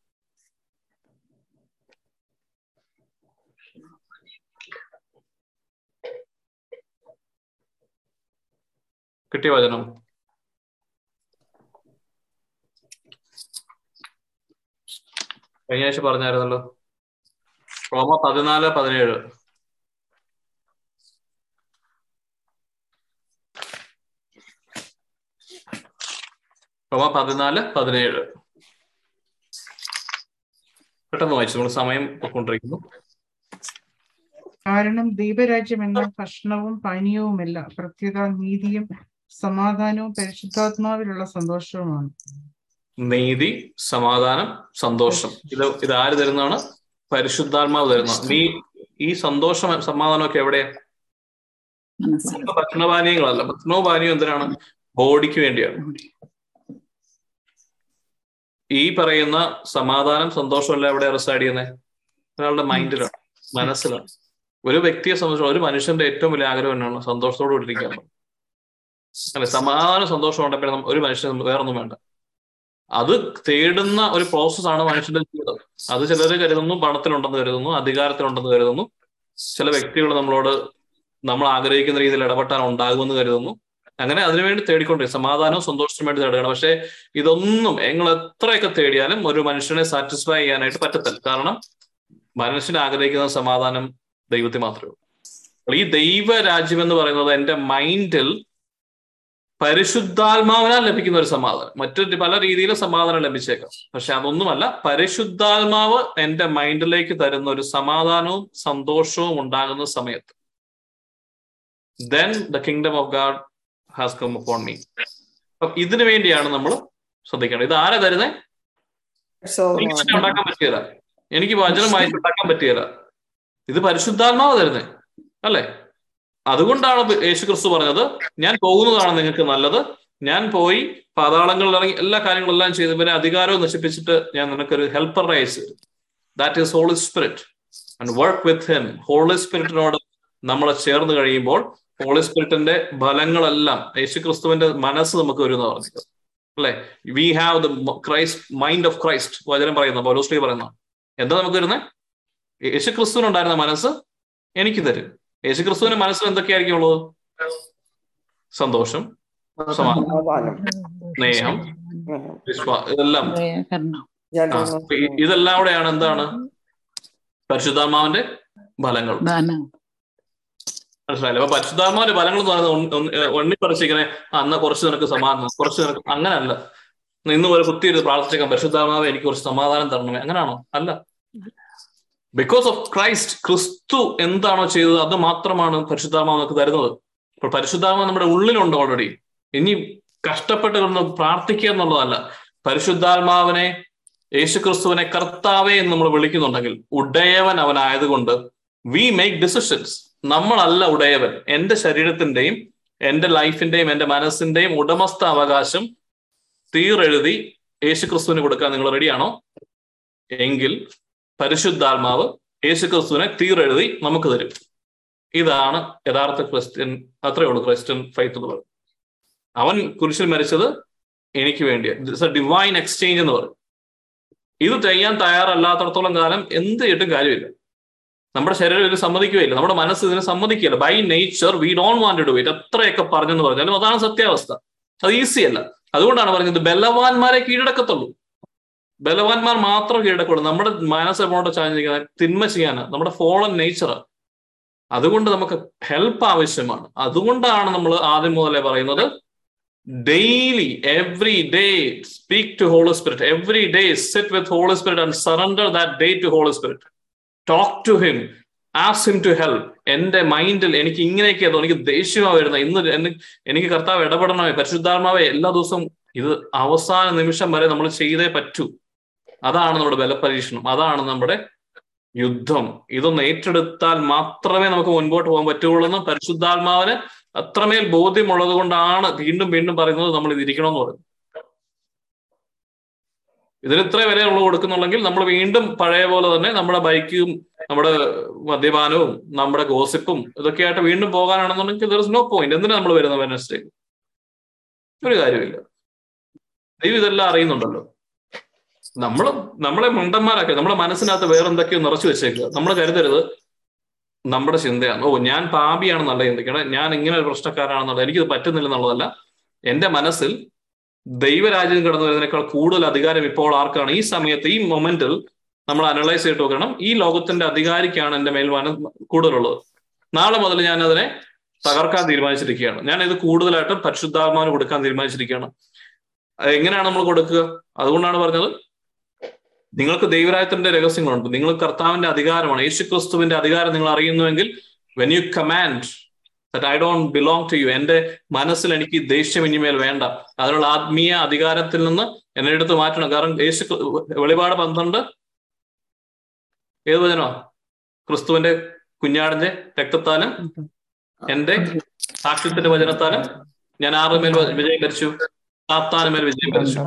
കിട്ടിയ വചനം. കഴിഞ്ഞ ആഴ്ച പറഞ്ഞായിരുന്നല്ലോ. റോമ പതിനാല് പതിനേഴ്. റോമ പതിനാല് പതിനേഴ്. പെട്ടെന്ന് വായിച്ചു നമ്മൾ സമയം കൊണ്ടിരിക്കുന്നു കാരണം ദീപരാജ്യം എന്ന ഭക്ഷണവും പാനീയവുമല്ല. പ്രത്യേക നീതിയും സമാധാനവും പരിശുദ്ധാത്മാവിലുള്ള സന്തോഷവുമാണ്. നീതി സമാധാനം സന്തോഷം. ഇത് ഇത് ആര് തരുന്നതാണ്? പരിശുദ്ധാത്മാവ് തരുന്നു നീ ഈ സന്തോഷം സമാധാനമൊക്കെ എവിടെയാ? ഭക്ഷണപാനീയങ്ങളല്ല. ഭക്ഷണപാനീയം എന്തിനാണ്? ബോഡിക്ക് വേണ്ടിയാണ്. ഈ പറയുന്ന സമാധാനം സന്തോഷമല്ല എവിടെ റിസൈഡ് ചെയ്യുന്നത് ഒരാളുടെ മൈൻഡിലാണ് മനസ്സിലാണ്. ഒരു വ്യക്തിയെ സംബന്ധിച്ച് ഒരു മനുഷ്യന്റെ ഏറ്റവും വലിയ ആഗ്രഹം എന്നാണ് സന്തോഷത്തോടെ ഇരിക്കാൻ. അല്ലെ? സമാധാനം സന്തോഷം ഉണ്ടെങ്കിൽ ഒരു മനുഷ്യന് വേറൊന്നും വേണ്ട. അത് തേടുന്ന ഒരു പ്രോസസ്സാണ് മനുഷ്യന്റെ ജീവിതം. അത് ചിലർ കരുതുന്നു പണത്തിലുണ്ടെന്ന് കരുതുന്നു അധികാരത്തിലുണ്ടെന്ന് കരുതുന്നു. ചില വ്യക്തികൾ നമ്മളോട് നമ്മൾ ആഗ്രഹിക്കുന്ന രീതിയിൽ ഇടപെട്ടാൽ ഉണ്ടാകുമെന്ന് കരുതുന്നു. അങ്ങനെ അതിനുവേണ്ടി തേടിക്കൊണ്ടിരിക്കും. സമാധാനവും സന്തോഷത്തിനും വേണ്ടി തേടുകയാണ്. പക്ഷേ ഇതൊന്നും നിങ്ങൾ എത്രയൊക്കെ തേടിയാലും ഒരു മനുഷ്യനെ സാറ്റിസ്ഫൈ ചെയ്യാനായിട്ട് പറ്റത്തില്ല. കാരണം മനുഷ്യൻ ആഗ്രഹിക്കുന്ന സമാധാനം ദൈവത്തിൽ മാത്രമേ ഉള്ളൂ. ഈ ദൈവ രാജ്യം എന്ന് പറയുന്നത് എന്റെ മൈൻഡിൽ പരിശുദ്ധാത്മാവിനാൽ ലഭിക്കുന്ന ഒരു സമാധാനം. മറ്റൊരു പല രീതിയിലും സമാധാനം ലഭിച്ചേക്കാം. പക്ഷെ അതൊന്നുമല്ല. പരിശുദ്ധാത്മാവ് എന്റെ മൈൻഡിലേക്ക് തരുന്ന ഒരു സമാധാനവും സന്തോഷവും ഉണ്ടാകുന്ന സമയത്ത്. Then the kingdom of God has come upon me അപ്പൊ ഇതിനു വേണ്ടിയാണ് നമ്മൾ ശ്രദ്ധിക്കേണ്ടത്. ഇത് ആരാ തരുന്നേ? ഉണ്ടാക്കാൻ പറ്റിയല്ല എനിക്ക് വചനം വായിച്ചുണ്ടാക്കാൻ പറ്റിയല്ല ഇത് പരിശുദ്ധാത്മാവ് തരുന്നേ. അല്ലേ? അതുകൊണ്ടാണ് യേശു ക്രിസ്തു പറഞ്ഞത് ഞാൻ പോകുന്നതാണ് നിങ്ങൾക്ക് നല്ലത്. ഞാൻ പോയി പാതാളങ്ങളിൽ ഇറങ്ങി എല്ലാ കാര്യങ്ങളെല്ലാം ചെയ്ത് പിന്നെ അധികാരവും നശിപ്പിച്ചിട്ട് ഞാൻ നിനക്കൊരു ഹെൽപ്പർ തരും that is holy spirit and work with him holy സ്പിരിറ്റിനോട് നമ്മൾ ചേർന്ന് കഴിയുമ്പോൾ ഹോളി സ്പിരിറ്റിന്റെ ഫലങ്ങളെല്ലാം യേശു ക്രിസ്തുവിന്റെ മനസ്സ് നമുക്ക് വരും എന്ന് പറഞ്ഞത് അല്ലെ we have the Christ mind of Christ വചനം പറയുന്ന പൗലോസ്ലി പറയുന്ന. എന്താ നമുക്ക് വരുന്നത് യേശു ക്രിസ്തുവിനുണ്ടായിരുന്ന മനസ്സ് എനിക്ക് തരും. യേശു ക്രിസ്തുവിന്റെ മനസ്സിൽ എന്തൊക്കെയായിരിക്കും ഉള്ളത് സന്തോഷം സമാധാനം സ്നേഹം ഇതെല്ലാം. ഇതെല്ലാം കൂടെയാണ് എന്താണ്? പരിശുദ്ധാത്മാവിന്റെ ഫലങ്ങൾ മനസ്സിലായില്ലേ? അപ്പൊ പരിശുദ്ധാത്മാവിന്റെ ഫലങ്ങൾ എന്ന് പറയുന്നത് എണ്ണിപ്പറിച്ചിങ്ങനെ അന്ന് കുറച്ച് നിനക്ക് സമാധാനം കുറച്ച് നിനക്ക് അങ്ങനല്ല. ഇന്ന് ഒരു കുത്തിയിരുന്ന് പ്രാർത്ഥിച്ചേക്കാം പരിശുദ്ധാത്മാവ് എനിക്ക് കുറച്ച് സമാധാനം തരണമേ. അങ്ങനാണോ? അല്ല. ബിക്കോസ് ഓഫ് ക്രൈസ്റ്റ് ക്രിസ്തു എന്താണോ ചെയ്തത് അത് മാത്രമാണ് പരിശുദ്ധാത്മാവ് നമുക്ക് തരുന്നത്. ഇപ്പോൾ പരിശുദ്ധാമ നമ്മുടെ ഉള്ളിലുണ്ട് ഓൾറെഡി ഇനി കഷ്ടപ്പെട്ട് കിടന്ന് പ്രാർത്ഥിക്കുക എന്നുള്ളതല്ല. പരിശുദ്ധാത്മാവിനെ യേശുക്രിസ്തുവിനെ കർത്താവെ എന്ന് നമ്മൾ വിളിക്കുന്നുണ്ടെങ്കിൽ ഉടയവൻ അവനായതുകൊണ്ട് വി മേക്ക് ഡിസിഷൻസ് നമ്മളല്ല ഉടയവൻ. എന്റെ ശരീരത്തിന്റെയും എന്റെ ലൈഫിന്റെയും എന്റെ മനസ്സിന്റെയും ഉടമസ്ഥ അവകാശം തീരെഴുതി യേശുക്രിസ്തുവിന് കൊടുക്കാൻ നിങ്ങൾ റെഡിയാണോ എങ്കിൽ പരിശുദ്ധാത്മാവ് യേശുക്രിസ്തുവിനെ തീരെഴുതി നമുക്ക് തരും. ഇതാണ് യഥാർത്ഥ ക്രിസ്ത്യൻ അത്രയേ ഉള്ളൂ ക്രിസ്ത്യൻ ഫൈത്ത് എന്ന് പറയും അവൻ കുരിശിൽ മരിച്ചത് എനിക്ക് വേണ്ടിയാണ് ഇറ്റ്സ് എ ഡിവൈൻ എക്സ്ചേഞ്ച് എന്ന് പറയും. ഇത് ചെയ്യാൻ തയ്യാറല്ലാത്തടത്തോളം കാലം എന്ത് ചെയ്തിട്ടും കാര്യമില്ല. നമ്മുടെ ശരീരം ഇതിന് സമ്മതിക്കുകയില്ല. നമ്മുടെ മനസ്സ് ഇതിന് സമ്മതിക്കുകയില്ല. By nature we don't want to it എത്രയൊക്കെ പറഞ്ഞെന്ന് പറഞ്ഞാലും അതാണ് സത്യാവസ്ഥ. അത് ഈസി അല്ല. അതുകൊണ്ടാണ് പറഞ്ഞത് ബലവാന്മാരെ കീഴടക്കത്തുള്ളൂ. ബലവാന്മാർ മാത്രം കീഴടക്കുള്ളൂ. നമ്മുടെ മനസ്സ് എങ്ങോട്ട് ചാഞ്ഞിരിക്കുന്നത് തിന്മ ചെയ്യാൻ നമ്മുടെ ഫോളൻ നേച്ചർ അതുകൊണ്ട് നമുക്ക് ഹെൽപ്പ് ആവശ്യമാണ്. അതുകൊണ്ടാണ് നമ്മൾ ആദ്യം മുതലേ പറയുന്നത് daily every day speak to holy spirit every day sit with holy spirit and surrender that day to holy spirit talk to him as him to help എന്റെ മൈൻഡിൽ എനിക്ക് ഇങ്ങനെയൊക്കെ എനിക്ക് ദേഷ്യമാ വരുന്നത്. ഇന്ന് എനിക്ക് കർത്താവ് ഇടപെടണമേ. പരിശുദ്ധാത്മാവേ എല്ലാ ദിവസവും ഇത് അവസാന നിമിഷം വരെ നമ്മൾ ചെയ്തേ പറ്റൂ. അതാണ് നമ്മുടെ ബലപരീക്ഷണം അതാണ് നമ്മുടെ യുദ്ധം. ഇതൊന്ന് ഏറ്റെടുത്താൽ മാത്രമേ നമുക്ക് മുൻപോട്ട് പോകാൻ പറ്റുള്ളൂ എന്ന് പരിശുദ്ധാത്മാവിന് അത്രമേൽ ബോധ്യമുള്ളത് കൊണ്ടാണ് വീണ്ടും വീണ്ടും പറയുന്നത് നമ്മൾ ഇതിരിക്കണം എന്ന് പറയുന്നത്. ഇതിനിത്ര വില ഉള്ളു കൊടുക്കുന്നുണ്ടെങ്കിൽ നമ്മൾ വീണ്ടും പഴയ പോലെ തന്നെ നമ്മുടെ ബൈക്കും നമ്മുടെ മദ്യപാനവും നമ്മുടെ ഗോസിപ്പും ഇതൊക്കെ ആയിട്ട് വീണ്ടും പോകാനാണെന്നുണ്ടെങ്കിൽ ദർ ഇസ് നോ പോയിന്റ് എന്തിനാ നമ്മൾ വരുന്നത് വെനസ്ഡേ ഒരു കാര്യമില്ല ദൈവം ഇതെല്ലാം അറിയുന്നുണ്ടല്ലോ. നമ്മൾ നമ്മളെ മണ്ടന്മാരാക്കി. നമ്മുടെ മനസ്സിനകത്ത് വേറെ എന്തൊക്കെയോ നിറച്ചു വെച്ചേക്കുക. നമ്മൾ കരുതരുത്. നമ്മുടെ ചിന്തയാണ്. ഓ ഞാൻ പാപിയാണെന്നല്ല ചിന്തിക്കണം. ഞാൻ ഇങ്ങനെ ഒരു പ്രശ്നക്കാരാണെന്നുള്ള എനിക്കിത് പറ്റുന്നില്ലെന്നുള്ളതല്ല. എന്റെ മനസ്സിൽ ദൈവരാജ്യം കടന്നു വരുന്നതിനേക്കാൾ കൂടുതൽ അധികാരം ഇപ്പോൾ ആർക്കാണ്? ഈ സമയത്ത് ഈ മൊമെന്റിൽ നമ്മൾ അനലൈസ് ചെയ്തിട്ട് നോക്കണം. ഈ ലോകത്തിന്റെ അധികാരിക്കാണ് എന്റെ മേൽ മന കൂടുതലുള്ളത്. നാളെ മുതൽ ഞാൻ അതിനെ തകർക്കാൻ തീരുമാനിച്ചിരിക്കുകയാണ്. ഞാൻ ഇത് കൂടുതലായിട്ടും പരിശുദ്ധാത്മാവിന് കൊടുക്കാൻ തീരുമാനിച്ചിരിക്കുകയാണ്. എങ്ങനെയാണ് നമ്മൾ കൊടുക്കുക? അതുകൊണ്ടാണ് പറഞ്ഞത് നിങ്ങൾക്ക് ദൈവരായത്തിന്റെ രഹസ്യങ്ങളുണ്ട്. നിങ്ങൾ കർത്താവിന്റെ അധികാരമാണ്. യേശു ക്രിസ്തുവിന്റെ അധികാരം നിങ്ങൾ അറിയുന്നുവെങ്കിൽ when you command that I don't belong to you എന്റെ മനസ്സിൽ എനിക്ക് ദേഷ്യം ഇനിമേൽ വേണ്ട. അതിനുള്ള ആത്മീയ അധികാരത്തിൽ നിന്ന് എന്നെ എടുത്ത് മാറ്റണം. കാരണം യേശു വെളിപാട് പന്ത്രണ്ട് ഏത് വചനോ ക്രിസ്തുവിന്റെ കുഞ്ഞാടിന്റെ രക്തത്താലും എന്റെ സാക്ഷ്യത്തിന്റെ വചനത്താലും ഞാൻ ആരുടെ മേൽ വിജയം ഭരിച്ചു സാത്താനുമേൽ വിജയം ഭരിച്ചു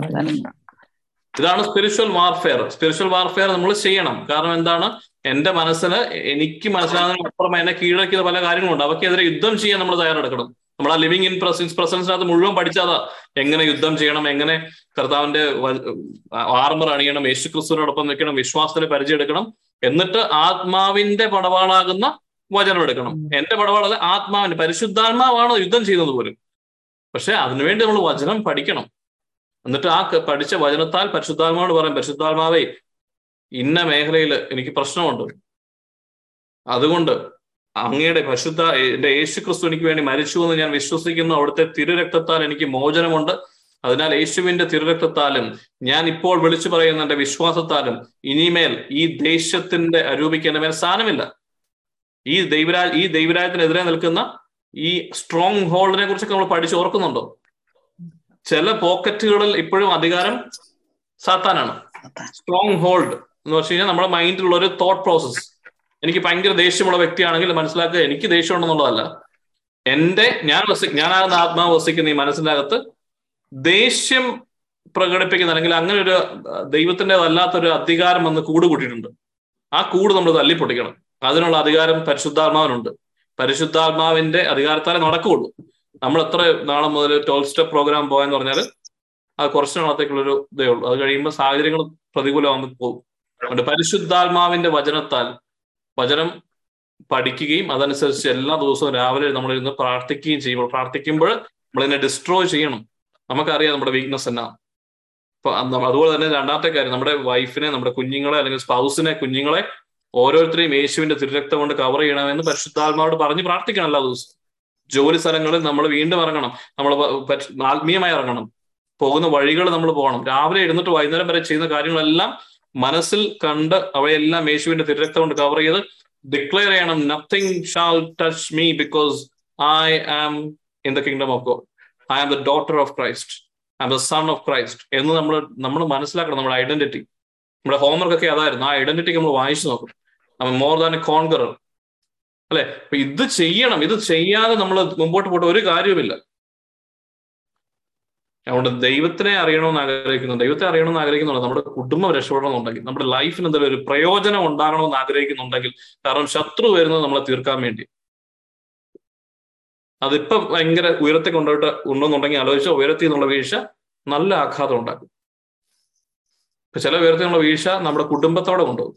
ഇതാണ് സ്പിരിച്വൽ വാർഫെയർ സ്പിരിച്വൽ വാർഫെയർ നമ്മൾ ചെയ്യണം. കാരണം എന്താണ്? എന്റെ മനസ്സിന് എനിക്ക് മനസ്സിലാകുന്നതിന് അപ്പുറം എന്നെ കീഴടക്കിയ പല കാര്യങ്ങളുണ്ട്. അവയ്ക്കെതിരെ യുദ്ധം ചെയ്യാൻ നമ്മൾ തയ്യാറെടുക്കണം. നമ്മൾ ആ ലിവിങ് ഇൻ പ്രസൻസ് പ്രസൻസിനകത്ത് മുഴുവൻ പഠിച്ചതാ എങ്ങനെ യുദ്ധം ചെയ്യണം എങ്ങനെ കർത്താവിന്റെ ആർമർ അണിയണം യേശു ക്രിസ്തുവിനോടൊപ്പം നിൽക്കണം വിശ്വാസത്തിന് പരിചയമെടുക്കണം. എന്നിട്ട് ആത്മാവിന്റെ പടവാളാകുന്ന വചനം എടുക്കണം. എന്റെ പടവാളല്ല ആത്മാവിന്റെ പരിശുദ്ധാത്മാവാണ് യുദ്ധം ചെയ്യുന്നത് പോലും. പക്ഷെ അതിനുവേണ്ടി നമ്മൾ വചനം പഠിക്കണം. എന്നിട്ട് ആ പഠിച്ച വചനത്താൽ പരിശുദ്ധാത്മാവോട് പറയും പരിശുദ്ധാത്മാവേ ഇന്ന മേഖലയിൽ എനിക്ക് പ്രശ്നമുണ്ട്. അതുകൊണ്ട് അങ്ങയുടെ പരിശുദ്ധ എന്റെ യേശു ക്രിസ്തു എനിക്ക് വേണ്ടി മരിച്ചു എന്ന് ഞാൻ വിശ്വസിക്കുന്നു. അവിടുത്തെ തിരുരക്തത്താൽ എനിക്ക് മോചനമുണ്ട്. അതിനാൽ യേശുവിന്റെ തിരുരക്തത്താലും ഞാൻ ഇപ്പോൾ വിളിച്ചു പറയുന്ന എന്റെ വിശ്വാസത്താലും ഇനിമേൽ ഈ ദേശത്തിന്റെ അരൂപിക്ക് എന്റെ മേൽ സ്ഥാനമില്ല. ഈ ദൈവരാജ് ഈ ദൈവരാജ്യത്തിനെതിരെ നിൽക്കുന്ന ഈ സ്ട്രോങ് ഹോൾഡിനെ കുറിച്ചൊക്കെ നമ്മൾ പഠിച്ച് ഓർക്കുന്നുണ്ടോ? ചില പോക്കറ്റുകളിൽ ഇപ്പോഴും അധികാരം സാത്താനാണ്. സ്ട്രോങ് ഹോൾഡ് എന്ന് വെച്ച് കഴിഞ്ഞാൽ നമ്മുടെ മൈൻഡിലുള്ള ഒരു തോട്ട് പ്രോസസ് എനിക്ക് ഭയങ്കര ദേഷ്യമുള്ള വ്യക്തിയാണെങ്കിൽ മനസ്സിലാക്കുക എനിക്ക് ദേഷ്യം ഉണ്ടെന്നുള്ളതല്ല എന്റെ ഞാൻ വസി ഞാനാകുന്ന ആത്മാവ് വസിക്കുന്ന ഈ മനസ്സിന്റെ അകത്ത് ദേഷ്യം പ്രകടിപ്പിക്കുന്ന അല്ലെങ്കിൽ അങ്ങനെ ഒരു ദൈവത്തിന്റെ അല്ലാത്തൊരു അധികാരം വന്ന് കൂട് കൂട്ടിയിട്ടുണ്ട് ആ കൂട് നമ്മൾ തല്ലിപ്പൊട്ടിക്കണം. അതിനുള്ള അധികാരം പരിശുദ്ധാത്മാവിനുണ്ട്. പരിശുദ്ധാത്മാവിന്റെ അധികാരത്താലേ നടക്കുകയുള്ളൂ. നമ്മൾ എത്ര നാളെ മുതൽ ട്വൽവ് സ്റ്റെപ്പ് പ്രോഗ്രാം പോകാന്ന് പറഞ്ഞാൽ അത് കുറച്ച് നാളത്തേക്കുള്ളൊരു ഇതേ ഉള്ളൂ. അത് കഴിയുമ്പോൾ സാഹചര്യങ്ങൾ പ്രതികൂലമാകുന്നു പോകും. അതുകൊണ്ട് പരിശുദ്ധാത്മാവിന്റെ വചനത്താൽ വചനം പഠിക്കുകയും അതനുസരിച്ച് എല്ലാ ദിവസവും രാവിലെ നമ്മൾ ഇരുന്ന് പ്രാർത്ഥിക്കുകയും ചെയ്യുമ്പോൾ പ്രാർത്ഥിക്കുമ്പോൾ നമ്മൾ ഇതിനെ ഡിസ്ട്രോയ് ചെയ്യണം. നമുക്കറിയാം നമ്മുടെ വീക്ക്നെസ് എന്നാ. അപ്പൊ അതുപോലെ തന്നെ രണ്ടാമത്തെ കാര്യം നമ്മുടെ വൈഫിനെ നമ്മുടെ കുഞ്ഞുങ്ങളെ അല്ലെങ്കിൽ സ്പൗസിനെ കുഞ്ഞുങ്ങളെ ഓരോരുത്തരെയും യേശുവിന്റെ തിരുരക്തം കൊണ്ട് കവർ ചെയ്യണമെന്ന് പരിശുദ്ധാത്മാവോട് പറഞ്ഞ് പ്രാർത്ഥിക്കണം എല്ലാ ദിവസവും. ജോലി സ്ഥലങ്ങളിൽ നമ്മൾ വീണ്ടും ഇറങ്ങണം. നമ്മൾ ആത്മീയമായി ഇറങ്ങണം. പോകുന്ന വഴികൾ നമ്മൾ പോകണം. രാവിലെ എഴുന്നിട്ട് വൈകുന്നേരം വരെ ചെയ്യുന്ന കാര്യങ്ങളെല്ലാം മനസ്സിൽ കണ്ട് അവയെല്ലാം യേശുവിന്റെ തിരക്തം കൊണ്ട് കവർ ചെയ്ത് ഡിക്ലെയർ ചെയ്യണം. Nothing shall touch me because I am in the kingdom of God I am the daughter of Christ I am the son of Christ എന്ന് നമ്മൾ നമ്മൾ മനസ്സിലാക്കണം നമ്മുടെ ഐഡന്റിറ്റി നമ്മുടെ ഹോംവർക്ക് ഒക്കെ അതായിരുന്നു. ആ ഐഡന്റിറ്റി നമ്മൾ വായിച്ചു നോക്കും മോർ ദാൻ എ കോൺകറർ അല്ലെ? അപ്പൊ ഇത് ചെയ്യണം. ഇത് ചെയ്യാതെ നമ്മൾ മുമ്പോട്ട് പോയിട്ട് ഒരു കാര്യവുമില്ല. അതുകൊണ്ട് ദൈവത്തിനെ അറിയണമെന്ന് ആഗ്രഹിക്കുന്നു. ദൈവത്തെ അറിയണമെന്ന് ആഗ്രഹിക്കുന്നുണ്ട് നമ്മുടെ കുടുംബം രക്ഷപ്പെടണമെന്നുണ്ടെങ്കിൽ നമ്മുടെ ലൈഫിന് എന്തെങ്കിലും ഒരു പ്രയോജനം ഉണ്ടാകണമെന്ന് ആഗ്രഹിക്കുന്നുണ്ടെങ്കിൽ കാരണം ശത്രു വരുന്നത് നമ്മളെ തീർക്കാൻ വേണ്ടി. അതിപ്പം ഭയങ്കര ഉയരത്തെ കൊണ്ടുപോയിട്ട് ഉണ്ടെന്നുണ്ടെങ്കിൽ ആലോചിച്ചോ ഉയരത്തിൽ നിന്നുള്ള വീഴ്ച നല്ല ആഘാതം ഉണ്ടാക്കും. ഇപ്പൊ ചില ഉയരത്തിൽ നിന്നുള്ള വീഴ്ച നമ്മുടെ കുടുംബത്തോടെ കൊണ്ടുപോകും.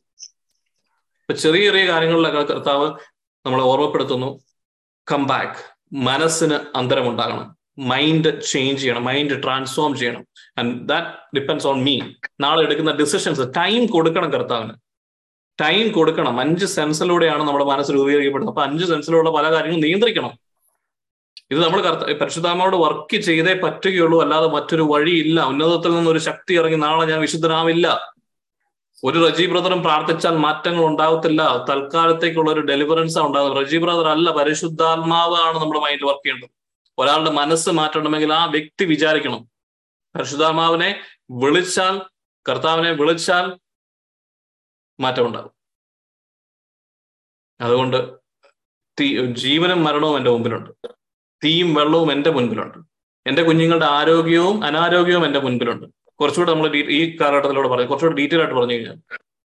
ഇപ്പൊ ചെറിയ ചെറിയ കാര്യങ്ങളിലൊക്കെ കർത്താവ് നമ്മളെ ഓർമ്മപ്പെടുത്തുന്നു. കം ബാക്ക് മനസ്സിന് അന്തരമുണ്ടാകണം. മൈൻഡ് ചേഞ്ച് ചെയ്യണം. മൈൻഡ് ട്രാൻസ്ഫോം ചെയ്യണം. And that depends on me നാളെ എടുക്കുന്ന ഡിസിഷൻസ് ടൈം കൊടുക്കണം കർത്താവിന്. ടൈം കൊടുക്കണം. അഞ്ച് സെൻസിലൂടെയാണ് നമ്മുടെ മനസ്സ് രൂപീകരിക്കപ്പെടുന്നത്. അപ്പൊ അഞ്ച് സെൻസിലുള്ള പല കാര്യങ്ങളും നിയന്ത്രിക്കണം. ഇത് നമ്മൾ കർത്ത പരിശുദ്ധാമയോട് വർക്ക് ചെയ്തേ പറ്റുകയുള്ളൂ. അല്ലാതെ മറ്റൊരു വഴിയില്ല. ഉന്നതത്തിൽ നിന്ന് ഒരു ശക്തി ഇറങ്ങി നാളെ ഞാൻ വിശുദ്ധനാവില്ല. ഒരു റജി ബ്രദറും പ്രാർത്ഥിച്ചാൽ മാറ്റങ്ങൾ ഉണ്ടാവത്തില്ല. തൽക്കാലത്തേക്കുള്ള ഒരു ഡെലിവറൻസ് ഉണ്ടാകുന്നത് റജി ബ്രദർ അല്ല പരിശുദ്ധാത്മാവാണ് നമ്മുടെ മൈൻഡ് വർക്ക് ചെയ്യേണ്ടത്. ഒരാളുടെ മനസ്സ് മാറ്റണമെങ്കിൽ ആ വ്യക്തി വിചാരിക്കണം. പരിശുദ്ധാത്മാവിനെ വിളിച്ചാൽ കർത്താവിനെ വിളിച്ചാൽ മാറ്റമുണ്ടാകും അതുകൊണ്ട് തീ ജീവനും മരണവും എന്റെ മുമ്പിലുണ്ട്. തീയും വെള്ളവും എന്റെ മുൻപിലുണ്ട്. എന്റെ കുഞ്ഞുങ്ങളുടെ ആരോഗ്യവും അനാരോഗ്യവും എന്റെ മുൻപിലുണ്ട്. കുറച്ചുകൂടെ നമ്മൾ ഈ കാലഘട്ടത്തിലൂടെ പറഞ്ഞു കുറച്ചുകൂടെ ഡീറ്റെയിൽ ആയിട്ട് പറഞ്ഞു കഴിഞ്ഞാൽ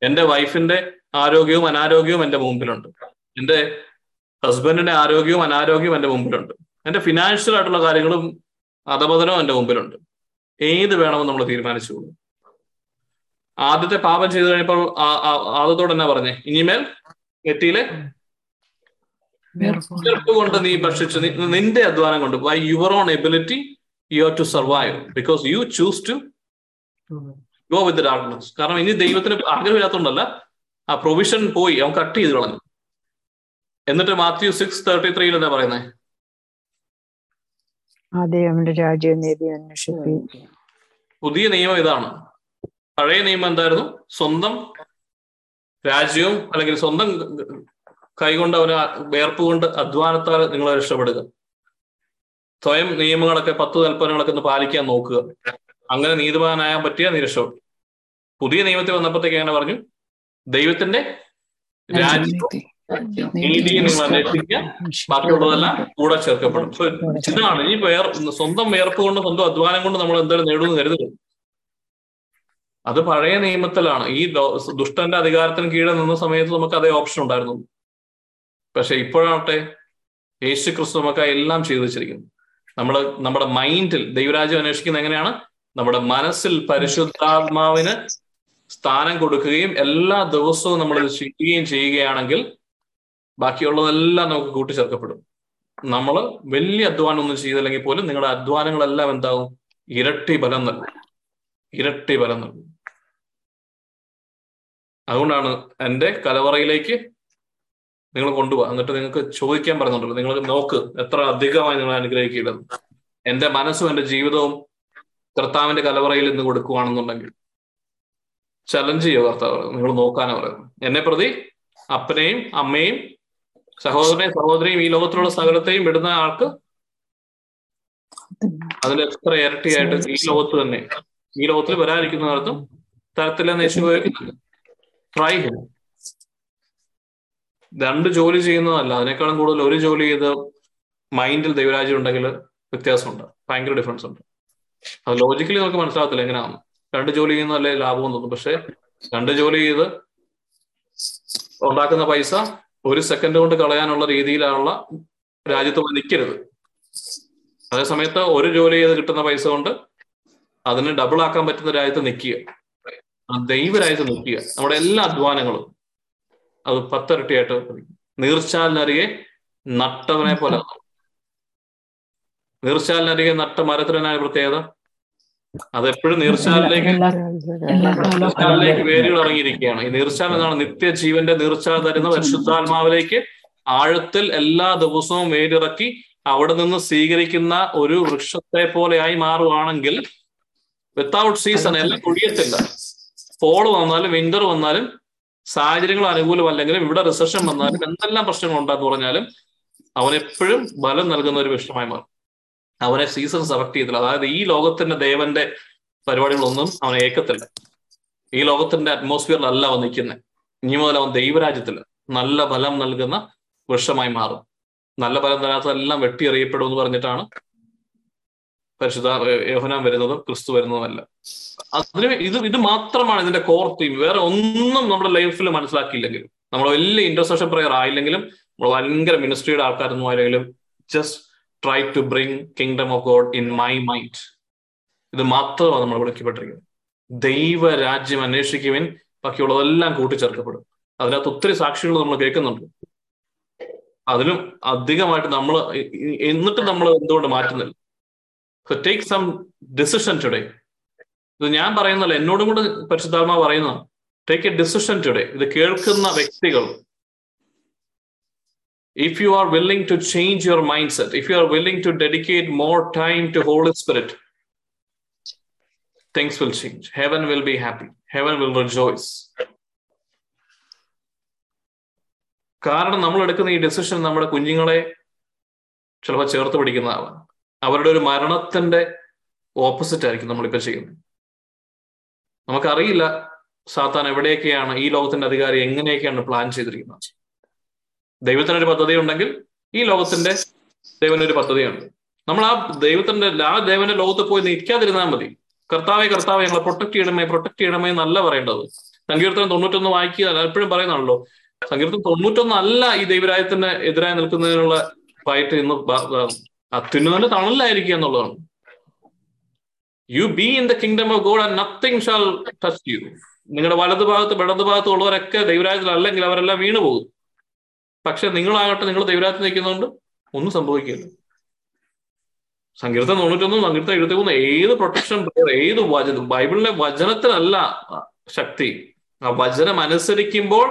എന്റെ വൈഫിന്റെ ആരോഗ്യവും അനാരോഗ്യവും എന്റെ മുമ്പിലുണ്ട്. എന്റെ ഹസ്ബൻഡിന്റെ ആരോഗ്യവും അനാരോഗ്യവും എന്റെ മുമ്പിലുണ്ട്. എന്റെ ഫിനാൻഷ്യൽ ആയിട്ടുള്ള കാര്യങ്ങളും അധപതനവും എന്റെ മുമ്പിലുണ്ട്. ഏത് വേണമെന്ന് നമ്മൾ തീരുമാനിച്ചുള്ളൂ ആദ്യത്തെ പാപം ചെയ്തു കഴിഞ്ഞപ്പോൾ ആദ്യത്തോടെ എന്നാ പറഞ്ഞേ? ഇനിമേൽ നെറ്റിയിലെ ചെറുപ്പ് കൊണ്ട് നീ ഭക്ഷിച്ചു നിന്റെ അധ്വാനം കൊണ്ട് by your own ability you are to survive because you choose to go with darkness കാരണം ഇനി ദൈവത്തിന് ആഗ്രഹമില്ലാത്തതുകൊണ്ടല്ല ആ പ്രൊവിഷൻ പോയി അവൻ കട്ട് ചെയ്ത് കളഞ്ഞു. എന്നിട്ട് മാത്യു സിക്സ് തേർട്ടി ത്രീയിൽ എന്താ പറയുന്നത് പുതിയ നിയമം ഇതാണ്. പഴയ നിയമം എന്തായിരുന്നു? സ്വന്തം രാജ്യവും അല്ലെങ്കിൽ സ്വന്തം കൈകൊണ്ട് അവന് വേർപ്പ് കൊണ്ട് അധ്വാനത്താൽ നിങ്ങളെ രക്ഷപ്പെടുക. സ്വയം നിയമങ്ങളൊക്കെ പത്ത് കൽപ്പനകളൊക്കെ ഒന്ന് പാലിക്കാൻ നോക്കുക. അങ്ങനെ നീതിമാനാകാൻ പറ്റിയ നീ പുതിയ നിയമത്തിൽ വന്നപ്പോഴത്തേക്ക് എങ്ങനെ പറഞ്ഞു. ദൈവത്തിന്റെ രാജ്യവും നീതിയും നിങ്ങൾ അന്വേഷിക്കുക ബാക്കിയുള്ളതെല്ലാം കൂടെ ചേർക്കപ്പെടും. സോ ഇതാണ് ഈ വേർ സ്വന്തം വേർപ്പ് കൊണ്ട് സ്വന്തം അധ്വാനം കൊണ്ട് നമ്മൾ എന്തായാലും നേടുമെന്ന് കരുതുക അത് പഴയ നിയമത്തിലാണ്. ഈ ദുഷ്ടന്റെ അധികാരത്തിന് കീഴെ നിന്ന സമയത്ത് നമുക്ക് അതേ ഓപ്ഷൻ ഉണ്ടായിരുന്നു. പക്ഷെ ഇപ്പോഴാവട്ടെ യേശു ക്രിസ്തു നമുക്ക് എല്ലാം ചെയ്തു വെച്ചിരിക്കുന്നു. നമ്മൾ നമ്മുടെ മൈൻഡിൽ ദൈവരാജ്യം അന്വേഷിക്കുന്നത് എങ്ങനെയാണ്? നമ്മുടെ മനസ്സിൽ പരിശുദ്ധാത്മാവിന് സ്ഥാനം കൊടുക്കുകയും എല്ലാ ദിവസവും നമ്മൾ ചെയ്യുകയും ചെയ്യുകയാണെങ്കിൽ ബാക്കിയുള്ളതെല്ലാം നമുക്ക് കൂട്ടിച്ചേർക്കപ്പെടും. നമ്മൾ വലിയ അധ്വാനം ഒന്നും ചെയ്തില്ലെങ്കിൽ പോലും നിങ്ങളുടെ അധ്വാനങ്ങളെല്ലാം എന്താവും? ഇരട്ടി ബലം നൽകും. ഇരട്ടി ബലം നൽകും. അതുകൊണ്ടാണ് എന്റെ കലവറയിലേക്ക് നിങ്ങൾ കൊണ്ടുപോകാം എന്നിട്ട് നിങ്ങൾക്ക് ചോദിക്കാൻ പറയുന്നുണ്ടല്ലോ നിങ്ങൾ നോക്ക് എത്ര അധികമായി നിങ്ങൾ അനുഗ്രഹിക്കുന്നത് എന്റെ മനസ്സും എന്റെ ജീവിതവും കർത്താവിന്റെ കലവറയിൽ ഇന്ന് കൊടുക്കുകയാണെന്നുണ്ടെങ്കിൽ ചലഞ്ച് ചെയ്യുക കർത്താവ്? നിങ്ങൾ നോക്കാനാ പറയുന്നത്. എന്നെ പ്രതി അപ്പനെയും അമ്മയും സഹോദരനെയും സഹോദരിയും ഈ ലോകത്തിലുള്ള സകലത്തെയും വിടുന്ന ആൾക്ക് അതിൽ എത്ര ഇരട്ടിയായിട്ട് ഈ ലോകത്ത് തന്നെ ഈ ലോകത്തിൽ വരാതിരിക്കുന്ന കാലത്തും തരത്തിലെന്ന് യേശു ഉപയോഗിക്കുന്നുണ്ട് ട്രൈ രണ്ട് ജോലി ചെയ്യുന്നതല്ല അതിനേക്കാളും കൂടുതൽ ഒരു ജോലി ചെയ്ത് മൈൻഡിൽ ദൈവരാജ്യം ഉണ്ടെങ്കിൽ വ്യത്യാസമുണ്ട്. ഭയങ്കര ഡിഫറൻസ് ഉണ്ട്. അത് ലോജിക്കലി നമുക്ക് മനസ്സിലാകത്തില്ല എങ്ങനെയാണ് രണ്ട് ജോലി ചെയ്യുന്ന അല്ലേ ലാഭം തോന്നും പക്ഷെ രണ്ട് ജോലി ചെയ്ത് ഉണ്ടാക്കുന്ന പൈസ ഒരു സെക്കൻഡ് കൊണ്ട് കളയാനുള്ള രീതിയിലുള്ള രാജ്യത്ത് നിൽക്കരുത്. അതേസമയത്ത് ഒരു ജോലി ചെയ്ത് കിട്ടുന്ന പൈസ കൊണ്ട് അതിന് ഡബിൾ ആക്കാൻ പറ്റുന്ന രാജ്യത്ത് നിൽക്കുക. ദൈവ രാജ്യത്ത് നിൽക്കുക. നമ്മുടെ എല്ലാ അധ്വാനങ്ങളും അത് പത്തിരട്ടിയായിട്ട് നീർച്ചാലിനരികെ നട്ടവനെ പോലെ നീർച്ചാലിനരികെ നട്ട മരത്തിനായ പ്രത്യേകത? അതെപ്പോഴും നീർച്ചാലിലേക്ക് നീർച്ചാലിലേക്ക് വേരുകൾ ഇറങ്ങിയിരിക്കുകയാണ് ഈ നീർച്ചാൽ എന്നാണ് നിത്യജീവന്റെ നീർച്ചാൽ തരുന്ന പരിശുദ്ധാത്മാവിലേക്ക് ആഴത്തിൽ എല്ലാ ദിവസവും വേരിറക്കി അവിടെ നിന്ന് സ്വീകരിക്കുന്ന ഒരു വൃക്ഷത്തെ പോലെയായി മാറുവാണെങ്കിൽ വിത്തൗട്ട് സീസൺ എല്ലാം ഒഴിയത്തില്ല ഫോൾ വന്നാലും വിന്റർ വന്നാലും സാഹചര്യങ്ങൾ അനുകൂലമല്ലെങ്കിലും ഇവിടെ റിസഷൻ വന്നാലും എന്തെല്ലാം പ്രശ്നങ്ങൾ ഉണ്ടാന്ന് പറഞ്ഞാലും അവൻ എപ്പോഴും ബലം നൽകുന്ന ഒരു വിഷയമായി മാറും. അവനെ സീസൺ സെലക്ട് ചെയ്തില്ല അതായത് ഈ ലോകത്തിന്റെ ദേവന്റെ പരിപാടികളൊന്നും അവൻ ഏക്കത്തില്ല ഈ ലോകത്തിന്റെ അറ്റ്മോസ്ഫിയറിലല്ല അവൻ നിൽക്കുന്നത് ഇനി മുതൽ അവൻ ദൈവരാജ്യത്തിൽ നല്ല ഫലം നൽകുന്ന വൃക്ഷമായി മാറും. നല്ല ഫലം തരാത്തതെല്ലാം വെട്ടിയെറിയപ്പെടും എന്ന് പറഞ്ഞിട്ടാണ് പരിശുദ്ധ യോഹനാൻ വരുന്നതും ക്രിസ്തു വരുന്നതുമല്ല. അതിന് ഇത് ഇത് മാത്രമാണ് ഇതിന്റെ കോർ തീം വേറെ ഒന്നും നമ്മുടെ ലൈഫിൽ മനസ്സിലാക്കിയില്ലെങ്കിലും നമ്മൾ വലിയ ഇന്റർസെഷൻ പ്രയർ ആയില്ലെങ്കിലും നമ്മൾ ഭയങ്കര മിനിസ്ട്രിയുടെ ആൾക്കാരൊന്നും ആയില്ലെങ്കിലും just try to bring kingdom of God in my mind ഇത് മാത്രമാണ് നമ്മൾ വിളിക്കപ്പെട്ടിരിക്കുന്നത്. ദൈവ രാജ്യം അന്വേഷിക്കുവിൻ ബാക്കിയുള്ളതെല്ലാം കൂട്ടിച്ചേർക്കപ്പെടും. അതിനകത്ത് ഒത്തിരി സാക്ഷികൾ നമ്മൾ കേൾക്കുന്നുണ്ട്. അതിലും അധികമായിട്ട് നമ്മൾ എന്നിട്ട് നമ്മൾ എന്തുകൊണ്ട് മാറ്റുന്നില്ല? ടേക്ക് സം ഡിസിഷൻ ടുഡേ ഇത് ഞാൻ പറയുന്നല്ല എന്നോടും കൂടെ പരിശുദ്ധാത്മ പറയുന്നതാണ്. ടേക്ക് എ ഡിസിഷൻ ടുഡേ ഇത് കേൾക്കുന്ന വ്യക്തികൾ if you are willing to change your mindset, if you are willing to dedicate more time to Holy Spirit, things will change. Heaven will be happy. Heaven will rejoice. കാരണം നമ്മൾ എടുക്കുന്ന ഈ decision നമ്മുടെ കുഞ്ഞുങ്ങളെ ചിലപ്പോൾ ചേർത്ത് പിടിക്കുന്നതാവാം അവരുടെ ഒരു മരണത്തിന്റെ ഓപ്പോസിറ്റ് ആയിരിക്കും നമ്മളിപ്പോൾ ചെയ്യുന്നത് നമുക്കറിയില്ല സാത്താൻ എവിടെയൊക്കെയാണ് ഈ ലോകത്തിന്റെ അധികാരി എങ്ങനെയൊക്കെയാണ് പ്ലാൻ ചെയ്തിരിക്കുന്നത് ദൈവത്തിനൊരു പദ്ധതി ഉണ്ടെങ്കിൽ ഈ ലോകത്തിന്റെ ദൈവനൊരു പദ്ധതിയുണ്ട്. നമ്മൾ ആ ദൈവത്തിന്റെ ആ ദൈവന്റെ ലോകത്ത് പോയി നിൽക്കാതിരുന്നാൽ മതി. കർത്താവെ കർത്താവെ ഞങ്ങളെ പ്രൊട്ടക്ട് ചെയ്യണമേ പ്രൊട്ടക്ട് ചെയ്യണമേ എന്നല്ല പറയേണ്ടത്. സങ്കീർത്തനം തൊണ്ണൂറ്റൊന്ന് വായിക്കുക എപ്പോഴും പറയുന്നാണല്ലോ സങ്കീർത്തനം തൊണ്ണൂറ്റൊന്ന് അല്ല ഈ ദൈവരായത്തിന് എതിരായി നിൽക്കുന്നതിനുള്ള ഫൈറ്റ് ഇന്ന് അത്യുന്നതന്റെ തണലിലായിരിക്കുക എന്നുള്ളതാണ്. You be in the kingdom of God and nothing shall touch you നിങ്ങളുടെ വലതുഭാഗത്ത് ഭാഗത്ത് ഇടതു ഭാഗത്ത് ഉള്ളവരൊക്കെ ദൈവരാജ്യത്തിലല്ലെങ്കിൽ അവരെല്ലാം വീണു പോകും പക്ഷെ നിങ്ങളാകട്ടെ നിങ്ങൾ ദൈവരാജ്യത്ത് നിൽക്കുന്നതുകൊണ്ട് ഒന്നും സംഭവിക്കില്ല. സങ്കീർത്തം തൊണ്ണൂറ്റൊന്നും സങ്കീർത്തം എഴുപത്തി മൂന്ന് ഏത് പ്രൊട്ടക്ഷൻ ഏത് വചനം? ബൈബിളിലെ വചനത്തിനല്ല ശക്തി. ആ വചനം അനുസരിക്കുമ്പോൾ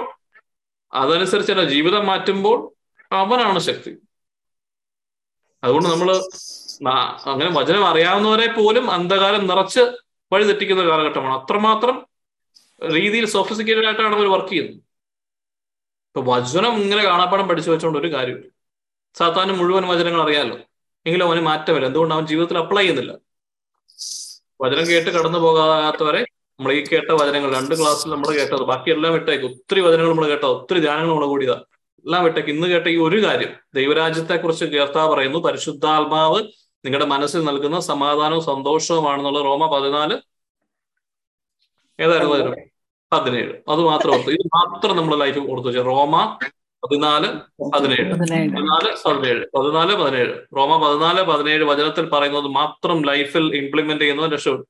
അതനുസരിച്ച് എന്റെ ജീവിതം മാറ്റുമ്പോൾ അവനാണ് ശക്തി. അതുകൊണ്ട് നമ്മൾ അങ്ങനെ വചനം അറിയാവുന്നവരെ പോലും അന്ധകാരം നിറച്ച് വഴി തെറ്റിക്കുന്ന കാലഘട്ടമാണ്. അത്രമാത്രം രീതിയിൽ സോഫിസിക്കേറ്റഡ് ആയിട്ടാണ് അവർ വർക്ക് ചെയ്യുന്നത്. ഇപ്പൊ വചനം ഇങ്ങനെ കാണാപ്പാടം പഠിച്ചു വെച്ചോണ്ട് ഒരു കാര്യമില്ല. സാത്താന് മുഴുവൻ വചനങ്ങൾ അറിയാമല്ലോ എങ്കിലും അവന് മാറ്റമില്ല എന്തുകൊണ്ട് അവൻ ജീവിതത്തിൽ അപ്ലൈ ചെയ്യുന്നില്ല? വചനം കേട്ട് കടന്നു പോകാത്തവരെ നമ്മൾ ഈ കേട്ട വചനങ്ങൾ രണ്ട് ക്ലാസ്സിൽ നമ്മൾ കേട്ടത്. ബാക്കി എല്ലാം വിട്ടേക്ക്. ഒത്തിരി വചനങ്ങൾ നമ്മൾ കേട്ടത്. ഒത്തിരി ധ്യാനങ്ങൾ നമ്മൾ കൂടിയതാ. എല്ലാം വിട്ടേക്ക്. ഇന്ന് കേട്ട ഈ ഒരു കാര്യം. ദൈവരാജ്യത്തെ കുറിച്ച് കേർത്താ പറയുന്നു. പരിശുദ്ധാത്മാവ് നിങ്ങളുടെ മനസ്സിൽ നൽകുന്ന സമാധാനവും സന്തോഷവുമാണെന്നുള്ള റോമ പതിനാല്. ഏതായിരുന്നു പതിനേഴ്. അത് മാത്രം ഓർത്തു. ഇത് മാത്രം നമ്മുടെ ലൈഫ് ഓർത്തു വെച്ചാൽ റോമ പതിനാല് പതിനേഴ്. പതിനാല് പതിനേഴ്. പതിനാല് പതിനേഴ്. റോമ പതിനാല് പതിനേഴ് വചനത്തിൽ പറയുന്നത് മാത്രം ലൈഫിൽ ഇംപ്ലിമെന്റ് ചെയ്യുന്നത് രക്ഷപ്പെടും.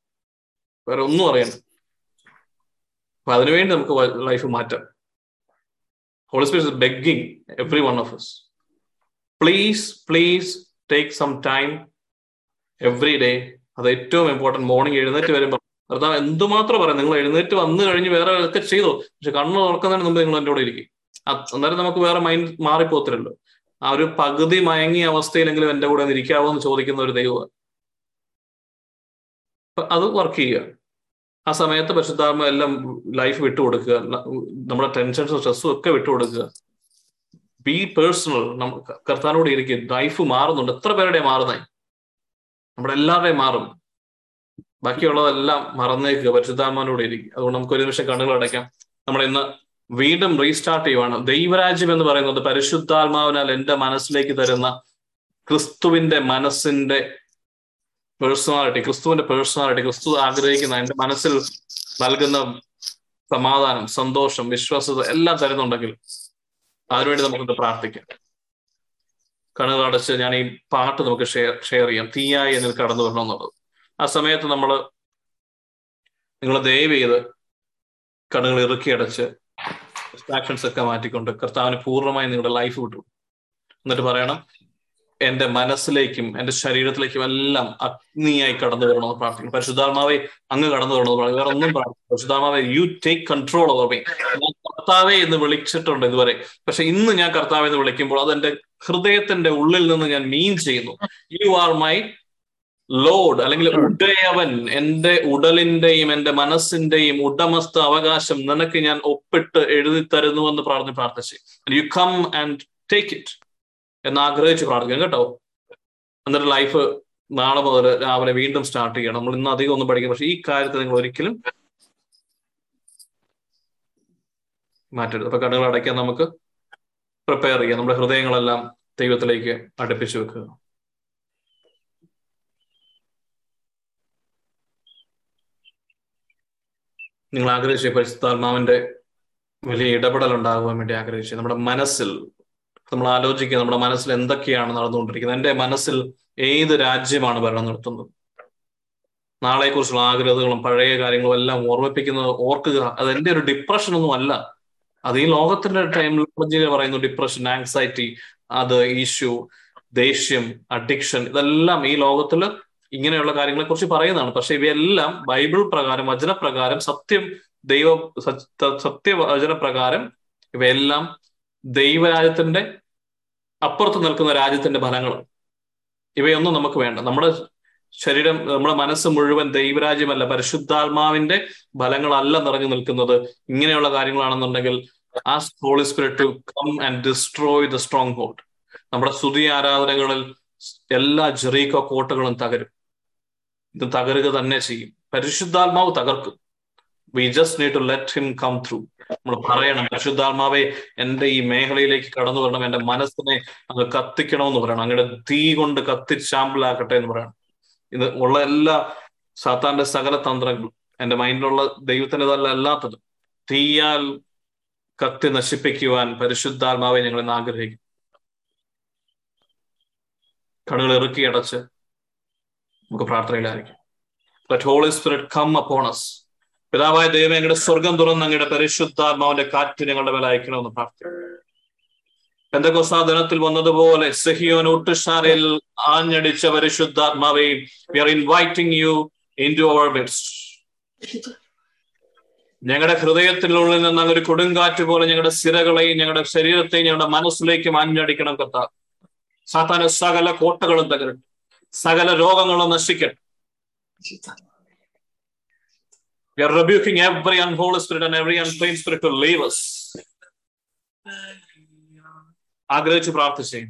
വേറെ ഒന്നും അറിയണം അപ്പൊ അതിനുവേണ്ടി നമുക്ക് ലൈഫ് മാറ്റാം. Holy spirit is begging every one of us please please take some time every day അത് ഏറ്റവും ഇമ്പോർട്ടന്റ് മോർണിംഗ് എഴുന്നേറ്റ് വരുമ്പോൾ കർത്താവ് എന്തുമാത്രം പറയാം നിങ്ങൾ എഴുന്നേറ്റ് വന്നു കഴിഞ്ഞ് വേറെ ഒക്കെ ചെയ്തു. പക്ഷെ കണ്ണു തുറക്കുന്നതിന് മുമ്പ് നിങ്ങൾ എന്റെ കൂടെ ഇരിക്കും. അന്നേരം നമുക്ക് വേറെ മൈൻഡ് മാറിപ്പോത്തില്ലല്ലോ. ആ ഒരു പകുതി മയങ്ങിയ അവസ്ഥയിലെങ്കിലും എന്റെ കൂടെ ഇരിക്കാവോ എന്ന് ചോദിക്കുന്ന ഒരു ദൈവമാണ്. അത് വർക്ക് ചെയ്യുക. ആ സമയത്ത് പരിശുദ്ധാത്മ എല്ലാം ലൈഫ് വിട്ടുകൊടുക്കുക നമ്മുടെ ടെൻഷൻസും സ്ട്രെസ്സും ഒക്കെ വിട്ടുകൊടുക്കുക ബി പേഴ്സണൽ കർത്താനോട് ഇരിക്കും. ലൈഫ് മാറുന്നുണ്ട്. എത്ര പേരുടെ മാറുന്നേ? നമ്മുടെ എല്ലാവരുടെയും മാറും. ബാക്കിയുള്ളതെല്ലാം മറന്നേക്കുക പരിശുദ്ധാത്മാനോട് ഇരിക്കുക. അതുകൊണ്ട് നമുക്ക് ഒരു നിമിഷം കണ്ണുകൾ അടയ്ക്കാം. നമ്മൾ ഇന്ന് വീണ്ടും റീസ്റ്റാർട്ട് ചെയ്യുവാണ്. ദൈവരാജ്യം എന്ന് പറയുന്നത് പരിശുദ്ധാത്മാവിനാൽ എന്റെ മനസ്സിലേക്ക് തരുന്ന ക്രിസ്തുവിന്റെ മനസ്സിന്റെ പേഴ്സണാലിറ്റി ക്രിസ്തുവിന്റെ പേഴ്സണാലിറ്റി ക്രിസ്തു ആഗ്രഹിക്കുന്ന എന്റെ മനസ്സിൽ നൽകുന്ന സമാധാനം സന്തോഷം വിശ്വാസത എല്ലാം തരുന്നുണ്ടെങ്കിൽ അതിനുവേണ്ടി നമുക്കൊന്ന് പ്രാർത്ഥിക്കാം. കണ്ണുകൾ അടച്ച് ഞാൻ ഈ പാട്ട് നമുക്ക് ഷെയർ ഷെയർ ചെയ്യാം. തീയായി എന്നിൽ കടന്നു വരണം എന്നുള്ളത് ആ സമയത്ത് നമ്മൾ നിങ്ങൾ ദയവ് ചെയ്ത് കണ്ണുകൾ ഇറുക്കി അടച്ച് ഡിസ്ട്രാക്ഷൻസ് ഒക്കെ മാറ്റിക്കൊണ്ട് കർത്താവിന് പൂർണമായി നിങ്ങളുടെ ലൈഫ് വിട്ടു. എന്നിട്ട് പറയണം എന്റെ മനസ്സിലേക്കും എന്റെ ശരീരത്തിലേക്കും എല്ലാം അഗ്നിയായി കടന്നു വരണമെന്ന് പ്രാർത്ഥിക്കുന്നു. പരിശുദ്ധാത്മാവെ അങ്ങ് കടന്നു വരണമെന്ന് പറയുന്നത് വേറെ ഒന്നും പ്രാർത്ഥിക്കും പരിശുദ്ധാത്മാവെ you take control over me ഞാൻ കർത്താവെ എന്ന് വിളിച്ചിട്ടുണ്ട് ഇതുവരെ. പക്ഷെ ഇന്ന് ഞാൻ കർത്താവെ എന്ന് വിളിക്കുമ്പോൾ അത് എന്റെ ഹൃദയത്തിന്റെ ഉള്ളിൽ നിന്ന് ഞാൻ മീൻ ചെയ്യുന്നു. യു ആർ മൈ ലോഡ് അല്ലെങ്കിൽ ഉടയവൻ എന്റെ ഉടലിന്റെയും എന്റെ മനസ്സിന്റെയും ഉടമസ്ഥ അവകാശം നിനക്ക് ഞാൻ ഒപ്പിട്ട് എഴുതി തരുന്നു എന്ന് പറഞ്ഞ് പ്രാർത്ഥിച്ച്. You come and take it എന്ന് ആഗ്രഹിച്ച് പ്രാർത്ഥിക്കാം കേട്ടോ. എന്നിട്ട് ലൈഫ് നാളെ മുതൽ രാവിലെ വീണ്ടും സ്റ്റാർട്ട് ചെയ്യണം. നമ്മൾ ഇന്ന് അധികം ഒന്നും പഠിക്കും പക്ഷെ ഈ കാര്യത്തിൽ നിങ്ങൾ ഒരിക്കലും മാറ്റരുത്. അപ്പൊ കണ്ണുകൾ അടയ്ക്കാൻ നമുക്ക് പ്രിപ്പയർ ചെയ്യാം. നമ്മുടെ ഹൃദയങ്ങളെല്ലാം ദൈവത്തിലേക്ക് അടുപ്പിച്ചു വെക്കുക. നിങ്ങൾ ആഗ്രഹിച്ച പരിശുദ്ധാത്മാവിന്റെ വലിയ ഇടപെടൽ ഉണ്ടാകുവാൻ വേണ്ടി ആഗ്രഹിച്ചു. നമ്മുടെ മനസ്സിൽ നമ്മൾ ആലോചിക്കുക നമ്മുടെ മനസ്സിൽ എന്തൊക്കെയാണ് നടന്നുകൊണ്ടിരിക്കുന്നത്. എന്റെ മനസ്സിൽ ഏത് രാജ്യമാണ് ഭരണം നടത്തുന്നത്? നാളെക്കുറിച്ചുള്ള ആഗ്രഹങ്ങളും പഴയ കാര്യങ്ങളും എല്ലാം ഓർമ്മിപ്പിക്കുന്നത് ഓർക്കുക അത് എന്റെ ഒരു ഡിപ്രഷൻ ഒന്നും അല്ല. അത് ഈ ലോകത്തിന്റെ ടൈമിൽ പറയുന്നു ഡിപ്രഷൻ ആങ്സൈറ്റി അത് ഇഷ്യൂ ദേഷ്യം അഡിക്ഷൻ ഇതെല്ലാം ഈ ലോകത്തിൽ ഇങ്ങനെയുള്ള കാര്യങ്ങളെ കുറിച്ച് പറയുന്നതാണ്. പക്ഷെ ഇവയെല്ലാം ബൈബിൾ പ്രകാരം വചനപ്രകാരം സത്യം ദൈവ സത്യവചന പ്രകാരം ഇവയെല്ലാം ദൈവരാജ്യത്തിന്റെ അപ്പുറത്ത് നിൽക്കുന്ന രാജ്യത്തിന്റെ ഫലങ്ങളാണ്. ഇവയൊന്നും നമുക്ക് വേണ്ട. നമ്മുടെ ശരീരം നമ്മുടെ മനസ്സ് മുഴുവൻ ദൈവരാജ്യമല്ല. പരിശുദ്ധാത്മാവിന്റെ ഫലങ്ങളല്ല നിറഞ്ഞു നിൽക്കുന്നത്. ഇങ്ങനെയുള്ള കാര്യങ്ങളാണെന്നുണ്ടെങ്കിൽ ആ holy spirit to come and destroy the stronghold നമ്മുടെ സ്തുതി ആരാധനകളിൽ എല്ലാ ജെറീക്കോ കോട്ടകളും തകരും. ഇത് തകരുക തന്നെ ചെയ്യും. പരിശുദ്ധാത്മാവ് തകർക്കും. We just need to let him come through നമ്മൾ പറയണം പരിശുദ്ധാത്മാവെ എന്റെ ഈ മേഖലയിലേക്ക് കടന്നു വരണം എന്റെ മനസ്സിനെ അങ്ങ് കത്തിക്കണമെന്ന് പറയണം. അങ്ങയുടെ തീ കൊണ്ട് കത്തിച്ചാമ്പിളാക്കട്ടെ എന്ന് പറയണം. ഇത് ഉള്ള എല്ലാ സാത്താന്റെ സകല തന്ത്രങ്ങളും എന്റെ മൈൻഡിലുള്ള ദൈവത്തിന്റെതല്ല അല്ലാത്തതും. തീയാൽ കത്തി നശിപ്പിക്കുവാൻ പരിശുദ്ധാത്മാവെ ഞങ്ങൾ ആഗ്രഹിക്കും കടകൾ ഇറുക്കി അടച്ച് നമുക്ക് പ്രാർത്ഥനയിലായിരിക്കും Holy Spirit come upon us. പിതാവായ ദൈവം ഞങ്ങളുടെ സ്വർഗം തുറന്ന് അങ്ങയുടെ പരിശുദ്ധാത്മാവിന്റെ കാറ്റ് ഞങ്ങളുടെ മേലെ അയക്കണമെന്ന് പ്രാർത്ഥിക്കും എന്തൊക്കെ ദിനത്തിൽ വന്നതുപോലെ സഹിയോൻ ഒട്ടുശാലയിൽ ആഞ്ഞടിച്ച പരിശുദ്ധാത്മാവെ we you into our ഞങ്ങളുടെ ഹൃദയത്തിനുള്ളിൽ നിന്ന് അങ്ങനെ കൊടുങ്കാറ്റ് പോലെ ഞങ്ങളുടെ സിരകളെയും ഞങ്ങളുടെ ശരീരത്തെയും ഞങ്ങളുടെ മനസ്സിലേക്കും ആഞ്ഞടിക്കണം കത്ത സാത്താന സകല കോട്ടകളും തകരട്ടെ. സകല രോഗങ്ങളും നശിക്കട്ടെ. We are rebuking every unholy spirit and every unclean spirit to leave us. ആഗ്രഹിച്ച് പ്രാർത്ഥിച്ചേ.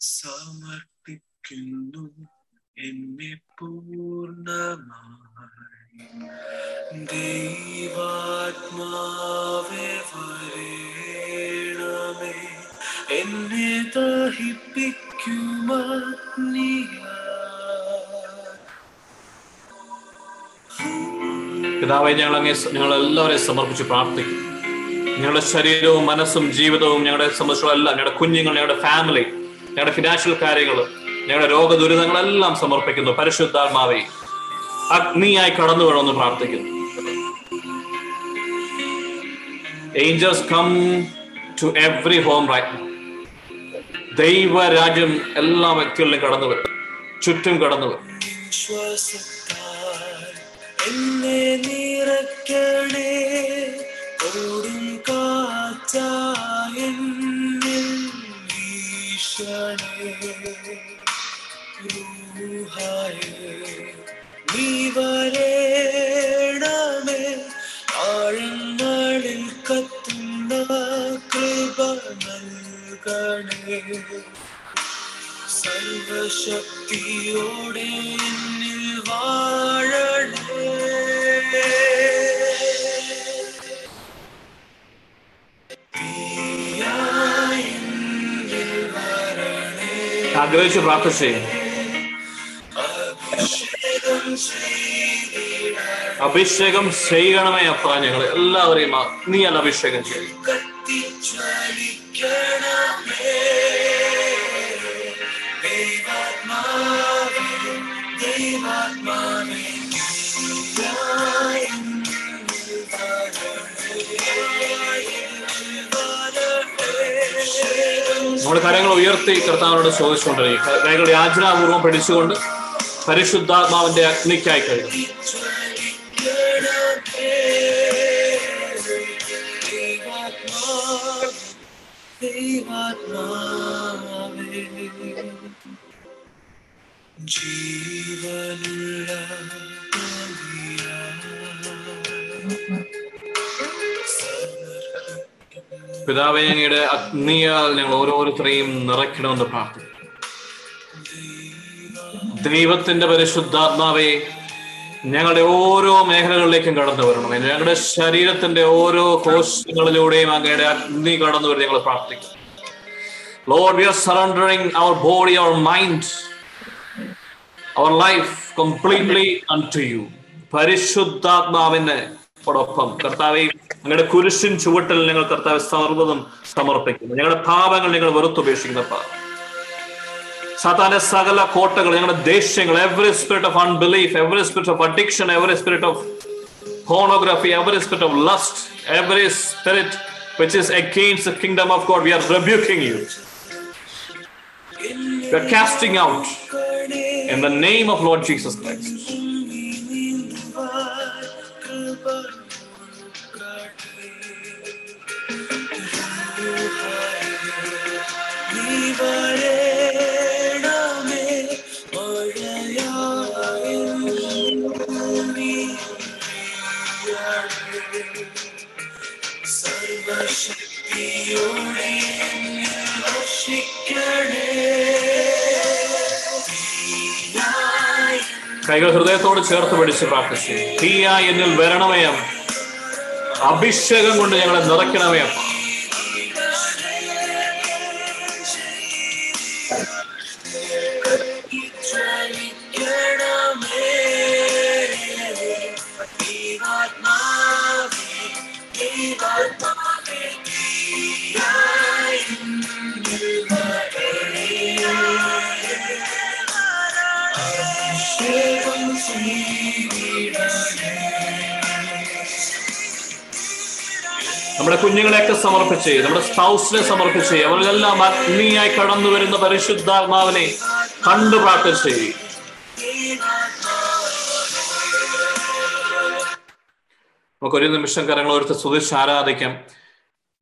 സമർപ്പിക്കുന്നു എന്നെ പൂർണമായി. ദൈവാത്മാവേ വരേണമേ. എന്നെ ദഹിപ്പിക്കുമഗ്നിയാ പിതാവെ ഞങ്ങൾ അങ്ങേ ഞങ്ങൾ എല്ലാവരെയും സമർപ്പിച്ച് പ്രാർത്ഥിക്കും. ഞങ്ങളുടെ ശരീരവും മനസ്സും ജീവിതവും ഞങ്ങളുടെ സംബന്ധിച്ചുള്ള ഞങ്ങളുടെ കുഞ്ഞുങ്ങൾ ഞങ്ങളുടെ ഫാമിലി ഞങ്ങളുടെ ഫിനാൻഷ്യൽ കാര്യങ്ങൾ ഞങ്ങളുടെ രോഗ ദുരിതങ്ങളെല്ലാം സമർപ്പിക്കുന്നു. പരിശുദ്ധാത്മാവെ അഗ്നിയായി കടന്നു വേണമെന്ന് പ്രാർത്ഥിക്കുന്നു. Angels come to every home right ദൈവരാജ്യം എല്ലാ വ്യക്തികളിലും കടന്നു വരും. ചുറ്റും കടന്നു വരും. ആഴങ്ങളിൽ കത്തുന്ന കൃപ നൽകണേ സർവശക്തിയോടെ എന്നിൽ വാഴണേ. ആഗ്രഹിച്ച് പ്രാർത്ഥിച്ചേ. അഭിഷേകം ചെയ്യണമേ അപ്പ ഞങ്ങൾ എല്ലാവരെയും നീ അല്ല അഭിഷേകം ചെയ്യും. എന്നിൽ നമ്മുടെ കരങ്ങൾ ഉയർത്തി കർത്താവിനോട് ചോദിച്ചുകൊണ്ടിരിക്കും കൈകൾ യാചനാപൂർവം പിടിച്ചുകൊണ്ട് പരിശുദ്ധാത്മാവിന്റെ അഗ്നിക്കായി കഴിയും. ജീവനുള്ള പിതാവെ അങ്ങയുടെ അഗ്നിയാൽ ഞങ്ങൾ ഓരോരുത്തരെയും നിറയ്ക്കണമെന്ന് പ്രാർത്ഥിക്കും ദൈവത്തിന്റെ പരിശുദ്ധാത്മാവെ ഞങ്ങളുടെ ഓരോ മേഖലകളിലേക്കും കടന്നു വരണം. ഞങ്ങളുടെ ശരീരത്തിന്റെ ഓരോ കോശങ്ങളിലൂടെയും അങ്ങയുടെ അഗ്നി കടന്നു വരും ഞങ്ങൾ പ്രാർത്ഥിക്കും Lord, we are surrendering our body, our mind, our life completely unto you. പരിശുദ്ധാത്മാവിനെ ഒപ്പം കർത്താവെ ഞങ്ങളുടെ കുരിശിൻ ചുവട്ടിൽ ഞങ്ങൾ കർത്താവ് സർവതും സമർപ്പിക്കുന്നു. ഞങ്ങളുടെ പാപങ്ങൾ ഞങ്ങൾ വെറുത്തുപേക്ഷിക്കുന്നപ്പ സാത്താന്റെ സകല കോട്ടകൾ ഞങ്ങളുടെ ദേഷ്യങ്ങൾ every spirit of unbelief every spirit of addiction every spirit of pornography, every spirit of lust, every spirit which is against the kingdom of God, we are rebuking you. We are casting out in the name of Lord Jesus Christ. കൈകൾ ഹൃദയത്തോട് ചേർത്ത് പിടിച്ച് പ്രാർത്ഥിച്ചു. തീയായി എന്നിൽ വരണമയം. അഭിഷേകം കൊണ്ട് ഞങ്ങളെ നിറയ്ക്കണമേ നമ്മുടെ കുഞ്ഞുങ്ങളെയൊക്കെ സമർപ്പിച്ച് നമ്മുടെ സ്പൗസിനെ സമർപ്പിച്ച് അവരിലെല്ലാം അഗ്നിയായി കടന്നു വരുന്ന പരിശുദ്ധാത്മാവിനെ കണ്ടു പ്രാർത്ഥിച്ച്. നമുക്ക് ഒരു നിമിഷം കരങ്ങൾ ഓർത്ത് സ്തുതിച്ച് ആരാധിക്കാം.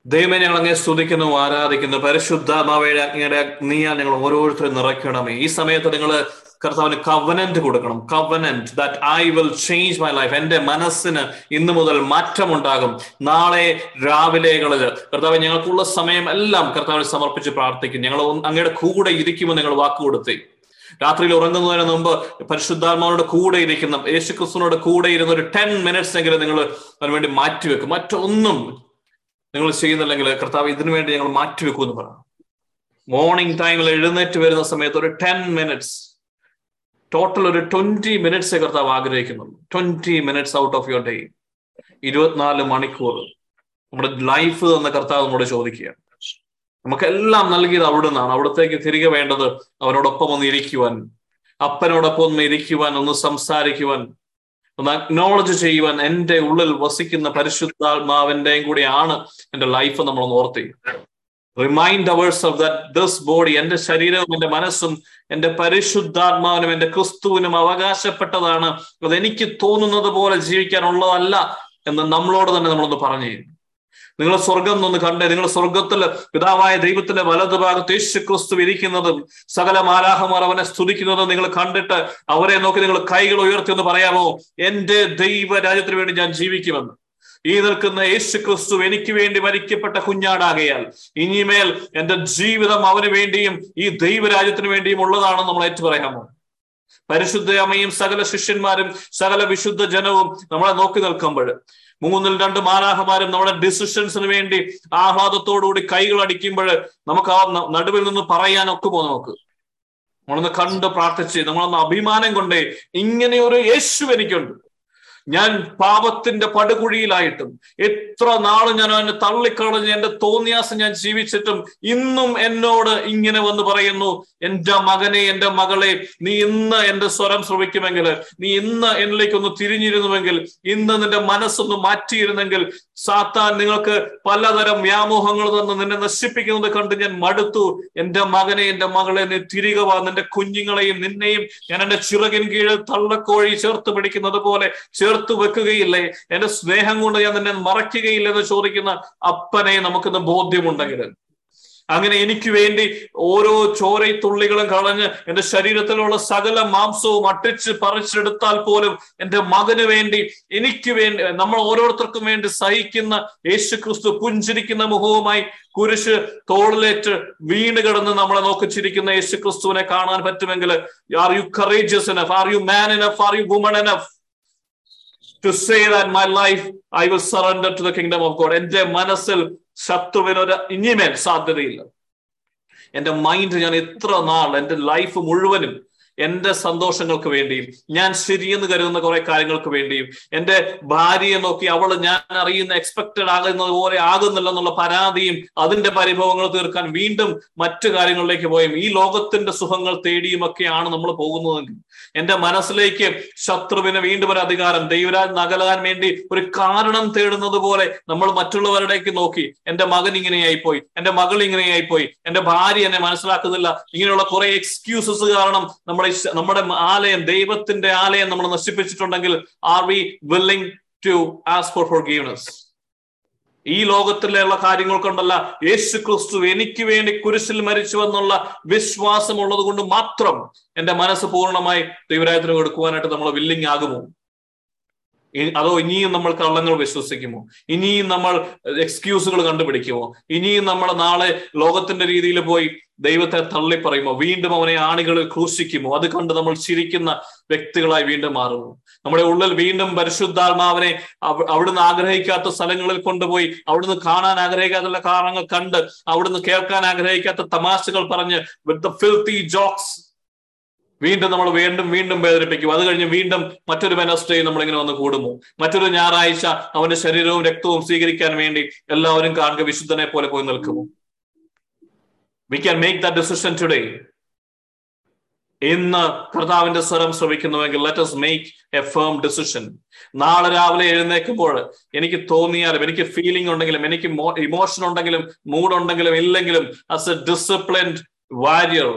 ദൈവമേ ഞങ്ങൾ അങ്ങനെ സ്തുതിക്കുന്നു ആരാധിക്കുന്നു. പരിശുദ്ധാത്മാവയുടെ അങ്ങയുടെ അഗ്നിയാൽ ഞങ്ങൾ ഓരോരുത്തരും നിറയ്ക്കണമേ. ഈ സമയത്ത് നിങ്ങൾ കർത്താവിന് കവനന്റ് കൊടുക്കണം. Covenant that I will change my life എന്റെ മനസ്സിന് ഇന്നു മുതൽ മാറ്റമുണ്ടാകും. നാളെ രാവിലെകളിൽ കർത്താവ് ഞങ്ങൾക്കുള്ള സമയം എല്ലാം കർത്താവിന് സമർപ്പിച്ച് പ്രാർത്ഥിക്കും. ഞങ്ങൾ അങ്ങയുടെ കൂടെ ഇരിക്കുമെന്ന് നിങ്ങൾ വാക്ക് കൊടുത്തേ. രാത്രിയിൽ ഉറങ്ങുന്നതിന് മുമ്പ് പരിശുദ്ധാത്മാവോട് കൂടെ ഇരിക്കുന്ന യേശു ക്രിസ്തുവിനോട് കൂടെ ഇരുന്ന ഒരു ടെൻ മിനിറ്റ്സ് എങ്കിലും നിങ്ങൾ അതിനുവേണ്ടി മാറ്റിവെക്കും. മറ്റൊന്നും നിങ്ങൾ ചെയ്യുന്നില്ലെങ്കിൽ കർത്താവ് ഇതിനു വേണ്ടി ഞങ്ങൾ മാറ്റിവെക്കും എന്ന് പറയാം മോർണിംഗ് ടൈമിൽ എഴുന്നേറ്റ് വരുന്ന സമയത്ത് ഒരു ടെൻ മിനിറ്റ്സ് ടോട്ടൽ ഒരു ട്വന്റി മിനിറ്റ്സ് കർത്താവ് ആഗ്രഹിക്കുന്നുള്ളൂ. Twenty minutes out of your day ഇരുപത്തിനാല് മണിക്കൂർ നമ്മുടെ ലൈഫ് എന്ന കർത്താവ് നമ്മോട് ചോദിക്കുകയാണ്. നമുക്കെല്ലാം നൽകിയത് അവിടെ നിന്നാണ് അവിടത്തേക്ക് തിരികെ വേണ്ടത് അവനോടൊപ്പം ഒന്ന് ഇരിക്കുവാൻ അപ്പനോടൊപ്പം ഒന്ന് ഇരിക്കുവാൻ ഒന്ന് സംസാരിക്കുവാൻ ഒന്ന് അക്നോളജ് ചെയ്യുവാൻ എന്റെ ഉള്ളിൽ വസിക്കുന്ന പരിശുദ്ധാത്മാവിന്റെയും കൂടിയാണ് എന്റെ ലൈഫ് നമ്മൾ ഓർത്തി remind hours of this body എന്റെ ശരീരവും എന്റെ മനസ്സും എന്റെ പരിശുദ്ധാത്മാവിനും എന്റെ ക്രിസ്തുവിനും അവകാശപ്പെട്ടതാണ്. അത് എനിക്ക് തോന്നുന്നത് പോലെ ജീവിക്കാനുള്ളതല്ല എന്ന് നമ്മളോട് തന്നെ നമ്മളൊന്ന് പറഞ്ഞു നിങ്ങൾ സ്വർഗം ഒന്ന് കണ്ടേ നിങ്ങൾ സ്വർഗത്തിൽ പിതാവായ ദൈവത്തിന്റെ വലതു ഭാഗത്ത് യേശു ക്രിസ്തു ഇരിക്കുന്നതും സകല മാലാഹമാർ അവനെ സ്തുതിക്കുന്നതും നിങ്ങൾ കണ്ടിട്ട് അവരെ നോക്കി നിങ്ങൾ കൈകൾ ഉയർത്തി എന്ന് പറയാമോ എന്റെ ദൈവ രാജ്യത്തിന് വേണ്ടി ഞാൻ ജീവിക്കുമെന്ന്. ഈ നിൽക്കുന്ന യേശു ക്രിസ്തു എനിക്ക് വേണ്ടി മരിക്കപ്പെട്ട കുഞ്ഞാടാകയാൽ ഇനിമേൽ എന്റെ ജീവിതം അവന് വേണ്ടിയും ഈ ദൈവരാജ്യത്തിന് വേണ്ടിയും ഉള്ളതാണെന്ന് നമ്മൾ ഏറ്റു പറയാമോ പരിശുദ്ധ അമ്മയും സകല ശിഷ്യന്മാരും സകല വിശുദ്ധ ജനവും നമ്മളെ നോക്കി നിൽക്കുമ്പോൾ മൂന്നിൽ രണ്ട് മാനാഹമാരും നമ്മുടെ ഡിസിഷൻസിന് വേണ്ടി ആഹ്ലാദത്തോടുകൂടി കൈകൾ അടിക്കുമ്പോൾ നമുക്ക് ആ നടുവിൽ നിന്ന് പറയാൻ ഒക്കുമോ നമുക്ക്. നമ്മളൊന്ന് കണ്ട് പ്രാർത്ഥിച്ച് നമ്മളൊന്ന് അഭിമാനം കൊണ്ടേ ഇങ്ങനെ ഒരു യേശു എനിക്കുണ്ട്. ഞാൻ പാപത്തിന്റെ പടുകുഴിയിലായിട്ടും എത്ര നാൾ ഞാൻ അവനെ തള്ളിക്കളഞ്ഞ് എന്റെ തോന്നിയാസം ഞാൻ ജീവിച്ചിട്ടും ഇന്നും എന്നോട് ഇങ്ങനെ വന്ന് പറയുന്നു എന്റെ മകനെ എന്റെ മകളെ നീ ഇന്ന് എന്റെ സ്വരം ശ്രമിക്കുമെങ്കിൽ നീ ഇന്ന് എന്നിലേക്കൊന്ന് തിരിഞ്ഞിരുന്നുവെങ്കിൽ ഇന്ന് നിന്റെ മനസ്സൊന്ന് മാറ്റിയിരുന്നെങ്കിൽ സാത്താൻ നിങ്ങൾക്ക് പലതരം വ്യാമോഹങ്ങൾ തന്ന് നിന്നെ നശിപ്പിക്കുന്നത് കണ്ട് ഞാൻ മടുത്തു. എന്റെ മകനെ എന്റെ മകളെ നീ തിരികെ വാ. നിന്റെ കുഞ്ഞുങ്ങളെയും നിന്നെയും ഞാൻ എന്റെ ചിറകിൻ കീഴിൽ തള്ളക്കോഴി ചേർത്ത് പിടിക്കുന്നത് പോലെ വെക്കുകയില്ലേ? എന്റെ സ്നേഹം കൊണ്ട് ഞാൻ നിന്നെ മറയ്ക്കുകയില്ല എന്ന് ചോദിക്കുന്ന അപ്പനെ നമുക്കിന്ന് ബോധ്യമുണ്ടെങ്കിൽ. അങ്ങനെ എനിക്ക് വേണ്ടി ഓരോ ചോരത്തുള്ളികളും കളഞ്ഞ് എന്റെ ശരീരത്തിലുള്ള സകല മാംസവും അട്ടിച്ച് പറിച്ചെടുത്താൽ പോലും എന്റെ മകന് വേണ്ടി എനിക്ക് വേണ്ടി നമ്മൾ ഓരോരുത്തർക്കും വേണ്ടി സഹിക്കുന്ന യേശു ക്രിസ്തു പുഞ്ചിരിക്കുന്ന മുഖവുമായി കുരിശ് തോളിലേറ്റ് വീണ് കിടന്ന് നമ്മളെ നോക്കിച്ചിരിക്കുന്ന യേശു ക്രിസ്തുവിനെ കാണാൻ പറ്റുമെങ്കിൽ are you courageous enough are you man enough are you woman enough to say that my life I will surrender to the kingdom of God എന്റെ മനസ്സിൽ ശത്രുവിനൊരു ഇനിമേൽ സാധ്യതയില്ല. എന്റെ മൈൻഡ് ഞാൻ എത്ര നാൾ എന്റെ ലൈഫ് മുഴുവനും എന്റെ സന്തോഷങ്ങൾക്ക് വേണ്ടിയും ഞാൻ ശരിയെന്ന് കരുതുന്ന കുറെ കാര്യങ്ങൾക്ക് വേണ്ടിയും എന്റെ ഭാര്യയെ നോക്കി അവൾ ഞാൻ അറിയുന്ന എക്സ്പെക്റ്റഡ് ആകുന്നത് പോലെ ആകുന്നില്ല എന്നുള്ള പരാതിയും അതിന്റെ പരിഭവങ്ങൾ തീർക്കാൻ വീണ്ടും മറ്റു കാര്യങ്ങളിലേക്ക് പോയും. ഈ ലോകത്തിന്റെ സുഖങ്ങൾ തേടിയുമൊക്കെയാണ് നമ്മൾ പോകുന്നതെങ്കിൽ എന്റെ മനസ്സിലേക്ക് ശത്രുവിന് വീണ്ടും ഒരു അധികാരം ദൈവരാജ് നകലാൻ വേണ്ടി ഒരു കാരണം തേടുന്നത് പോലെ നമ്മൾ മറ്റുള്ളവരുടേക്ക് നോക്കി എന്റെ മകൻ ഇങ്ങനെയായി പോയി എന്റെ മകൾ ഇങ്ങനെയായി പോയി എന്റെ ഭാര്യ എന്നെ മനസ്സിലാക്കുന്നില്ല ഇങ്ങനെയുള്ള കുറെ എക്സ്ക്യൂസസ് കാരണം നമ്മുടെ നമ്മുടെ ആലയം ദൈവത്തിന്റെ ആലയം നമ്മൾ നശിപ്പിച്ചിട്ടുണ്ടെങ്കിൽ are we willing to ask for forgiveness ഈ ലോകത്തിലുള്ള കാര്യങ്ങൾ കൊണ്ടല്ല യേശു ക്രിസ്തു എനിക്ക് വേണ്ടി കുരിശിൽ മരിച്ചു എന്നുള്ള വിശ്വാസം ഉള്ളത് കൊണ്ട് മാത്രം എന്റെ മനസ്സ് പൂർണമായി ദൈവരായത്തിന് കൊടുക്കുവാനായിട്ട് നമ്മൾ വില്ലിങ് ആകുമോ? അതോ ഇനിയും നമ്മൾ കള്ളങ്ങൾ വിശ്വസിക്കുമോ? ഇനിയും നമ്മൾ എക്സ്ക്യൂസുകൾ കണ്ടുപിടിക്കുമോ? ഇനിയും നമ്മൾ നാളെ ലോകത്തിന്റെ രീതിയിൽ പോയി ദൈവത്തെ തള്ളി പറയുമോ വീണ്ടും അവനെ ആണികൾ ക്രൂശിക്കുമോ? അത് കണ്ട് നമ്മൾ ചിരിക്കുന്ന വ്യക്തികളായി വീണ്ടും മാറുമോ നമ്മുടെ ഉള്ളിൽ വീണ്ടും പരിശുദ്ധാത്മാവനെ അവ- അവിടുന്ന് ആഗ്രഹിക്കാത്ത സ്ഥലങ്ങളിൽ കൊണ്ടുപോയി അവിടുന്ന് കാണാൻ ആഗ്രഹിക്കാത്ത കാരണങ്ങൾ കണ്ട് അവിടുന്ന് കേൾക്കാൻ ആഗ്രഹിക്കാത്ത തമാശകൾ പറഞ്ഞ് വിത്ത് ദ ഫിൽത്തി ജോക്സ് വീണ്ടും നമ്മൾ വീണ്ടും വീണ്ടും വേദനിപ്പിക്കും. അത് കഴിഞ്ഞ് വീണ്ടും മറ്റൊരു വെനസ്ഡേ നമ്മളിങ്ങനെ വന്ന് കൂടുമോ? മറ്റൊരു ഞായറാഴ്ച അവന്റെ ശരീരവും രക്തവും സ്വീകരിക്കാൻ വേണ്ടി എല്ലാവരും കാണുക വിശുദ്ധനെ പോലെ പോയി നിൽക്കുമോ? We can make the decision today ഇന്ന് കർത്താവിന്റെ സ്വരം ശ്രമിക്കുന്നുവെങ്കിൽ let us make a firm decision നാളെ രാവിലെ എഴുന്നേൽക്കുമ്പോൾ എനിക്ക് തോന്നിയാലും എനിക്ക് ഫീലിംഗ് ഉണ്ടെങ്കിലും എനിക്ക് ഇമോഷൻ ഉണ്ടെങ്കിലും മൂഡ് ഉണ്ടെങ്കിലും ഇല്ലെങ്കിലും as a disciplined warrior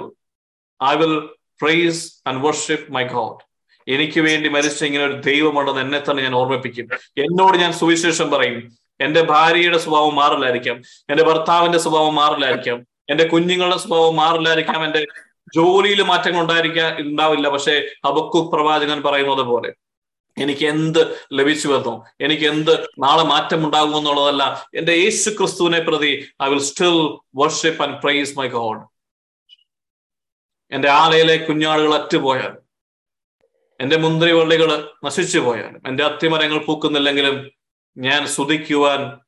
I will praise and worship my God എനിക്ക് വേണ്ടി മരിച്ച ഇങ്ങനെ ഒരു ദൈവമുണ്ടെന്ന് എന്നെ തന്നെ ഞാൻ ഓർമ്മിപ്പിക്കും. എന്നോട് ഞാൻ സുവിശേഷം പറയും. എന്റെ ഭാര്യയുടെ സ്വഭാവം മാറില്ലായിരിക്കാം. എന്റെ ഭർത്താവിന്റെ സ്വഭാവം മാറില്ലായിരിക്കാം. എന്റെ കുഞ്ഞുങ്ങളുടെ സ്വഭാവം മാറില്ലായിരിക്കാം എന്റെ ജോലിയിൽ മാറ്റങ്ങൾ ഉണ്ടായിരിക്കാൻ ഉണ്ടാവില്ല. പക്ഷേ ഹബക്കു പ്രവാചകൻ പറയുന്നത് പോലെ എനിക്ക് എന്ത് ലഭിച്ചു ലഭിച്ചുവെന്നോ എനിക്ക് എന്ത് നാളെ മാറ്റം ഉണ്ടാകും എന്നുള്ളതല്ല എന്റെ യേശു ക്രിസ്തുവിനെ പ്രതി I will still worship and praise my God എന്റെ ആലയിലെ കുഞ്ഞാളുകൾ അറ്റുപോയാൽ എന്റെ മുന്തിരി വള്ളികൾ നശിച്ചു പോയാലും എന്റെ അത്തിമരങ്ങൾ പൂക്കുന്നില്ലെങ്കിലും ഞാൻ സ്തുതിക്കുവാൻ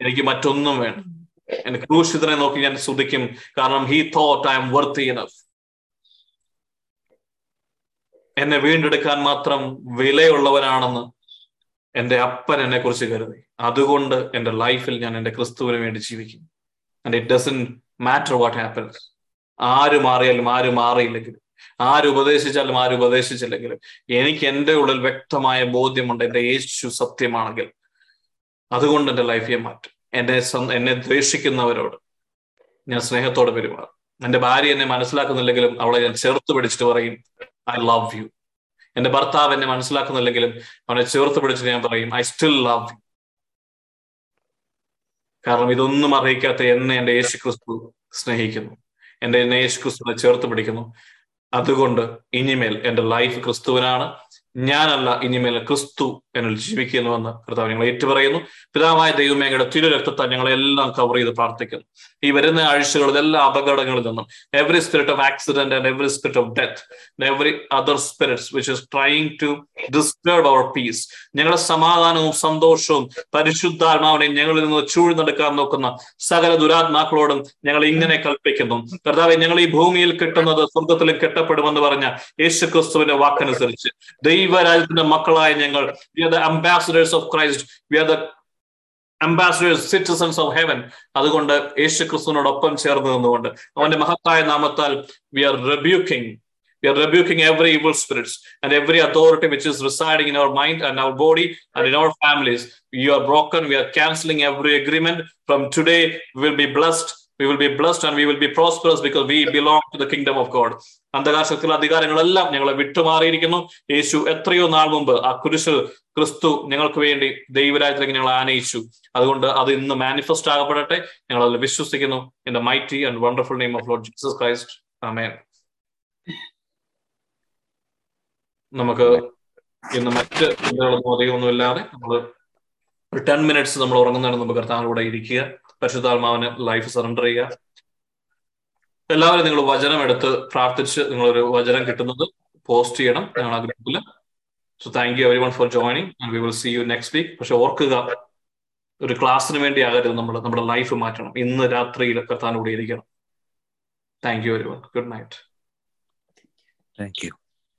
എനിക്ക് മറ്റൊന്നും വേണം എന്റെ ക്രൂശിതനെ നോക്കി ഞാൻ ശ്രദ്ധിക്കും. കാരണം he thought I am worth enough എന്നെ വീണ്ടെടുക്കാൻ മാത്രം വിലയുള്ളവനാണെന്ന് എന്റെ അപ്പൻ എന്നെ കുറിച്ച് കരുതി. അതുകൊണ്ട് എന്റെ ലൈഫിൽ ഞാൻ എന്റെ ക്രിസ്തുവിന് വേണ്ടി ജീവിക്കും. And it doesn't matter what happens ആര് മാറിയാലും ആര് മാറിയില്ലെങ്കിലും ആര് ഉപദേശിച്ചാലും ആര് ഉപദേശിച്ചില്ലെങ്കിലും എനിക്ക് എന്റെ ഉള്ളിൽ വ്യക്തമായ ബോധ്യമുണ്ട് എന്റെ യേശു സത്യമാണെങ്കിൽ. അതുകൊണ്ട് എന്റെ ലൈഫിയെ മാറ്റും. എന്നെ എന്നെ ദ്വേഷിക്കുന്നവരോട് ഞാൻ സ്നേഹത്തോടെ പെരുമാറും. എന്റെ ഭാര്യ എന്നെ മനസ്സിലാക്കുന്നില്ലെങ്കിലും അവളെ ഞാൻ ചേർത്ത് പിടിച്ചിട്ട് പറയും ഐ ലവ് യു എന്റെ ഭർത്താവ് എന്നെ മനസ്സിലാക്കുന്നില്ലെങ്കിലും അവനെ ചേർത്ത് പിടിച്ചിട്ട് ഞാൻ പറയും ഐ സ്റ്റിൽ ലവ് യു കാരണം ഇതൊന്നും അറിയിക്കാത്ത എന്നെ എന്റെ യേശു ക്രിസ്തു സ്നേഹിക്കുന്നു. എന്റെ എന്നെ യേശു ക്രിസ്തുവിനെ ചേർത്ത് പിടിക്കുന്നു. അതുകൊണ്ട് ഇനിമേൽ എന്റെ ലൈഫ് ക്രിസ്തുവിനാണ്. ഞാനല്ല ഇനിമേൽ ക്രിസ്തു എന്നിൽ ജീവിക്കുന്നുവെന്ന് കർത്താവ് ഞങ്ങൾ ഏറ്റുപറയുന്നു. പിതാവായ ദൈവമേങ്ങയുടെ തിരു രക്തത്താൽ ഞങ്ങളെല്ലാം കവർ ചെയ്ത് പ്രാർത്ഥിക്കുന്നു. ഈ വരുന്ന ആഴ്ചകളിൽ എല്ലാ അപകടങ്ങളിൽ നിന്നും every spirit of accident and every spirit of death every other spirits which is trying to disturb our peace ഞങ്ങളുടെ സമാധാനവും സന്തോഷവും പരിശുദ്ധാത്മാവിനെയും ഞങ്ങളിൽ നിന്ന് ചൂഴ്ന്നെടുക്കാൻ നോക്കുന്ന സകല ദുരാത്മാക്കളോടും ഞങ്ങൾ ഇങ്ങനെ കൽപ്പിക്കുന്നു. കർത്താവ് ഞങ്ങൾ ഈ ഭൂമിയിൽ കിട്ടുന്നത് സ്വർഗത്തിലും കെട്ടപ്പെടുമെന്ന് പറഞ്ഞ യേശു ക്രിസ്തുവിന്റെ വാക്കനുസരിച്ച് ദൈവരാജ്യത്തിന്റെ മക്കളായ ഞങ്ങൾ we are the ambassadors of Christ we are the ambassadors citizens of heaven അതുകൊണ്ട് യേശു ക്രിസ്തുവിനോടൊപ്പം ചേർന്ന് നിന്നുകൊണ്ട് അവന്റെ മഹത്തായ നാമത്താൽ we are rebuking We are rebuking every evil spirits and every authority which is residing in our mind and our body and in our families. You are broken. We are canceling every agreement. From today, we will be blessed. We will be blessed and we will be prosperous because we belong to the kingdom of God അന്ധകാശത്തിലെ അധികാരങ്ങളെല്ലാം ഞങ്ങളെ വിട്ടുമാറിയിരിക്കുന്നു. യേശു എത്രയോ നാൾ മുമ്പ് ആ കുരിശ് ക്രിസ്തു ഞങ്ങൾക്ക് വേണ്ടി ദൈവരാജ്യത്തിലേക്ക് ഞങ്ങൾ ആനയിച്ചു. അതുകൊണ്ട് അത് ഇന്ന് മാനിഫെസ്റ്റ് ആകപ്പെടട്ടെ. ഞങ്ങൾ അതിൽ വിശ്വസിക്കുന്നു. In the mighty and wonderful name of Lord Jesus Christ amen നമുക്ക് ഇന്ന് മറ്റ് അധികമൊന്നും ഇല്ലാതെ നമ്മൾ ഒരു ടെൻ മിനിറ്റ്സ് നമ്മൾ ഉറങ്ങുന്നതിന് മുമ്പ് കർത്താവിലൂടെ ഇരിക്കുക. പരിശുദ്ധാത്മാവിന് ലൈഫ് സറണ്ടർ ചെയ്യുക. എല്ലാവരും നിങ്ങൾ വചനം എടുത്ത് പ്രാർത്ഥിച്ച് നിങ്ങളൊരു വചനം കിട്ടുന്നത് പോസ്റ്റ് ചെയ്യണം ഞങ്ങൾ ആ ഗ്രൂപ്പിൽ. So thank you everyone for joining and we will see you next week പക്ഷെ ഓർക്കുക ഒരു ക്ലാസ്സിന് വേണ്ടി ആകരുത് നമ്മൾ നമ്മുടെ ലൈഫ് മാറ്റണം. ഇന്ന് രാത്രിയിൽ കർത്താനോട് ഇരിക്കണം. Thank you everyone good night thank you